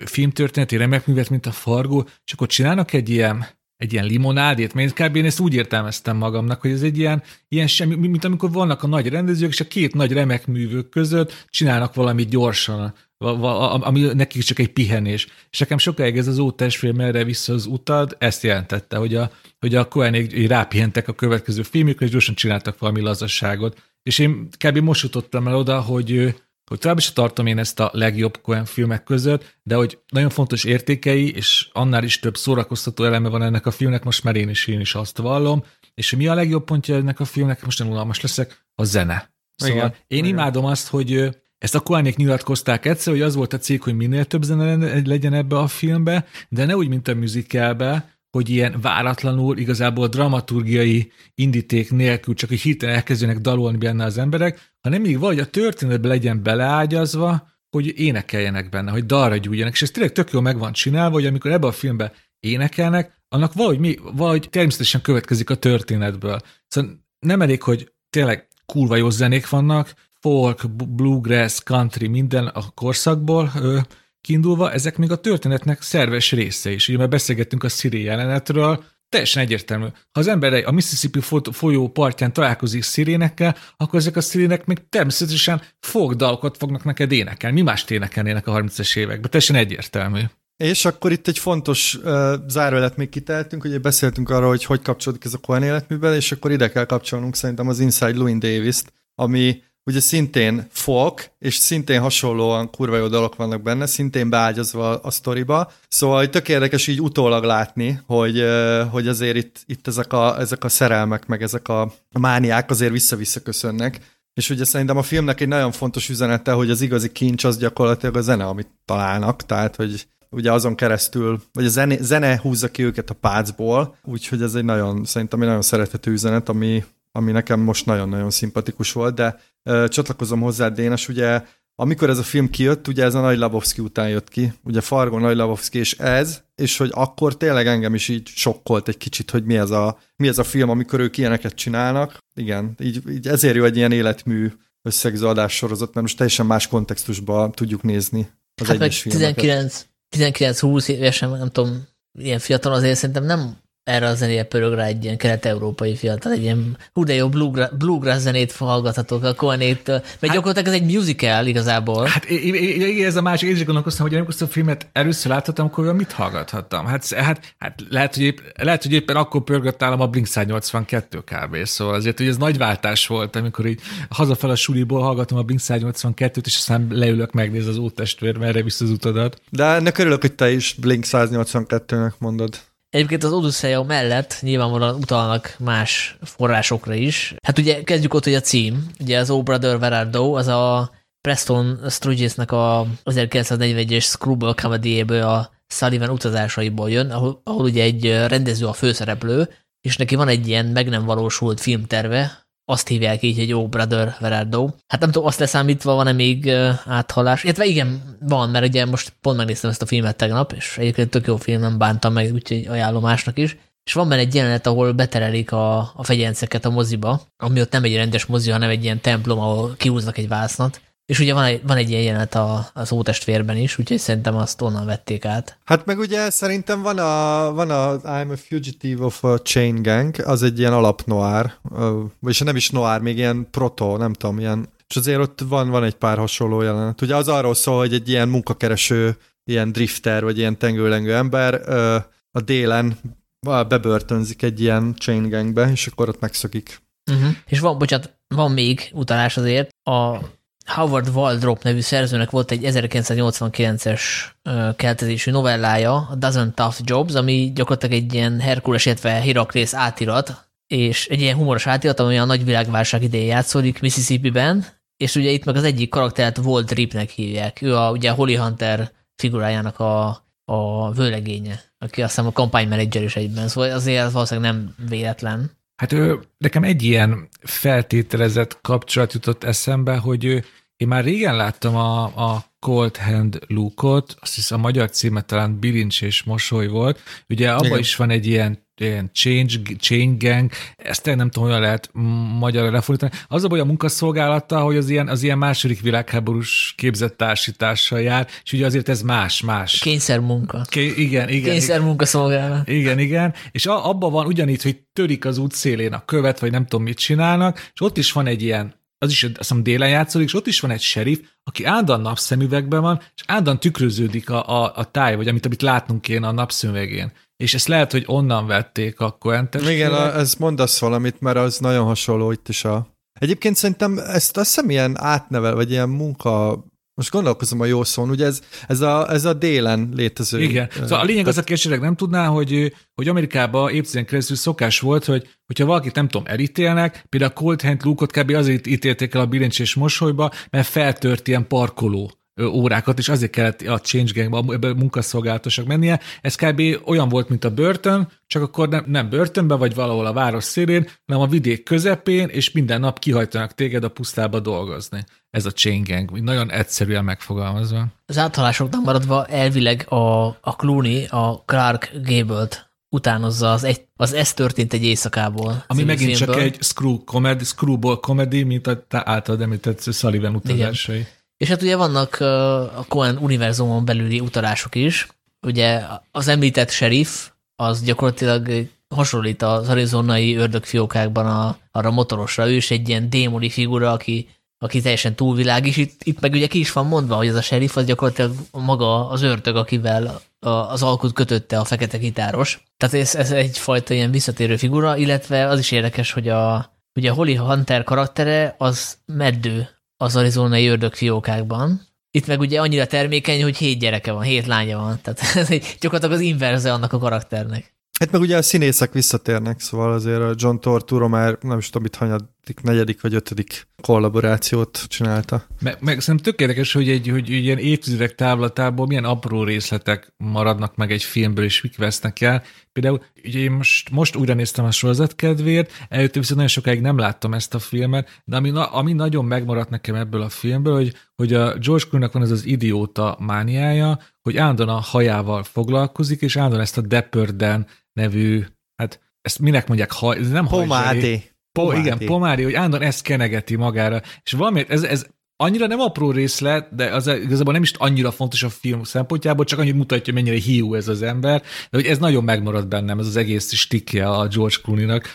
filmtörténeti remekművet, mint a Fargo, és akkor csinálnak egy ilyen, egy ilyen limonádét, mert kb. én ezt úgy értelmeztem magamnak, hogy ez egy ilyen, ilyen semmi, mint amikor vannak a nagy rendezők, és a két nagy remekművők között csinálnak valamit gyorsan, ami nekik csak egy pihenés. És nekem sokáig ez az ótestfilm erre vissza az utad, ezt jelentette, hogy a, hogy a Cohenék rápihentek a következő filmjükre, és gyorsan csináltak valami lazasságot. És én kb. most jutottam el oda, hogy hogy tovább is tartom én ezt a legjobb Coen filmek között, de hogy nagyon fontos értékei, és annál is több szórakoztató eleme van ennek a filmnek, most már én is, én is azt vallom, és mi a legjobb pontja ennek a filmnek, most nem unalmas leszek, a zene. Szóval igen, én igen. imádom azt, hogy ezt a Koánék nyilatkozták egyszer, hogy az volt a cég, hogy minél több zene legyen ebbe a filmbe, de ne úgy, mint a musicalbe, hogy ilyen váratlanul, igazából dramaturgiai indíték nélkül csak egy hirtelen elkezdjenek dalolni benne az emberek, hanem még vagy a történetbe legyen beleágyazva, hogy énekeljenek benne, hogy dalra gyújjanak, és ez tényleg tök jól meg van csinálva, hogy amikor ebbe a filmbe énekelnek, annak valahogy, mi, valahogy természetesen következik a történetből. Szóval nem elég, hogy tényleg kurva jó zenék vannak, folk, bluegrass, country, minden a korszakból, kiindulva, ezek még a történetnek szerves része is. Ugye már beszélgettünk a Siri jelenetről, teljesen egyértelmű. Ha az ember a Mississippi folyó partján találkozik szirénekkel, akkor ezek a szirének még természetesen fogdalkot fognak neked énekelni. Mi mást énekelnének a 30-es években? Teljesen egyértelmű. És akkor itt egy fontos uh, zárójelet még kiteltünk, ugye beszéltünk arról, hogy hogy kapcsolódik ez a Cohen életművel, és akkor ide kell kapcsolnunk szerintem az Inside Louis Davis-t, ami ugye szintén folk, és szintén hasonlóan kurva jó dolgok vannak benne, szintén beágyazva a sztoriba. Szóval tök érdekes így utólag látni, hogy, hogy azért itt, itt ezek, a, ezek a szerelmek, meg ezek a mániák azért vissza-vissza köszönnek. És ugye szerintem a filmnek egy nagyon fontos üzenete, hogy az igazi kincs az gyakorlatilag a zene, amit találnak, tehát hogy ugye azon keresztül, vagy a zene, zene húzza ki őket a pácból, úgyhogy ez egy nagyon, szerintem egy nagyon szerethető üzenet, ami, ami nekem most nagyon-nagyon szimpatikus volt, de csatlakozom hozzá, Dénes, ugye amikor ez a film kijött, ugye ez a Nagy Labowski után jött ki, ugye Fargo, Nagy Labowski és ez, és hogy akkor tényleg engem is így sokkolt egy kicsit, hogy mi ez a, mi ez a film, amikor ők ilyeneket csinálnak. Igen, így, így ezért jó egy ilyen életmű összegző sorozat, mert most teljesen más kontextusban tudjuk nézni az hát egyes meg 19, 19-20 évesen, nem tudom, ilyen fiatal azért szerintem nem erre a zenére pörög rá egy ilyen kelet-európai fiatal, egy ilyen hú de jó bluegrass, bluegrass zenét hallgathatok a Cohenét, mert hát, gyakorlatilag ez egy musical igazából. Hát ez a másik, én is gondolkoztam, hogy amikor ezt a filmet először láthattam, akkor mit hallgathattam? Hát, hát, hát lehet, hogy épp, lehet, hogy éppen akkor pörgött nálam a Blink 182 kb. Szóval azért, hogy ez nagy váltás volt, amikor így hazafel a suliból hallgatom a Blink 182-t, és aztán leülök megnézni az úttestvér, merre vissza az utadat. De ennek örülök, hogy te is Blink 182-nek mondod. Egyébként az Odysseia mellett nyilvánvalóan utalnak más forrásokra is. Hát ugye kezdjük ott, hogy a cím, ugye az O Brother Verardo, az a Preston Sturgesnek a 1941-es Screwball comedy a Sullivan utazásaiból jön, ahol, ahol ugye egy rendező a főszereplő, és neki van egy ilyen meg nem valósult filmterve, azt hívják így, hogy jó Brother Verardo. Hát nem tudom, azt leszámítva van-e még áthallás. Illetve igen, van, mert ugye most pont megnéztem ezt a filmet tegnap, és egyébként tök jó film, nem bántam meg, úgyhogy ajánlom is. És van benne egy jelenet, ahol beterelik a, a fegyenceket a moziba, ami ott nem egy rendes mozi, hanem egy ilyen templom, ahol kiúznak egy vásznat. És ugye van egy, van egy ilyen jelenet a, az ótestvérben is, úgyhogy szerintem azt onnan vették át. Hát meg ugye szerintem van a, van a I'm a Fugitive of a Chain Gang, az egy ilyen alapnoár, vagyis nem is noár, még ilyen proto, nem tudom, ilyen, és azért ott van, van egy pár hasonló jelenet. Ugye az arról szól, hogy egy ilyen munkakereső, ilyen drifter, vagy ilyen tengőlengő ember a délen bebörtönzik egy ilyen chain gangbe, és akkor ott megszökik. Uh-huh. És van, bocsánat, van még utalás azért, a Howard Waldrop nevű szerzőnek volt egy 1989-es keltezésű novellája, a Dozen Tough Jobs, ami gyakorlatilag egy ilyen Herkules, illetve Heraklész átirat, és egy ilyen humoros átirat, ami a nagy világválság idején játszódik Mississippi-ben, és ugye itt meg az egyik karaktert Walt Ripnek hívják. Ő a, ugye a Holly Hunter figurájának a, a vőlegénye, aki azt hiszem a kampánymenedzser is egyben, szóval azért ez valószínűleg nem véletlen. Hát ő, nekem egy ilyen feltételezett kapcsolat jutott eszembe, hogy ő, én már régen láttam a, a Cold Hand Luke-ot, azt hiszem a magyar címe talán Bilincs és Mosoly volt. Ugye abban is van egy ilyen ilyen change, chain gang, ezt nem tudom, hogyan lehet magyarra lefordítani. Az a baj a munkaszolgálata, hogy az ilyen, az ilyen második világháborús képzett társítással jár, és ugye azért ez más, más. Kényszer munka. Ké, igen, igen. Kényszer munkaszolgálat. Igen, igen. És a, abban van ugyanígy, hogy törik az út szélén a követ, vagy nem tudom mit csinálnak, és ott is van egy ilyen az is azt hiszem délen játszódik, és ott is van egy serif, aki állandóan napszemüvegben van, és állandóan tükröződik a, a, a táj, vagy amit, amit látnunk kéne a napszemüvegén. És ezt lehet, hogy onnan vették a Coen Igen, a, ez mondasz valamit, mert az nagyon hasonló itt is a... Egyébként szerintem ezt azt hiszem ilyen átnevel, vagy ilyen munka most gondolkozom a jó szón, ugye ez, ez, a, ez a délen létező. Igen. Szóval a lényeg tehát... az, aki esetleg nem tudná, hogy, hogy Amerikában évtizeden keresztül szokás volt, hogy hogyha valakit nem tudom, elítélnek, például a Cold Hand Luke-ot kb. azért ítélték el a bilincs és mosolyba, mert feltört ilyen parkoló órákat, és azért kellett a Change Gang-ba a munkaszolgálatosok mennie. Ez kb. olyan volt, mint a börtön, csak akkor nem, nem börtönbe, vagy valahol a város szélén, hanem a vidék közepén, és minden nap kihajtanak téged a pusztába dolgozni. Ez a Chain Gang, nagyon egyszerűen megfogalmazva. Az áthalásoknak maradva elvileg a, a Clooney, a Clark Gable-t utánozza az, egy, az Ez történt egy éjszakából. Ami megint filmből. csak egy screw comedy, screwball comedy, mint a általad említett Sullivan utazásai. Igen. És hát ugye vannak a Cohen univerzumon belüli utalások is. Ugye az említett sheriff, az gyakorlatilag hasonlít az arizonai ördögfiókákban a, arra motorosra. Ő is egy ilyen démoni figura, aki, aki teljesen túlvilág, és itt, itt meg ugye ki is van mondva, hogy ez a sheriff az gyakorlatilag maga az ördög, akivel az alkut kötötte a fekete gitáros. Tehát ez, ez egyfajta ilyen visszatérő figura, illetve az is érdekes, hogy a, ugye a Holly Hunter karaktere az meddő az arizonai ördögfiókákban. Itt meg ugye annyira termékeny, hogy hét gyereke van, hét lánya van. Tehát ez egy, gyakorlatilag az inverze annak a karakternek. Hát meg ugye a színészek visszatérnek, szóval azért a John Torturo már nem is tudom, mit hanyadik, negyedik vagy ötödik kollaborációt csinálta. Meg, meg szerintem tök érdekes, hogy egy hogy ilyen évtizedek távlatából milyen apró részletek maradnak meg egy filmből, és mik vesznek el. Például ugye én most, most újra néztem a sorozat kedvéért, előtte viszont nagyon sokáig nem láttam ezt a filmet, de ami, ami nagyon megmaradt nekem ebből a filmből, hogy, hogy a George Clooney-nak van ez az idióta mániája, hogy állandóan a hajával foglalkozik, és állandóan ezt a Depperden nevű, hát ezt minek mondják, haj, ez nem Pomádé. Po, Pomádé. igen, pomári, hogy állandóan ezt kenegeti magára, és valamiért ez, ez annyira nem apró részlet, de az igazából nem is annyira fontos a film szempontjából, csak annyit mutatja, mennyire hiú ez az ember, de hogy ez nagyon megmaradt bennem, ez az egész stikje a George Clooney-nak.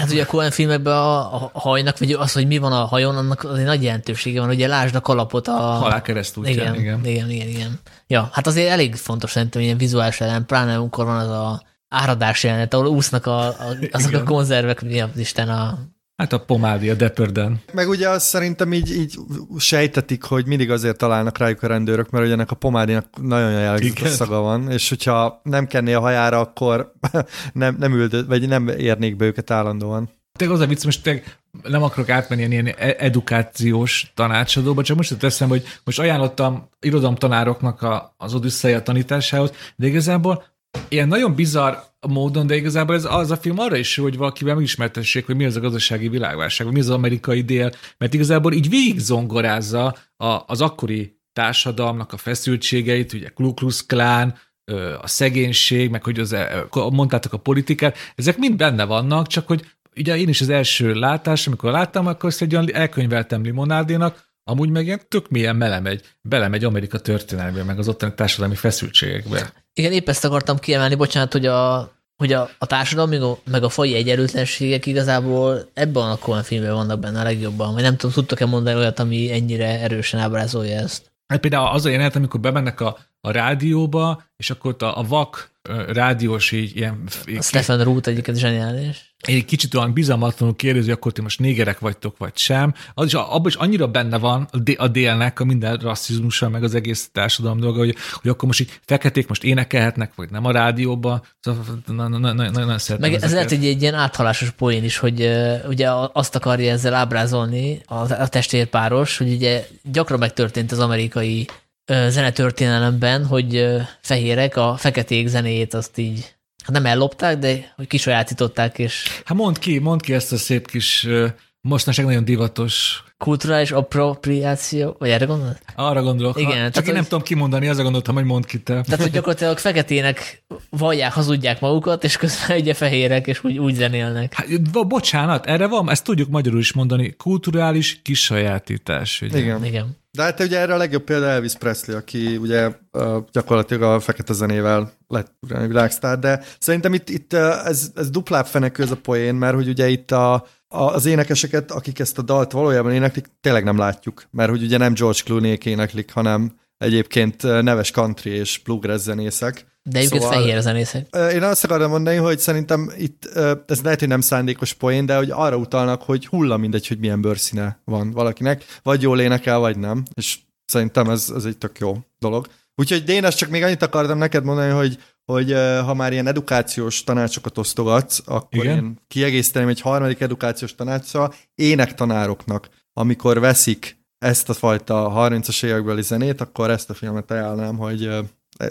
Hát ugye a Coen filmekben a, a hajnak, vagy az, hogy mi van a hajon, annak az egy nagy jelentősége van. Ugye lásd a kalapot a... Halál keresztútján, igen, igen. igen, igen, igen. Ja, hát azért elég fontos szerintem ilyen vizuális elem, pláne amikor van az a áradás jelenet, ahol úsznak a, a, azok Igen. a konzervek, mi az Isten a... Hát a pomádi, a Depperden. Meg ugye azt szerintem így, így sejtetik, hogy mindig azért találnak rájuk a rendőrök, mert ugye ennek a pomádinak nagyon jellegzetes szaga van, és hogyha nem kenné a hajára, akkor nem, nem üldö, vagy nem érnék be őket állandóan. Tényleg az a vicc, most tényleg nem akarok átmenni ilyen, ilyen e- edukációs tanácsadóba, csak most eszembe, hogy most ajánlottam irodalomtanároknak a, az Odüsszeia tanításához, de igazából ilyen nagyon bizarr módon, de igazából ez az a film arra is jó, hogy valakivel megismertessék, hogy mi az a gazdasági világválság, mi az, az amerikai dél, mert igazából így végig zongorázza a, az akkori társadalomnak a feszültségeit, ugye Ku Klux a szegénység, meg hogy az, ö, mondtátok a politikát, ezek mind benne vannak, csak hogy ugye én is az első látás, amikor láttam, akkor ezt egy olyan elkönyveltem limonádénak, amúgy meg ilyen tök mélyen belemegy, belemegy Amerika történelmébe, meg az ottani társadalmi feszültségekbe. Igen, épp ezt akartam kiemelni, bocsánat, hogy a, hogy a, a társadalmi meg a fai egyenlőtlenségek igazából ebben a Coen filmben vannak benne a legjobban. Vagy nem tudom, tudtok-e mondani olyat, ami ennyire erősen ábrázolja ezt? Hát például az a jelenet, amikor bemennek a, a rádióba, és akkor ott a, a vak rádiós így ilyen A Stephen Root egyébként zseniális. egy kicsit olyan bizalmatlanul kérdezi, akkor ti most négerek vagytok, vagy sem. Az is, abban is annyira benne van a, dé- a délnek a minden rasszizmusa, meg az egész társadalom dolga, hogy, hogy akkor most így feketék most énekelhetnek, vagy nem a rádióba. Szóval na- na- na- na- nagyon szeretem Meg ez lehet egy, egy ilyen áthalásos poén is, hogy ugye azt akarja ezzel ábrázolni a, a testvérpáros, hogy ugye gyakran megtörtént az amerikai zenetörténelemben, hogy fehérek a feketék zenéjét azt így hát nem ellopták, de hogy kisajátították, és Hát mondd ki, mondd ki ezt a szép kis, mostanság nagyon divatos kulturális appropriáció, vagy erre gondolod? Arra gondolok. Igen, ha, csak tehát én nem hogy- tudom kimondani, azra gondoltam, hogy mondd ki te. Tehát, hogy gyakorlatilag feketének vallják, hazudják magukat, és közben ugye fehérek, és úgy, úgy zenélnek. Hát, bo- bocsánat, erre van, ezt tudjuk magyarul is mondani, kulturális kisajátítás. Ugye? Igen. Igen. De hát ugye erre a legjobb példa Elvis Presley, aki ugye gyakorlatilag a fekete zenével lett világsztár, de szerintem itt, itt ez, ez duplább fenekű ez a poén, mert hogy ugye itt a, az énekeseket, akik ezt a dalt valójában éneklik, tényleg nem látjuk, mert hogy ugye nem George Clooney éneklik, hanem egyébként neves country és bluegrass zenészek. De egyébként Szóval- fehér zenészek. Én azt akarom mondani, hogy szerintem itt, ez lehet, hogy nem szándékos poén, de hogy arra utalnak, hogy hulla mindegy, hogy milyen bőrszíne van valakinek, vagy jól énekel, vagy nem, és szerintem ez, ez egy tök jó dolog. Úgyhogy Dénes, csak még annyit akartam neked mondani, hogy, hogy ha már ilyen edukációs tanácsokat osztogatsz, akkor Igen. én kiegészíteném egy harmadik edukációs tanácssal énektanároknak, amikor veszik ezt a fajta 30-as évekbeli zenét, akkor ezt a filmet ajánlnám, hogy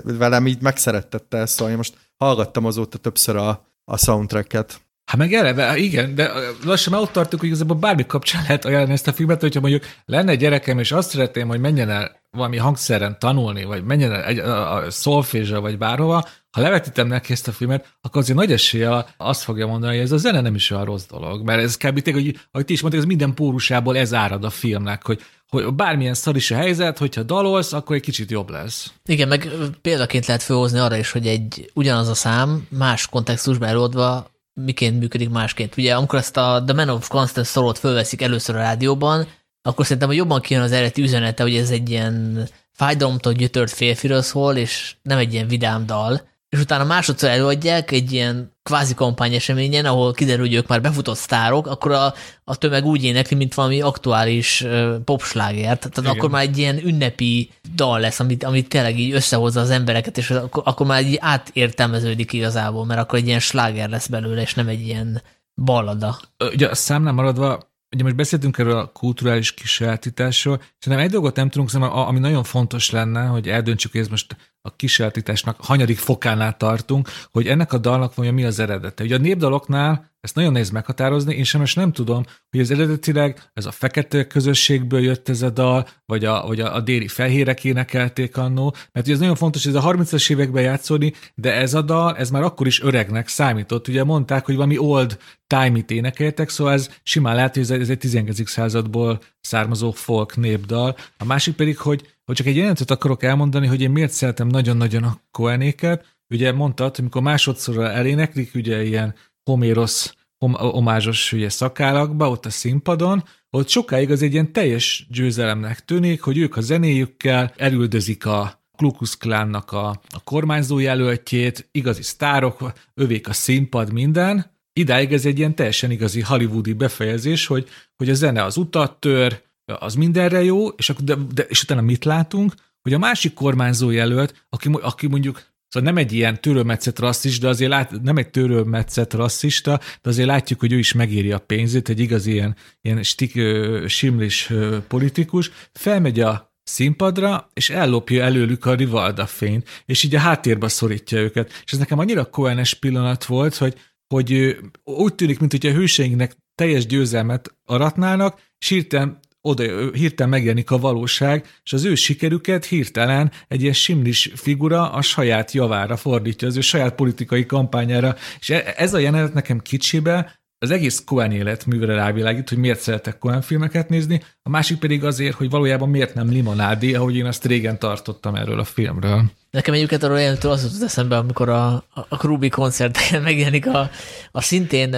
velem így megszerettette ezt, szóval én most hallgattam azóta többször a, a soundtracket. Hát meg eleve, igen, de lassan már ott tartunk, hogy igazából bármi kapcsán lehet ajánlani ezt a filmet, hogyha mondjuk lenne gyerekem, és azt szeretném, hogy menjen el valami hangszeren tanulni, vagy menjen el egy, a, a szolfézsre, vagy bárhova, ha levetítem neki ezt a filmet, akkor azért nagy esélye azt fogja mondani, hogy ez a zene nem is olyan rossz dolog, mert ez kb. tényleg, hogy, ahogy ti is mondták, ez minden pórusából ez árad a filmnek, hogy, hogy bármilyen szar is a helyzet, hogyha dalolsz, akkor egy kicsit jobb lesz. Igen, meg példaként lehet felhozni arra is, hogy egy ugyanaz a szám más kontextusban előadva miként működik másként. Ugye amikor ezt a The Man of Constant Sorrow-t fölveszik először a rádióban, akkor szerintem hogy jobban kijön az eredeti üzenete, hogy ez egy ilyen fájdalomtól gyötört férfiról szól, és nem egy ilyen vidám dal. És utána másodszor előadják egy ilyen kvázi kampányeseményen, ahol kiderül, hogy ők már befutott sztárok, akkor a, a tömeg úgy énekli, mint valami aktuális uh, popslágert. Tehát Igen. akkor már egy ilyen ünnepi dal lesz, amit, amit tényleg így összehozza az embereket, és akkor, akkor már így átértelmeződik igazából, mert akkor egy ilyen sláger lesz belőle, és nem egy ilyen ballada. Ugye a számnál maradva, ugye most beszéltünk erről a kulturális kisajátításról, szerintem egy dolgot nem tudunk, szerintem, ami nagyon fontos lenne, hogy eldöntsük, hogy ez most a kisajátításnak hanyadik fokánál tartunk, hogy ennek a dalnak mondja mi az eredete. Ugye a népdaloknál ezt nagyon nehéz meghatározni, én sem most nem tudom, hogy az eredetileg ez a fekete közösségből jött ez a dal, vagy a, vagy a, a déli fehérek énekelték annó, mert ugye ez nagyon fontos, hogy ez a 30-as években játszódni, de ez a dal, ez már akkor is öregnek számított. Ugye mondták, hogy valami old time-it énekeltek, szóval ez simán lehet, hogy ez egy 19. századból származó folk népdal. A másik pedig, hogy hogy csak egy jelentet akarok elmondani, hogy én miért szeretem nagyon-nagyon a Koenéket. Ugye mondtad, amikor másodszor eléneklik, ugye ilyen Homérosz hom- omázsos ugye szakálakba, ott a színpadon, ott sokáig az egy ilyen teljes győzelemnek tűnik, hogy ők a zenéjükkel elüldözik a Klukus Klánnak a, a kormányzó jelöltjét, igazi sztárok, övék a színpad, minden. Idáig ez egy ilyen teljesen igazi hollywoodi befejezés, hogy, hogy a zene az utat tör, az mindenre jó, és, akkor, de, de, és utána mit látunk? Hogy a másik kormányzó jelölt, aki, aki mondjuk Szóval nem egy ilyen törőmetszet rasszista, de azért lát, nem egy törőmetszet rasszista, de azért látjuk, hogy ő is megéri a pénzét, egy igazi ilyen, ilyen stik, simlis politikus, felmegy a színpadra, és ellopja előlük a Rivalda fényt, és így a háttérbe szorítja őket. És ez nekem annyira koenes pillanat volt, hogy, hogy úgy tűnik, mint hogy a hőseinknek teljes győzelmet aratnának, és hirtelen oda hirtelen megjelenik a valóság, és az ő sikerüket hirtelen egy ilyen simlis figura a saját javára fordítja, az ő saját politikai kampányára, és e, ez a jelenet nekem kicsibe az egész Cohen életművre rávilágít, hogy miért szeretek Cohen filmeket nézni, a másik pedig azért, hogy valójában miért nem limonádi, ahogy én azt régen tartottam erről a filmről. Nekem egyébként arról jelentől az jutott eszembe, amikor a, a Krubi koncerten megjelenik a, a szintén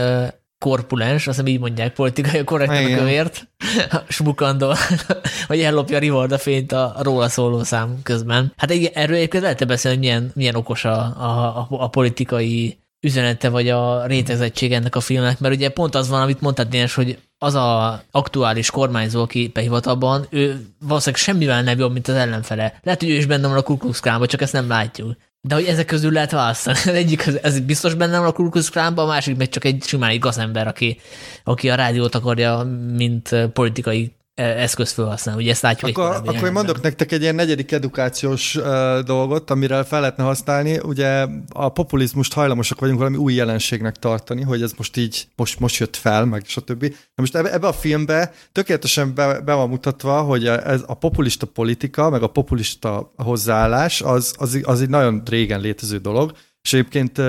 korpulens, azt hiszem így mondják, politikai korrektan a kövért, smukandó, hogy ellopja Rivalda fényt a, a róla szóló szám közben. Hát igen, erről egyébként lehet beszélni, hogy milyen, milyen okos a, a, a politikai üzenete, vagy a rétezettség ennek a filmnek, mert ugye pont az van, amit mondtad, Dénes, hogy az a aktuális kormányzó, aki behivatalban, ő valószínűleg semmivel nem jobb, mint az ellenfele. Lehet, hogy ő is benne van a Ku Klux csak ezt nem látjuk. De hogy ezek közül lehet választani. Az egyik, az, ez biztos van a Kulkusz Klánban, a másik meg csak egy simán egy gazember, aki, aki a rádiót akarja, mint politikai eszköz felhasználni. Ugye ezt látjuk akkor, akkor én mondok nektek egy ilyen negyedik edukációs uh, dolgot, amire fel lehetne használni. Ugye a populizmust hajlamosak vagyunk valami új jelenségnek tartani, hogy ez most így, most, most jött fel, meg stb. Na most ebbe, ebbe a filmbe tökéletesen be, be van mutatva, hogy ez a populista politika, meg a populista hozzáállás, az, az, az egy nagyon régen létező dolog, és egyébként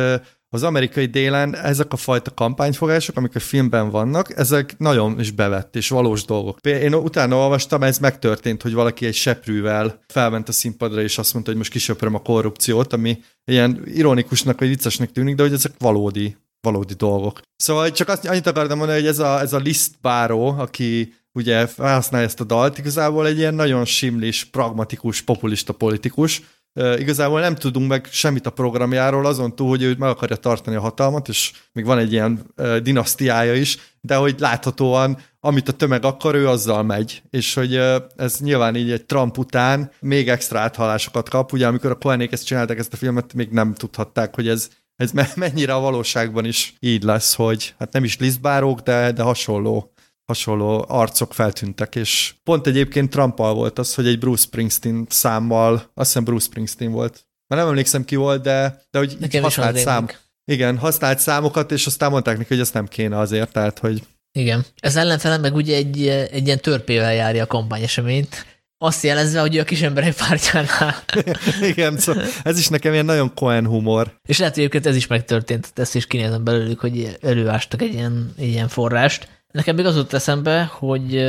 az amerikai délen ezek a fajta kampányfogások, amik a filmben vannak, ezek nagyon is bevett és valós dolgok. Én utána olvastam, ez megtörtént, hogy valaki egy seprűvel felment a színpadra, és azt mondta, hogy most kisöpröm a korrupciót, ami ilyen ironikusnak vagy viccesnek tűnik, de hogy ezek valódi, valódi dolgok. Szóval csak azt, annyit akartam mondani, hogy ez a, ez a Liszt báró, aki ugye felhasználja ezt a dalt, igazából egy ilyen nagyon simlis, pragmatikus, populista politikus, igazából nem tudunk meg semmit a programjáról, azon túl, hogy ő meg akarja tartani a hatalmat, és még van egy ilyen dinasztiája is, de hogy láthatóan, amit a tömeg akar, ő azzal megy. És hogy ez nyilván így egy Trump után még extra áthalásokat kap. Ugye amikor a Koenék ezt csinálták ezt a filmet, még nem tudhatták, hogy ez ez mennyire a valóságban is így lesz, hogy hát nem is lisztbárók, de, de hasonló hasonló arcok feltűntek, és pont egyébként Trumpal volt az, hogy egy Bruce Springsteen számmal, azt hiszem Bruce Springsteen volt, már nem emlékszem ki volt, de, de hogy Nekem használt szám. Igen, használt számokat, és aztán mondták neki, hogy ezt nem kéne azért, tehát hogy... Igen. Ez ellenfele meg ugye egy, egy ilyen törpével járja a kampányeseményt, azt jelezve, hogy ő a kis emberek pártjánál. Igen, szóval ez is nekem ilyen nagyon Cohen humor. És lehet, hogy ez is megtörtént, ezt is kinézem belőlük, hogy előástak egy ilyen, egy ilyen forrást. Nekem még az jutott eszembe, hogy,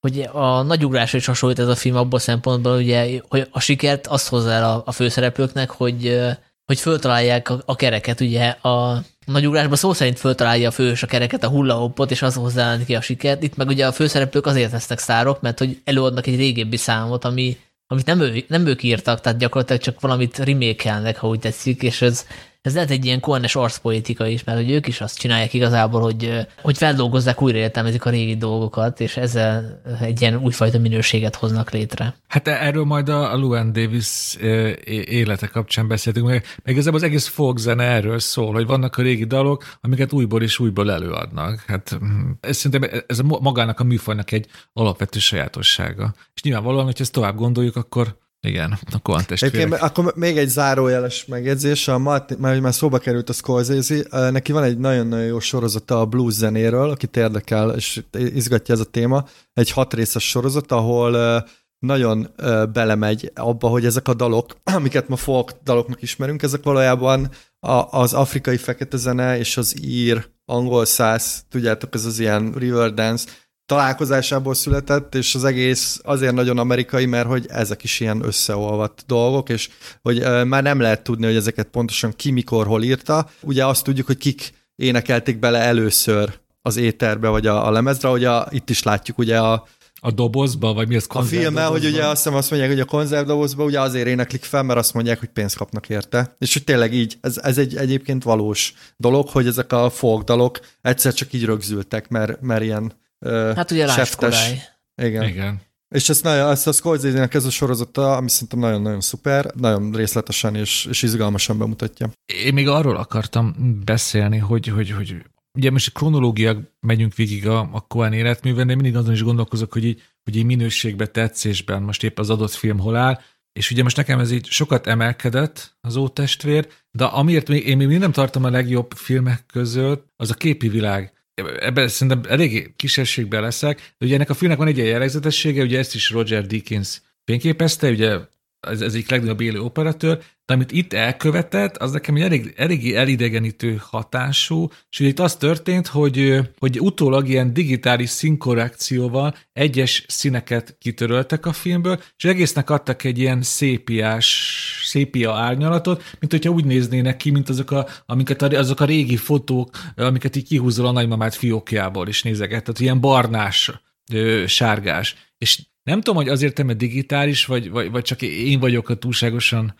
hogy a nagy ugrásra is hasonlít ez a film abban a szempontból, ugye, hogy a sikert azt hozza el a, a főszereplőknek, hogy, hogy föltalálják a, a kereket, ugye a nagy ugrásban szó szerint föltalálja a fős a kereket, a hullahopot, és az hozzá ki a sikert. Itt meg ugye a főszereplők azért lesznek szárok, mert hogy előadnak egy régebbi számot, ami, amit nem, ő, nem ők írtak, tehát gyakorlatilag csak valamit remékelnek, ha úgy tetszik, és ez, ez lehet egy ilyen koenes arszpolitika is, mert hogy ők is azt csinálják igazából, hogy, hogy feldolgozzák, újraértelmezik a régi dolgokat, és ezzel egy ilyen újfajta minőséget hoznak létre. Hát erről majd a Luan Davis élete kapcsán beszéltünk, meg, meg igazából az egész folk zene erről szól, hogy vannak a régi dalok, amiket újból és újból előadnak. Hát mm, ez szerintem ez a magának a műfajnak egy alapvető sajátossága. És nyilvánvalóan, hogy ezt tovább gondoljuk, akkor igen, a Coen testvérek. Akkor még egy zárójeles megjegyzés, a Martin, már, már szóba került a Scorsese, neki van egy nagyon-nagyon jó sorozata a blues zenéről, akit érdekel, és izgatja ez a téma, egy hat részes sorozat, ahol nagyon belemegy abba, hogy ezek a dalok, amiket ma folk daloknak ismerünk, ezek valójában az afrikai fekete zene és az ír, angol száz, tudjátok, ez az ilyen Riverdance, találkozásából született, és az egész azért nagyon amerikai, mert hogy ezek is ilyen összeolvadt dolgok, és hogy már nem lehet tudni, hogy ezeket pontosan ki, mikor, hol írta. Ugye azt tudjuk, hogy kik énekelték bele először az éterbe, vagy a, a lemezre, hogy a, itt is látjuk ugye a, a dobozba, vagy mi az A filmmel, hogy ugye azt hiszem azt mondják, hogy a konzervdobozba ugye azért éneklik fel, mert azt mondják, hogy pénzt kapnak érte. És hogy tényleg így, ez, ez egy egyébként valós dolog, hogy ezek a folk dalok egyszer csak így rögzültek, mert, mert ilyen Hát ugye seftes. Igen. Igen. És ezt, nagyon, ezt a Scorsese-nek ez a sorozata, ami szerintem nagyon-nagyon szuper, nagyon részletesen és, és izgalmasan bemutatja. Én még arról akartam beszélni, hogy, hogy, hogy ugye most a kronológia megyünk végig a, a Coen életműven, de mindig azon is gondolkozok, hogy így, hogy így minőségben, tetszésben most épp az adott film hol áll, és ugye most nekem ez így sokat emelkedett az Ótestvér, de amiért még, én még nem tartom a legjobb filmek között, az a képi világ ebben szerintem elég kisességben leszek, de ugye ennek a filmnek van egy ilyen jellegzetessége, ugye ezt is Roger Dickens fényképezte, ugye ez egyik legnagyobb élő operatőr, de amit itt elkövetett, az nekem egy elég, elég elidegenítő hatású, és ugye itt az történt, hogy, hogy utólag ilyen digitális színkorrekcióval egyes színeket kitöröltek a filmből, és egésznek adtak egy ilyen szépiás, szépia árnyalatot, mint hogyha úgy néznének ki, mint azok a, amiket a, azok a régi fotók, amiket így kihúzol a nagymamát fiókjából, és nézeget, tehát ilyen barnás, sárgás. És nem tudom, hogy azért mert digitális, vagy, vagy, vagy csak én vagyok a túlságosan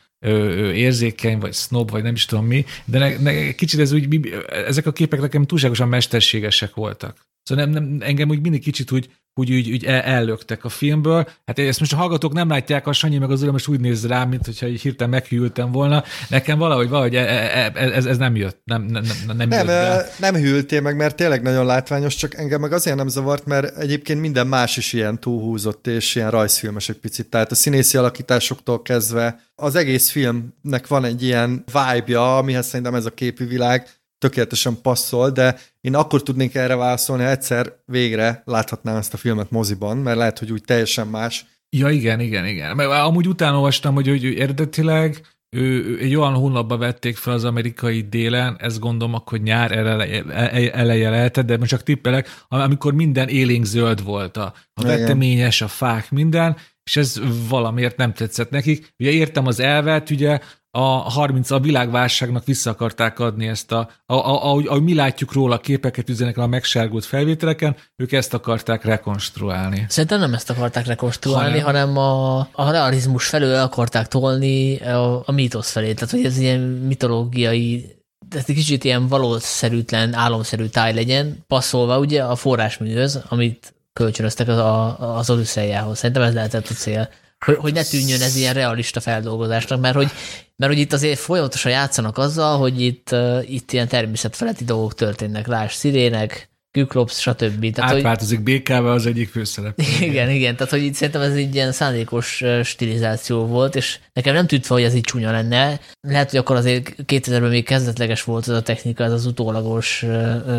érzékeny, vagy snob, vagy nem is tudom mi, de ne, ne, kicsit ez úgy, ezek a képek nekem túlságosan mesterségesek voltak. Szóval nem, nem, engem úgy mindig kicsit úgy, úgy, úgy, úgy el, ellöktek a filmből. Hát ezt most a hallgatók nem látják, a Sanyi meg az most úgy néz rám, mint hogyha így hirtelen meghűltem volna. Nekem valahogy, valahogy e, e, e, ez, ez nem jött. Nem, nem, nem, nem, nem, jött nem hűltél meg, mert tényleg nagyon látványos, csak engem meg azért nem zavart, mert egyébként minden más is ilyen túlhúzott és ilyen rajzfilmes egy picit. Tehát a színészi alakításoktól kezdve az egész filmnek van egy ilyen vibe-ja, amihez szerintem ez a képi világ tökéletesen passzol, de én akkor tudnék erre válaszolni, ha egyszer végre láthatnám ezt a filmet moziban, mert lehet, hogy úgy teljesen más. Ja, igen, igen, igen. Mert amúgy utána olvastam, hogy, hogy eredetileg ő, ő, egy olyan hónapba vették fel az amerikai délen, ezt gondolom, akkor nyár eleje, eleje lehetett, de most csak tippelek, amikor minden élénk zöld volt, a, a veteményes, a fák, minden, és ez valamiért nem tetszett nekik. Ugye értem az elvet, ugye a 30 a világválságnak vissza akarták adni ezt a, a, a ahogy, ahogy mi látjuk róla képeket üzenek a megsárgult felvételeken, ők ezt akarták rekonstruálni. Szerintem nem ezt akarták rekonstruálni, hanem, hanem a, a realizmus felől akarták tolni a, a mítosz felé. Tehát, hogy ez ilyen mitológiai ez egy kicsit ilyen valószerűtlen, álomszerű táj legyen, passzolva ugye a forrásműhöz, amit kölcsönöztek az, a, az Odüsszejához. Szerintem ez lehetett a cél. Hogy, hogy ne tűnjön ez ilyen realista feldolgozásnak, mert hogy, mert hogy itt azért folyamatosan játszanak azzal, hogy itt, itt ilyen természetfeletti dolgok történnek, láss szirének, Küklops, stb. Tehát, Átváltozik hogy... BKV az egyik főszerep. Igen, igen, tehát hogy itt szerintem ez egy ilyen szándékos stilizáció volt, és nekem nem tűnt fel, hogy ez így csúnya lenne. Lehet, hogy akkor azért 2000-ben még kezdetleges volt ez a technika, ez az utólagos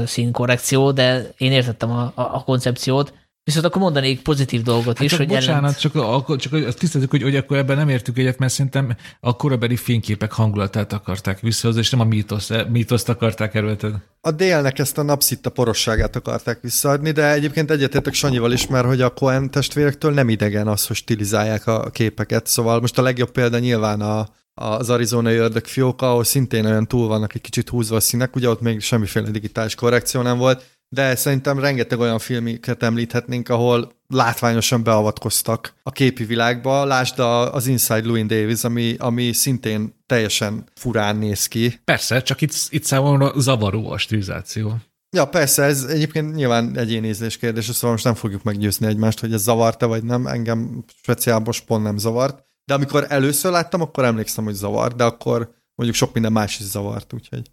színkorrekció, de én értettem a, a, a koncepciót, Viszont akkor mondanék pozitív dolgot hát is, hogy bocsánat, ellent... csak, akkor, csak azt tiszteljük, hogy, hogy akkor ebben nem értük egyet, mert szerintem a korabeli fényképek hangulatát akarták visszahozni, és nem a mítosz, mítoszt akarták erőltetni. A délnek ezt a napszitta porosságát akarták visszaadni, de egyébként egyetértek Sanyival is, mert hogy a Cohen testvérektől nem idegen az, hogy stilizálják a képeket, szóval most a legjobb példa nyilván a, az arizonai ördög fióka, ahol szintén olyan túl vannak egy kicsit húzva a színek, ugye ott még semmiféle digitális korrekció nem volt, de szerintem rengeteg olyan filmiket említhetnénk, ahol látványosan beavatkoztak a képi világba. Lásd a, az Inside Louis Davis, ami, ami szintén teljesen furán néz ki. Persze, csak itt, itt számomra zavaró a stilizáció. Ja, persze, ez egyébként nyilván egyéni ízlés kérdése, szóval most nem fogjuk meggyőzni egymást, hogy ez zavarta vagy nem. Engem speciál most pont nem zavart. De amikor először láttam, akkor emlékszem, hogy zavart, de akkor mondjuk sok minden más is zavart, úgyhogy.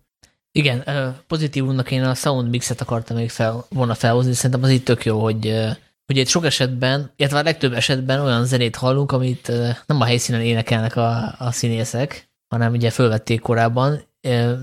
Igen, pozitívumnak én a sound mixet akartam még fel, volna felhozni, szerintem az itt tök jó, hogy hogy itt sok esetben, illetve a legtöbb esetben olyan zenét hallunk, amit nem a helyszínen énekelnek a, a színészek, hanem ugye fölvették korábban,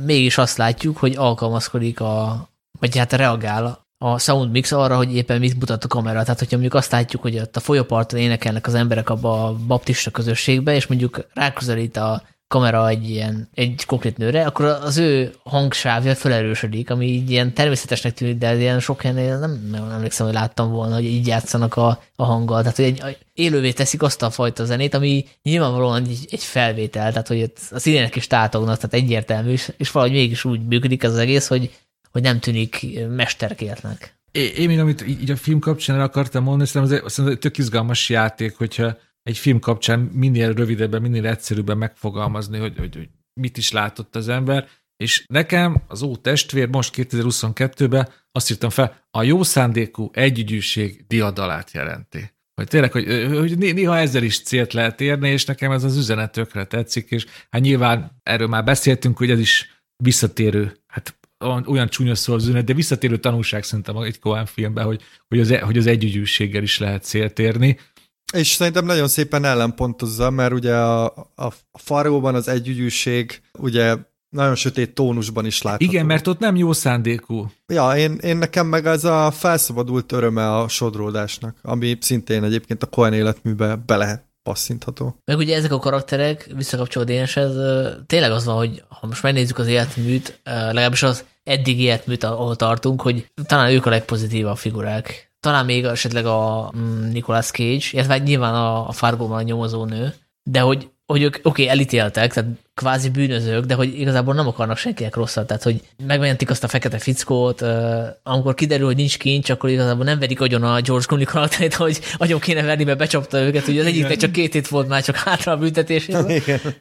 mégis azt látjuk, hogy alkalmazkodik a, vagy hát reagál a sound mix arra, hogy éppen mit mutat a kamera. Tehát, hogyha mondjuk azt látjuk, hogy ott a folyóparton énekelnek az emberek abba a baptista közösségbe, és mondjuk ráközelít a kamera egy ilyen, egy konkrét nőre, akkor az ő hangsávja felerősödik, ami így ilyen természetesnek tűnik, de ilyen sok helyen nem, nem emlékszem, hogy láttam volna, hogy így játszanak a, a hanggal. Tehát, hogy egy, élővé teszik azt a fajta zenét, ami nyilvánvalóan egy, egy felvétel, tehát, hogy a színének is tátognak, tehát egyértelmű, és, és valahogy mégis úgy működik az egész, hogy, hogy nem tűnik mesterkéltnek. Én, én még amit így a film kapcsán akartam mondani, szerintem ez egy tök izgalmas játék, hogyha egy film kapcsán minél rövidebben, minél egyszerűbben megfogalmazni, hogy, hogy, hogy mit is látott az ember, és nekem az Ó testvér most 2022-ben azt írtam fel, a jó szándékú együgyűség diadalát jelenti. Hogy tényleg, hogy, hogy néha ezzel is célt lehet érni, és nekem ez az üzenet tökre tetszik, és hát nyilván erről már beszéltünk, hogy ez is visszatérő, hát olyan csúnya szó az üzenet, de visszatérő tanulság szerintem egy Cohen filmben, hogy, hogy, az, e, hogy az együgyűséggel is lehet célt érni, és szerintem nagyon szépen ellenpontozza, mert ugye a, a, a Faróban az együgyűség ugye nagyon sötét tónusban is látható. Igen, mert ott nem jó szándékú. Ja, én, én nekem meg az a felszabadult öröme a sodródásnak, ami szintén egyébként a Cohen életműbe be lehet passzintható. Meg ugye ezek a karakterek, visszakapcsolódó ez tényleg az van, hogy ha most megnézzük az életműt, legalábbis az eddig életműt, ahol tartunk, hogy talán ők a legpozitívabb figurák talán még esetleg a mm, Nicolas Cage, illetve nyilván a, a Fargo-ban a nyomozó nő, de hogy, hogy ők oké, okay, elítéltek, tehát kvázi bűnözők, de hogy igazából nem akarnak senkinek rosszat, tehát hogy megmentik azt a fekete fickót, uh, amikor kiderül, hogy nincs kincs, akkor igazából nem verik agyon a George Clooney karakterét, hogy agyon kéne verni, mert becsapta őket, ugye az egyiknek csak két hét volt már csak hátra a büntetésében.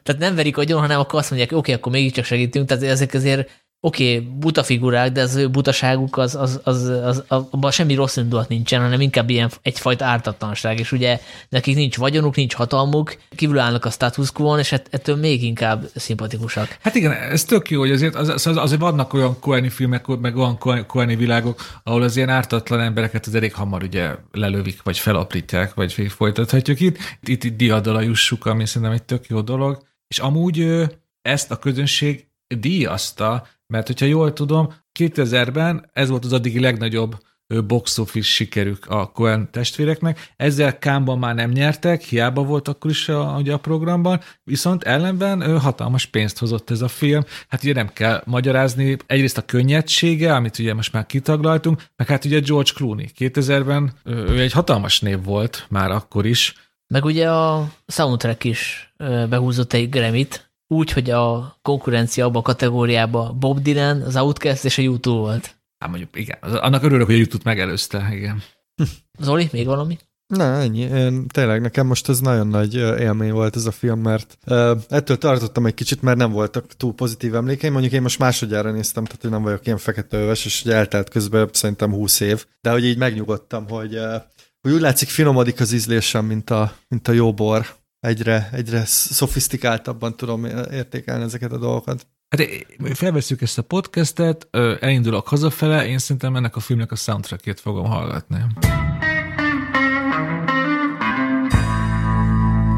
Tehát nem verik agyon, hanem akkor azt mondják, oké, okay, akkor mégiscsak segítünk, tehát ezek azért oké, okay, buta figurák, de az ő butaságuk, az, az, az, az, abban semmi rossz indulat nincsen, hanem inkább ilyen egyfajta ártatlanság, és ugye nekik nincs vagyonuk, nincs hatalmuk, kívülállnak a status quo és ettől még inkább szimpatikusak. Hát igen, ez tök jó, hogy azért, az, az, azért vannak olyan koeni filmek, meg olyan koeni világok, ahol az ilyen ártatlan embereket az elég hamar ugye lelövik, vagy felaprítják, vagy folytathatjuk itt. Itt, itt diadala jussuk, ami szerintem egy tök jó dolog. És amúgy ezt a közönség díjazta, mert hogyha jól tudom, 2000-ben ez volt az addigi legnagyobb box office sikerük a Coen testvéreknek. Ezzel Kámban már nem nyertek, hiába volt akkor is a, ugye a programban, viszont ellenben ő hatalmas pénzt hozott ez a film. Hát ugye nem kell magyarázni, egyrészt a könnyedsége, amit ugye most már kitaglaltunk, meg hát ugye George Clooney. 2000-ben ő egy hatalmas név volt már akkor is. Meg ugye a soundtrack is behúzott egy Grammy-t, úgy, hogy a konkurencia abban a kategóriában Bob Dylan, az Outcast és a YouTube volt. Hát mondjuk igen, annak örülök, hogy a YouTube megelőzte, igen. Zoli, még valami? Na, ennyi. Én, tényleg nekem most ez nagyon nagy élmény volt ez a film, mert uh, ettől tartottam egy kicsit, mert nem voltak túl pozitív emlékeim. Mondjuk én most másodjára néztem, tehát hogy nem vagyok ilyen fekete öves, és ugye eltelt közben szerintem 20 év, de hogy így megnyugodtam, hogy, uh, hogy úgy látszik finomodik az ízlésem, mint a, mint a jó bor egyre, egyre szofisztikáltabban tudom értékelni ezeket a dolgokat. Hát felveszünk ezt a podcastet, elindulok hazafele, én szerintem ennek a filmnek a soundtrackét fogom hallgatni.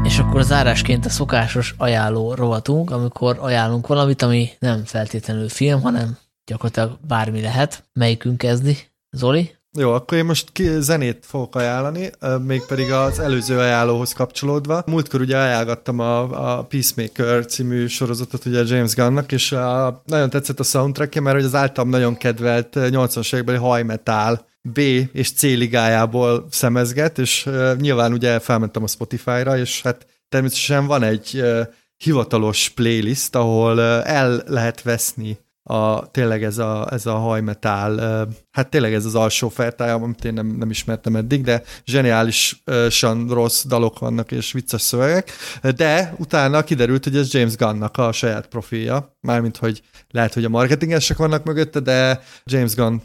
És akkor zárásként a szokásos ajánló rovatunk, amikor ajánlunk valamit, ami nem feltétlenül film, hanem gyakorlatilag bármi lehet. Melyikünk kezdi? Zoli? Jó, akkor én most ki, zenét fogok ajánlani, mégpedig az előző ajánlóhoz kapcsolódva. Múltkor ugye ajánlottam a, a Peacemaker című sorozatot ugye James Gunnnak, és a, nagyon tetszett a soundtrackje, mert hogy az általam nagyon kedvelt 80-as évekbeli hajmetál B és C ligájából szemezget, és uh, nyilván ugye felmentem a Spotify-ra, és hát természetesen van egy uh, hivatalos playlist, ahol uh, el lehet veszni a, tényleg ez a, ez a hajmetál, hát tényleg ez az alsó feltája, amit én nem, nem ismertem eddig, de zseniálisan rossz dalok vannak és vicces szövegek, de utána kiderült, hogy ez James Gunnnak a saját profilja, mármint, hogy lehet, hogy a marketingesek vannak mögötte, de James Gunn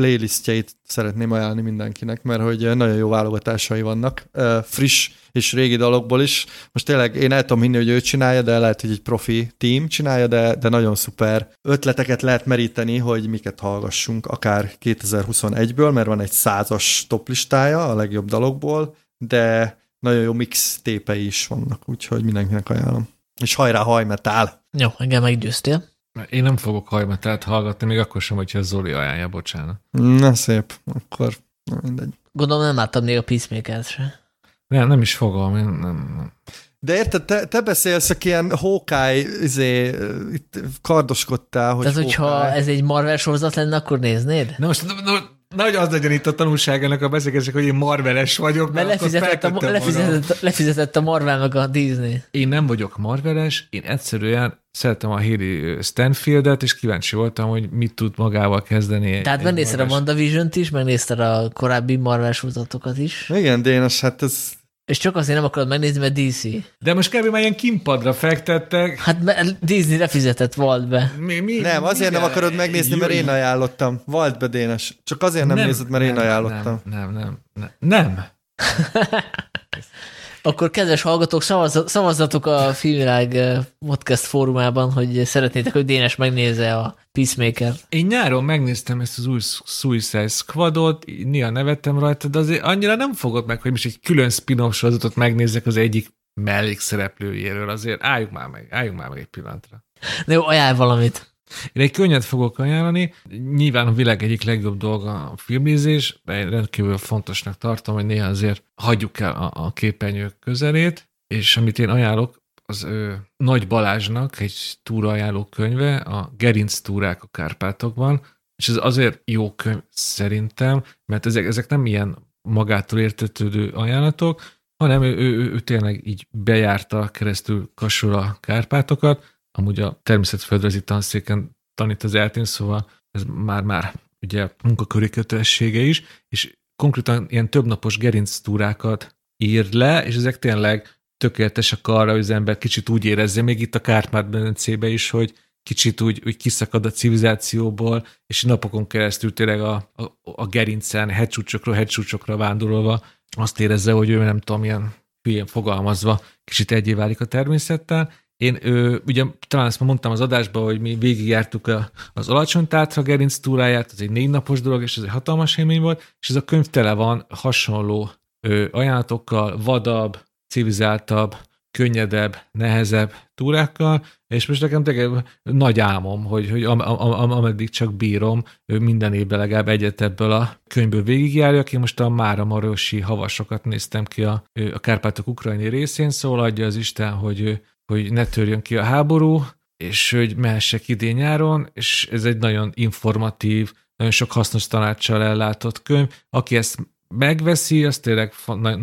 playlistjeit szeretném ajánlani mindenkinek, mert hogy nagyon jó válogatásai vannak, friss és régi dalokból is. Most tényleg én el tudom hinni, hogy ő csinálja, de lehet, hogy egy profi team csinálja, de, de nagyon szuper ötleteket lehet meríteni, hogy miket hallgassunk, akár 2021-ből, mert van egy százas toplistája a legjobb dalokból, de nagyon jó mix tépei is vannak, úgyhogy mindenkinek ajánlom. És hajrá, hajmetál! Jó, engem meggyőztél. Én nem fogok hajmetát hallgatni, még akkor sem, hogyha Zoli ajánlja, bocsánat. Na szép, akkor na mindegy. Gondolom nem láttam még a peacemaker se. Nem, nem is fogom, én nem, nem. De érted, te, te beszélsz, aki ilyen Hawkeye, izé, itt kardoskodtál, hogy Tehát, hogyha ez egy Marvel sorozat lenne, akkor néznéd? Na most, na, na, nagy az legyen itt a tanulság ennek a beszélgetések, hogy én marveles vagyok. Mert akkor lefizetett a, magam. lefizetett, lefizetett a Marvel meg a Disney. Én nem vagyok marveles, én egyszerűen szeretem a Haley Stanfieldet, és kíváncsi voltam, hogy mit tud magával kezdeni. Tehát megnézted a WandaVision-t is, megnézted a korábbi Marvel sorozatokat is, Igen, Dénes, hát ez és csak azért nem akarod megnézni, mert DC. De most kb. már ilyen kimpadra fektettek. Hát mert Disney lefizetett volt be. Mi, mi, Nem, azért nem mi- akarod megnézni, mert én ajánlottam. Vald be, Dénes. Csak azért nem, nem nézed, mert én ajánlottam. Nem, nem, nem. Nem. nem. Akkor kedves hallgatók, szavazz- szavazzatok a Filmvilág eh, podcast fórumában, hogy szeretnétek, hogy Dénes megnézze a Peacemaker. Én nyáron megnéztem ezt az új Suicide Squadot, néha nevettem rajta, de azért annyira nem fogod meg, hogy most egy külön spin-off sorozatot megnézzek az egyik mellékszereplőjéről. Azért álljunk már meg, álljunk már meg egy pillanatra. Na jó, ajánl valamit. Én egy könnyet fogok ajánlani. Nyilván a világ egyik legjobb dolga a filmnézés, de én rendkívül fontosnak tartom, hogy néha azért hagyjuk el a, a képernyők közelét, és amit én ajánlok, az ö, Nagy Balázsnak egy túraajánló könyve, a Gerinc túrák a Kárpátokban, és ez azért jó könyv szerintem, mert ezek, ezek nem ilyen magától értetődő ajánlatok, hanem ő, ő, ő, ő tényleg így bejárta keresztül kasul a Kárpátokat, amúgy a természetföldrajzi tanszéken tanít az eltén, szóval ez már-már ugye munkaköri kötelessége is, és konkrétan ilyen többnapos gerinc túrákat ír le, és ezek tényleg tökéletesek arra, hogy az ember kicsit úgy érezze, még itt a Kárpát-medencébe is, hogy kicsit úgy, úgy kiszakad a civilizációból, és napokon keresztül tényleg a, a, a gerincen, hegycsúcsokról hegycsúcsokra vándorolva azt érezze, hogy ő nem tudom, ilyen hülyén fogalmazva kicsit egyé válik a természettel. Én ő, ugye talán ezt már mondtam az adásban, hogy mi végigjártuk a, az alacsony tátra gerinc túráját, ez egy négy napos dolog, és ez egy hatalmas élmény volt, és ez a könyv tele van hasonló ö, ajánlatokkal, vadabb, civilizáltabb, könnyedebb, nehezebb túrákkal, és most nekem tényleg nagy álmom, hogy, hogy am, am, am, ameddig csak bírom, minden évben legalább egyet ebből a könyvből végigjárjak. Én most a Mára Marosi havasokat néztem ki a, a Kárpátok ukrajni részén, szóval adja az Isten, hogy, hogy ne törjön ki a háború, és hogy mehessek idén nyáron, és ez egy nagyon informatív, nagyon sok hasznos tanácssal ellátott könyv. Aki ezt megveszi, az tényleg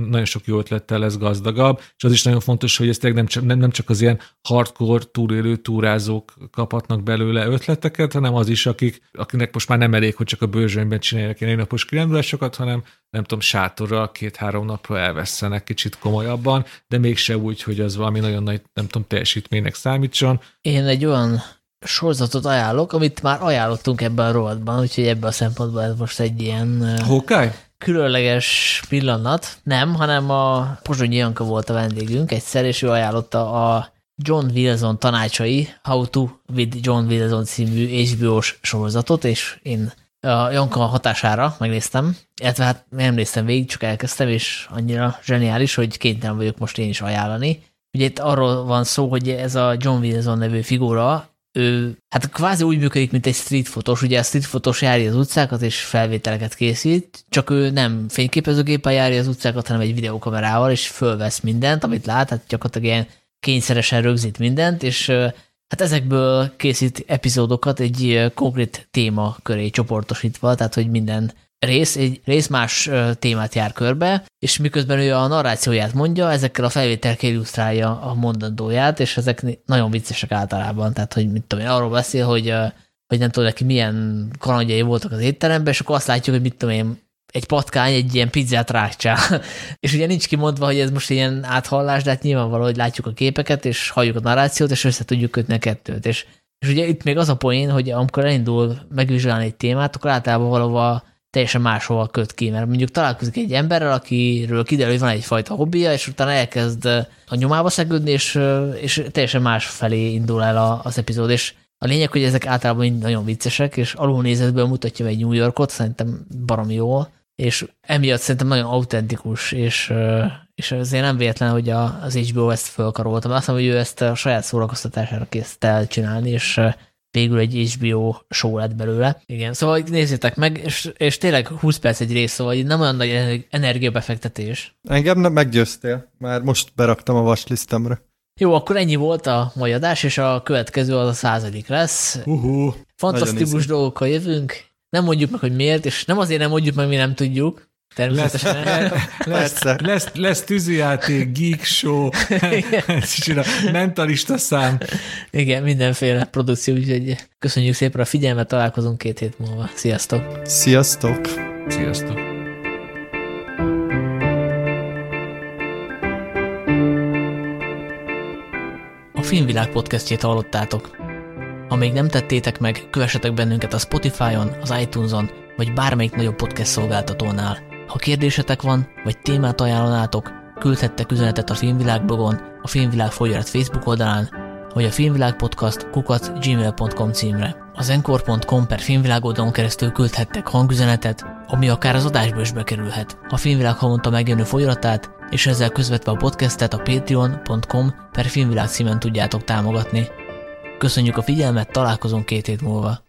nagyon sok jó ötlettel lesz gazdagabb, és az is nagyon fontos, hogy ez tényleg nem csak, nem, nem csak az ilyen hardcore túlélő túrázók kaphatnak belőle ötleteket, hanem az is, akik, akinek most már nem elég, hogy csak a bőrzsönyben csinálják ilyen napos kirándulásokat, hanem nem tudom, sátorral két-három napra elvesztenek kicsit komolyabban, de mégse úgy, hogy az valami nagyon nagy, nem tudom, teljesítménynek számítson. Én egy olyan sorozatot ajánlok, amit már ajánlottunk ebben a rovatban, úgyhogy ebben a szempontból ez most egy ilyen... Hawkeye? Különleges pillanat. Nem, hanem a Pozsonyi Janka volt a vendégünk egyszer, és ő ajánlotta a John Wilson tanácsai, How to with John Wilson című HBO-s sorozatot, és én a Janka hatására megnéztem, illetve hát nem néztem végig, csak elkezdtem, és annyira zseniális, hogy kénytelen vagyok most én is ajánlani. Ugye itt arról van szó, hogy ez a John Wilson nevű figura, ő hát kvázi úgy működik, mint egy street fotós. Ugye a street fotós járja az utcákat és felvételeket készít, csak ő nem fényképezőgéppel járja az utcákat, hanem egy videókamerával, és fölvesz mindent, amit lát, hát gyakorlatilag ilyen kényszeresen rögzít mindent, és hát ezekből készít epizódokat egy konkrét téma köré csoportosítva, tehát hogy minden rész, egy rész más témát jár körbe, és miközben ő a narrációját mondja, ezekkel a felvételkel illusztrálja a mondandóját, és ezek nagyon viccesek általában, tehát hogy mit tudom én, arról beszél, hogy hogy nem tudom neki milyen kalandjai voltak az étteremben, és akkor azt látjuk, hogy mit tudom én, egy patkány egy ilyen pizzát rákcsál. és ugye nincs kimondva, hogy ez most ilyen áthallás, de hát nyilvánvaló, hogy látjuk a képeket, és halljuk a narrációt, és össze tudjuk kötni a kettőt. És, és ugye itt még az a poén, hogy amikor elindul megvizsgálni egy témát, akkor általában valahol teljesen máshova köt ki, mert mondjuk találkozik egy emberrel, akiről kiderül, hogy van egyfajta hobbija, és utána elkezd a nyomába szegődni, és, és teljesen más felé indul el az epizód, és a lényeg, hogy ezek általában mind nagyon viccesek, és alulnézetből mutatja egy New Yorkot, szerintem barom jó, és emiatt szerintem nagyon autentikus, és, és azért nem véletlen, hogy az HBO ezt fölkarolta, mert azt mondom, hogy ő ezt a saját szórakoztatására kész el csinálni, és végül egy HBO show lett belőle. Igen, szóval nézzétek meg, és, és tényleg 20 perc egy rész, szóval nem olyan nagy energiabefektetés. Engem nem meggyőztél, már most beraktam a watchlistemre. Jó, akkor ennyi volt a mai adás, és a következő az a századik lesz. Uh-huh. Fantasztikus dolgokkal jövünk. Nem mondjuk meg, hogy miért, és nem azért nem mondjuk meg, mi nem tudjuk. Természetesen. Lesz, lesz, lesz, lesz tűzijáték, geek show, mentalista szám. Igen, mindenféle produkció, úgyhogy köszönjük szépen a figyelmet, találkozunk két hét múlva. Sziasztok! Sziasztok! Sziasztok! A Filmvilág podcastjét hallottátok. Ha még nem tettétek meg, kövessetek bennünket a Spotify-on, az iTunes-on, vagy bármelyik nagyobb podcast szolgáltatónál. Ha kérdésetek van, vagy témát ajánlanátok, küldhettek üzenetet a Filmvilág blogon, a Filmvilág folyarat Facebook oldalán, vagy a Filmvilág Podcast kukat gmail.com címre. Az encore.com per filmvilág oldalon keresztül küldhettek hangüzenetet, ami akár az adásba is bekerülhet. A Filmvilág havonta megjelenő folyaratát, és ezzel közvetve a podcastet a patreon.com per filmvilág címen tudjátok támogatni. Köszönjük a figyelmet, találkozunk két hét múlva.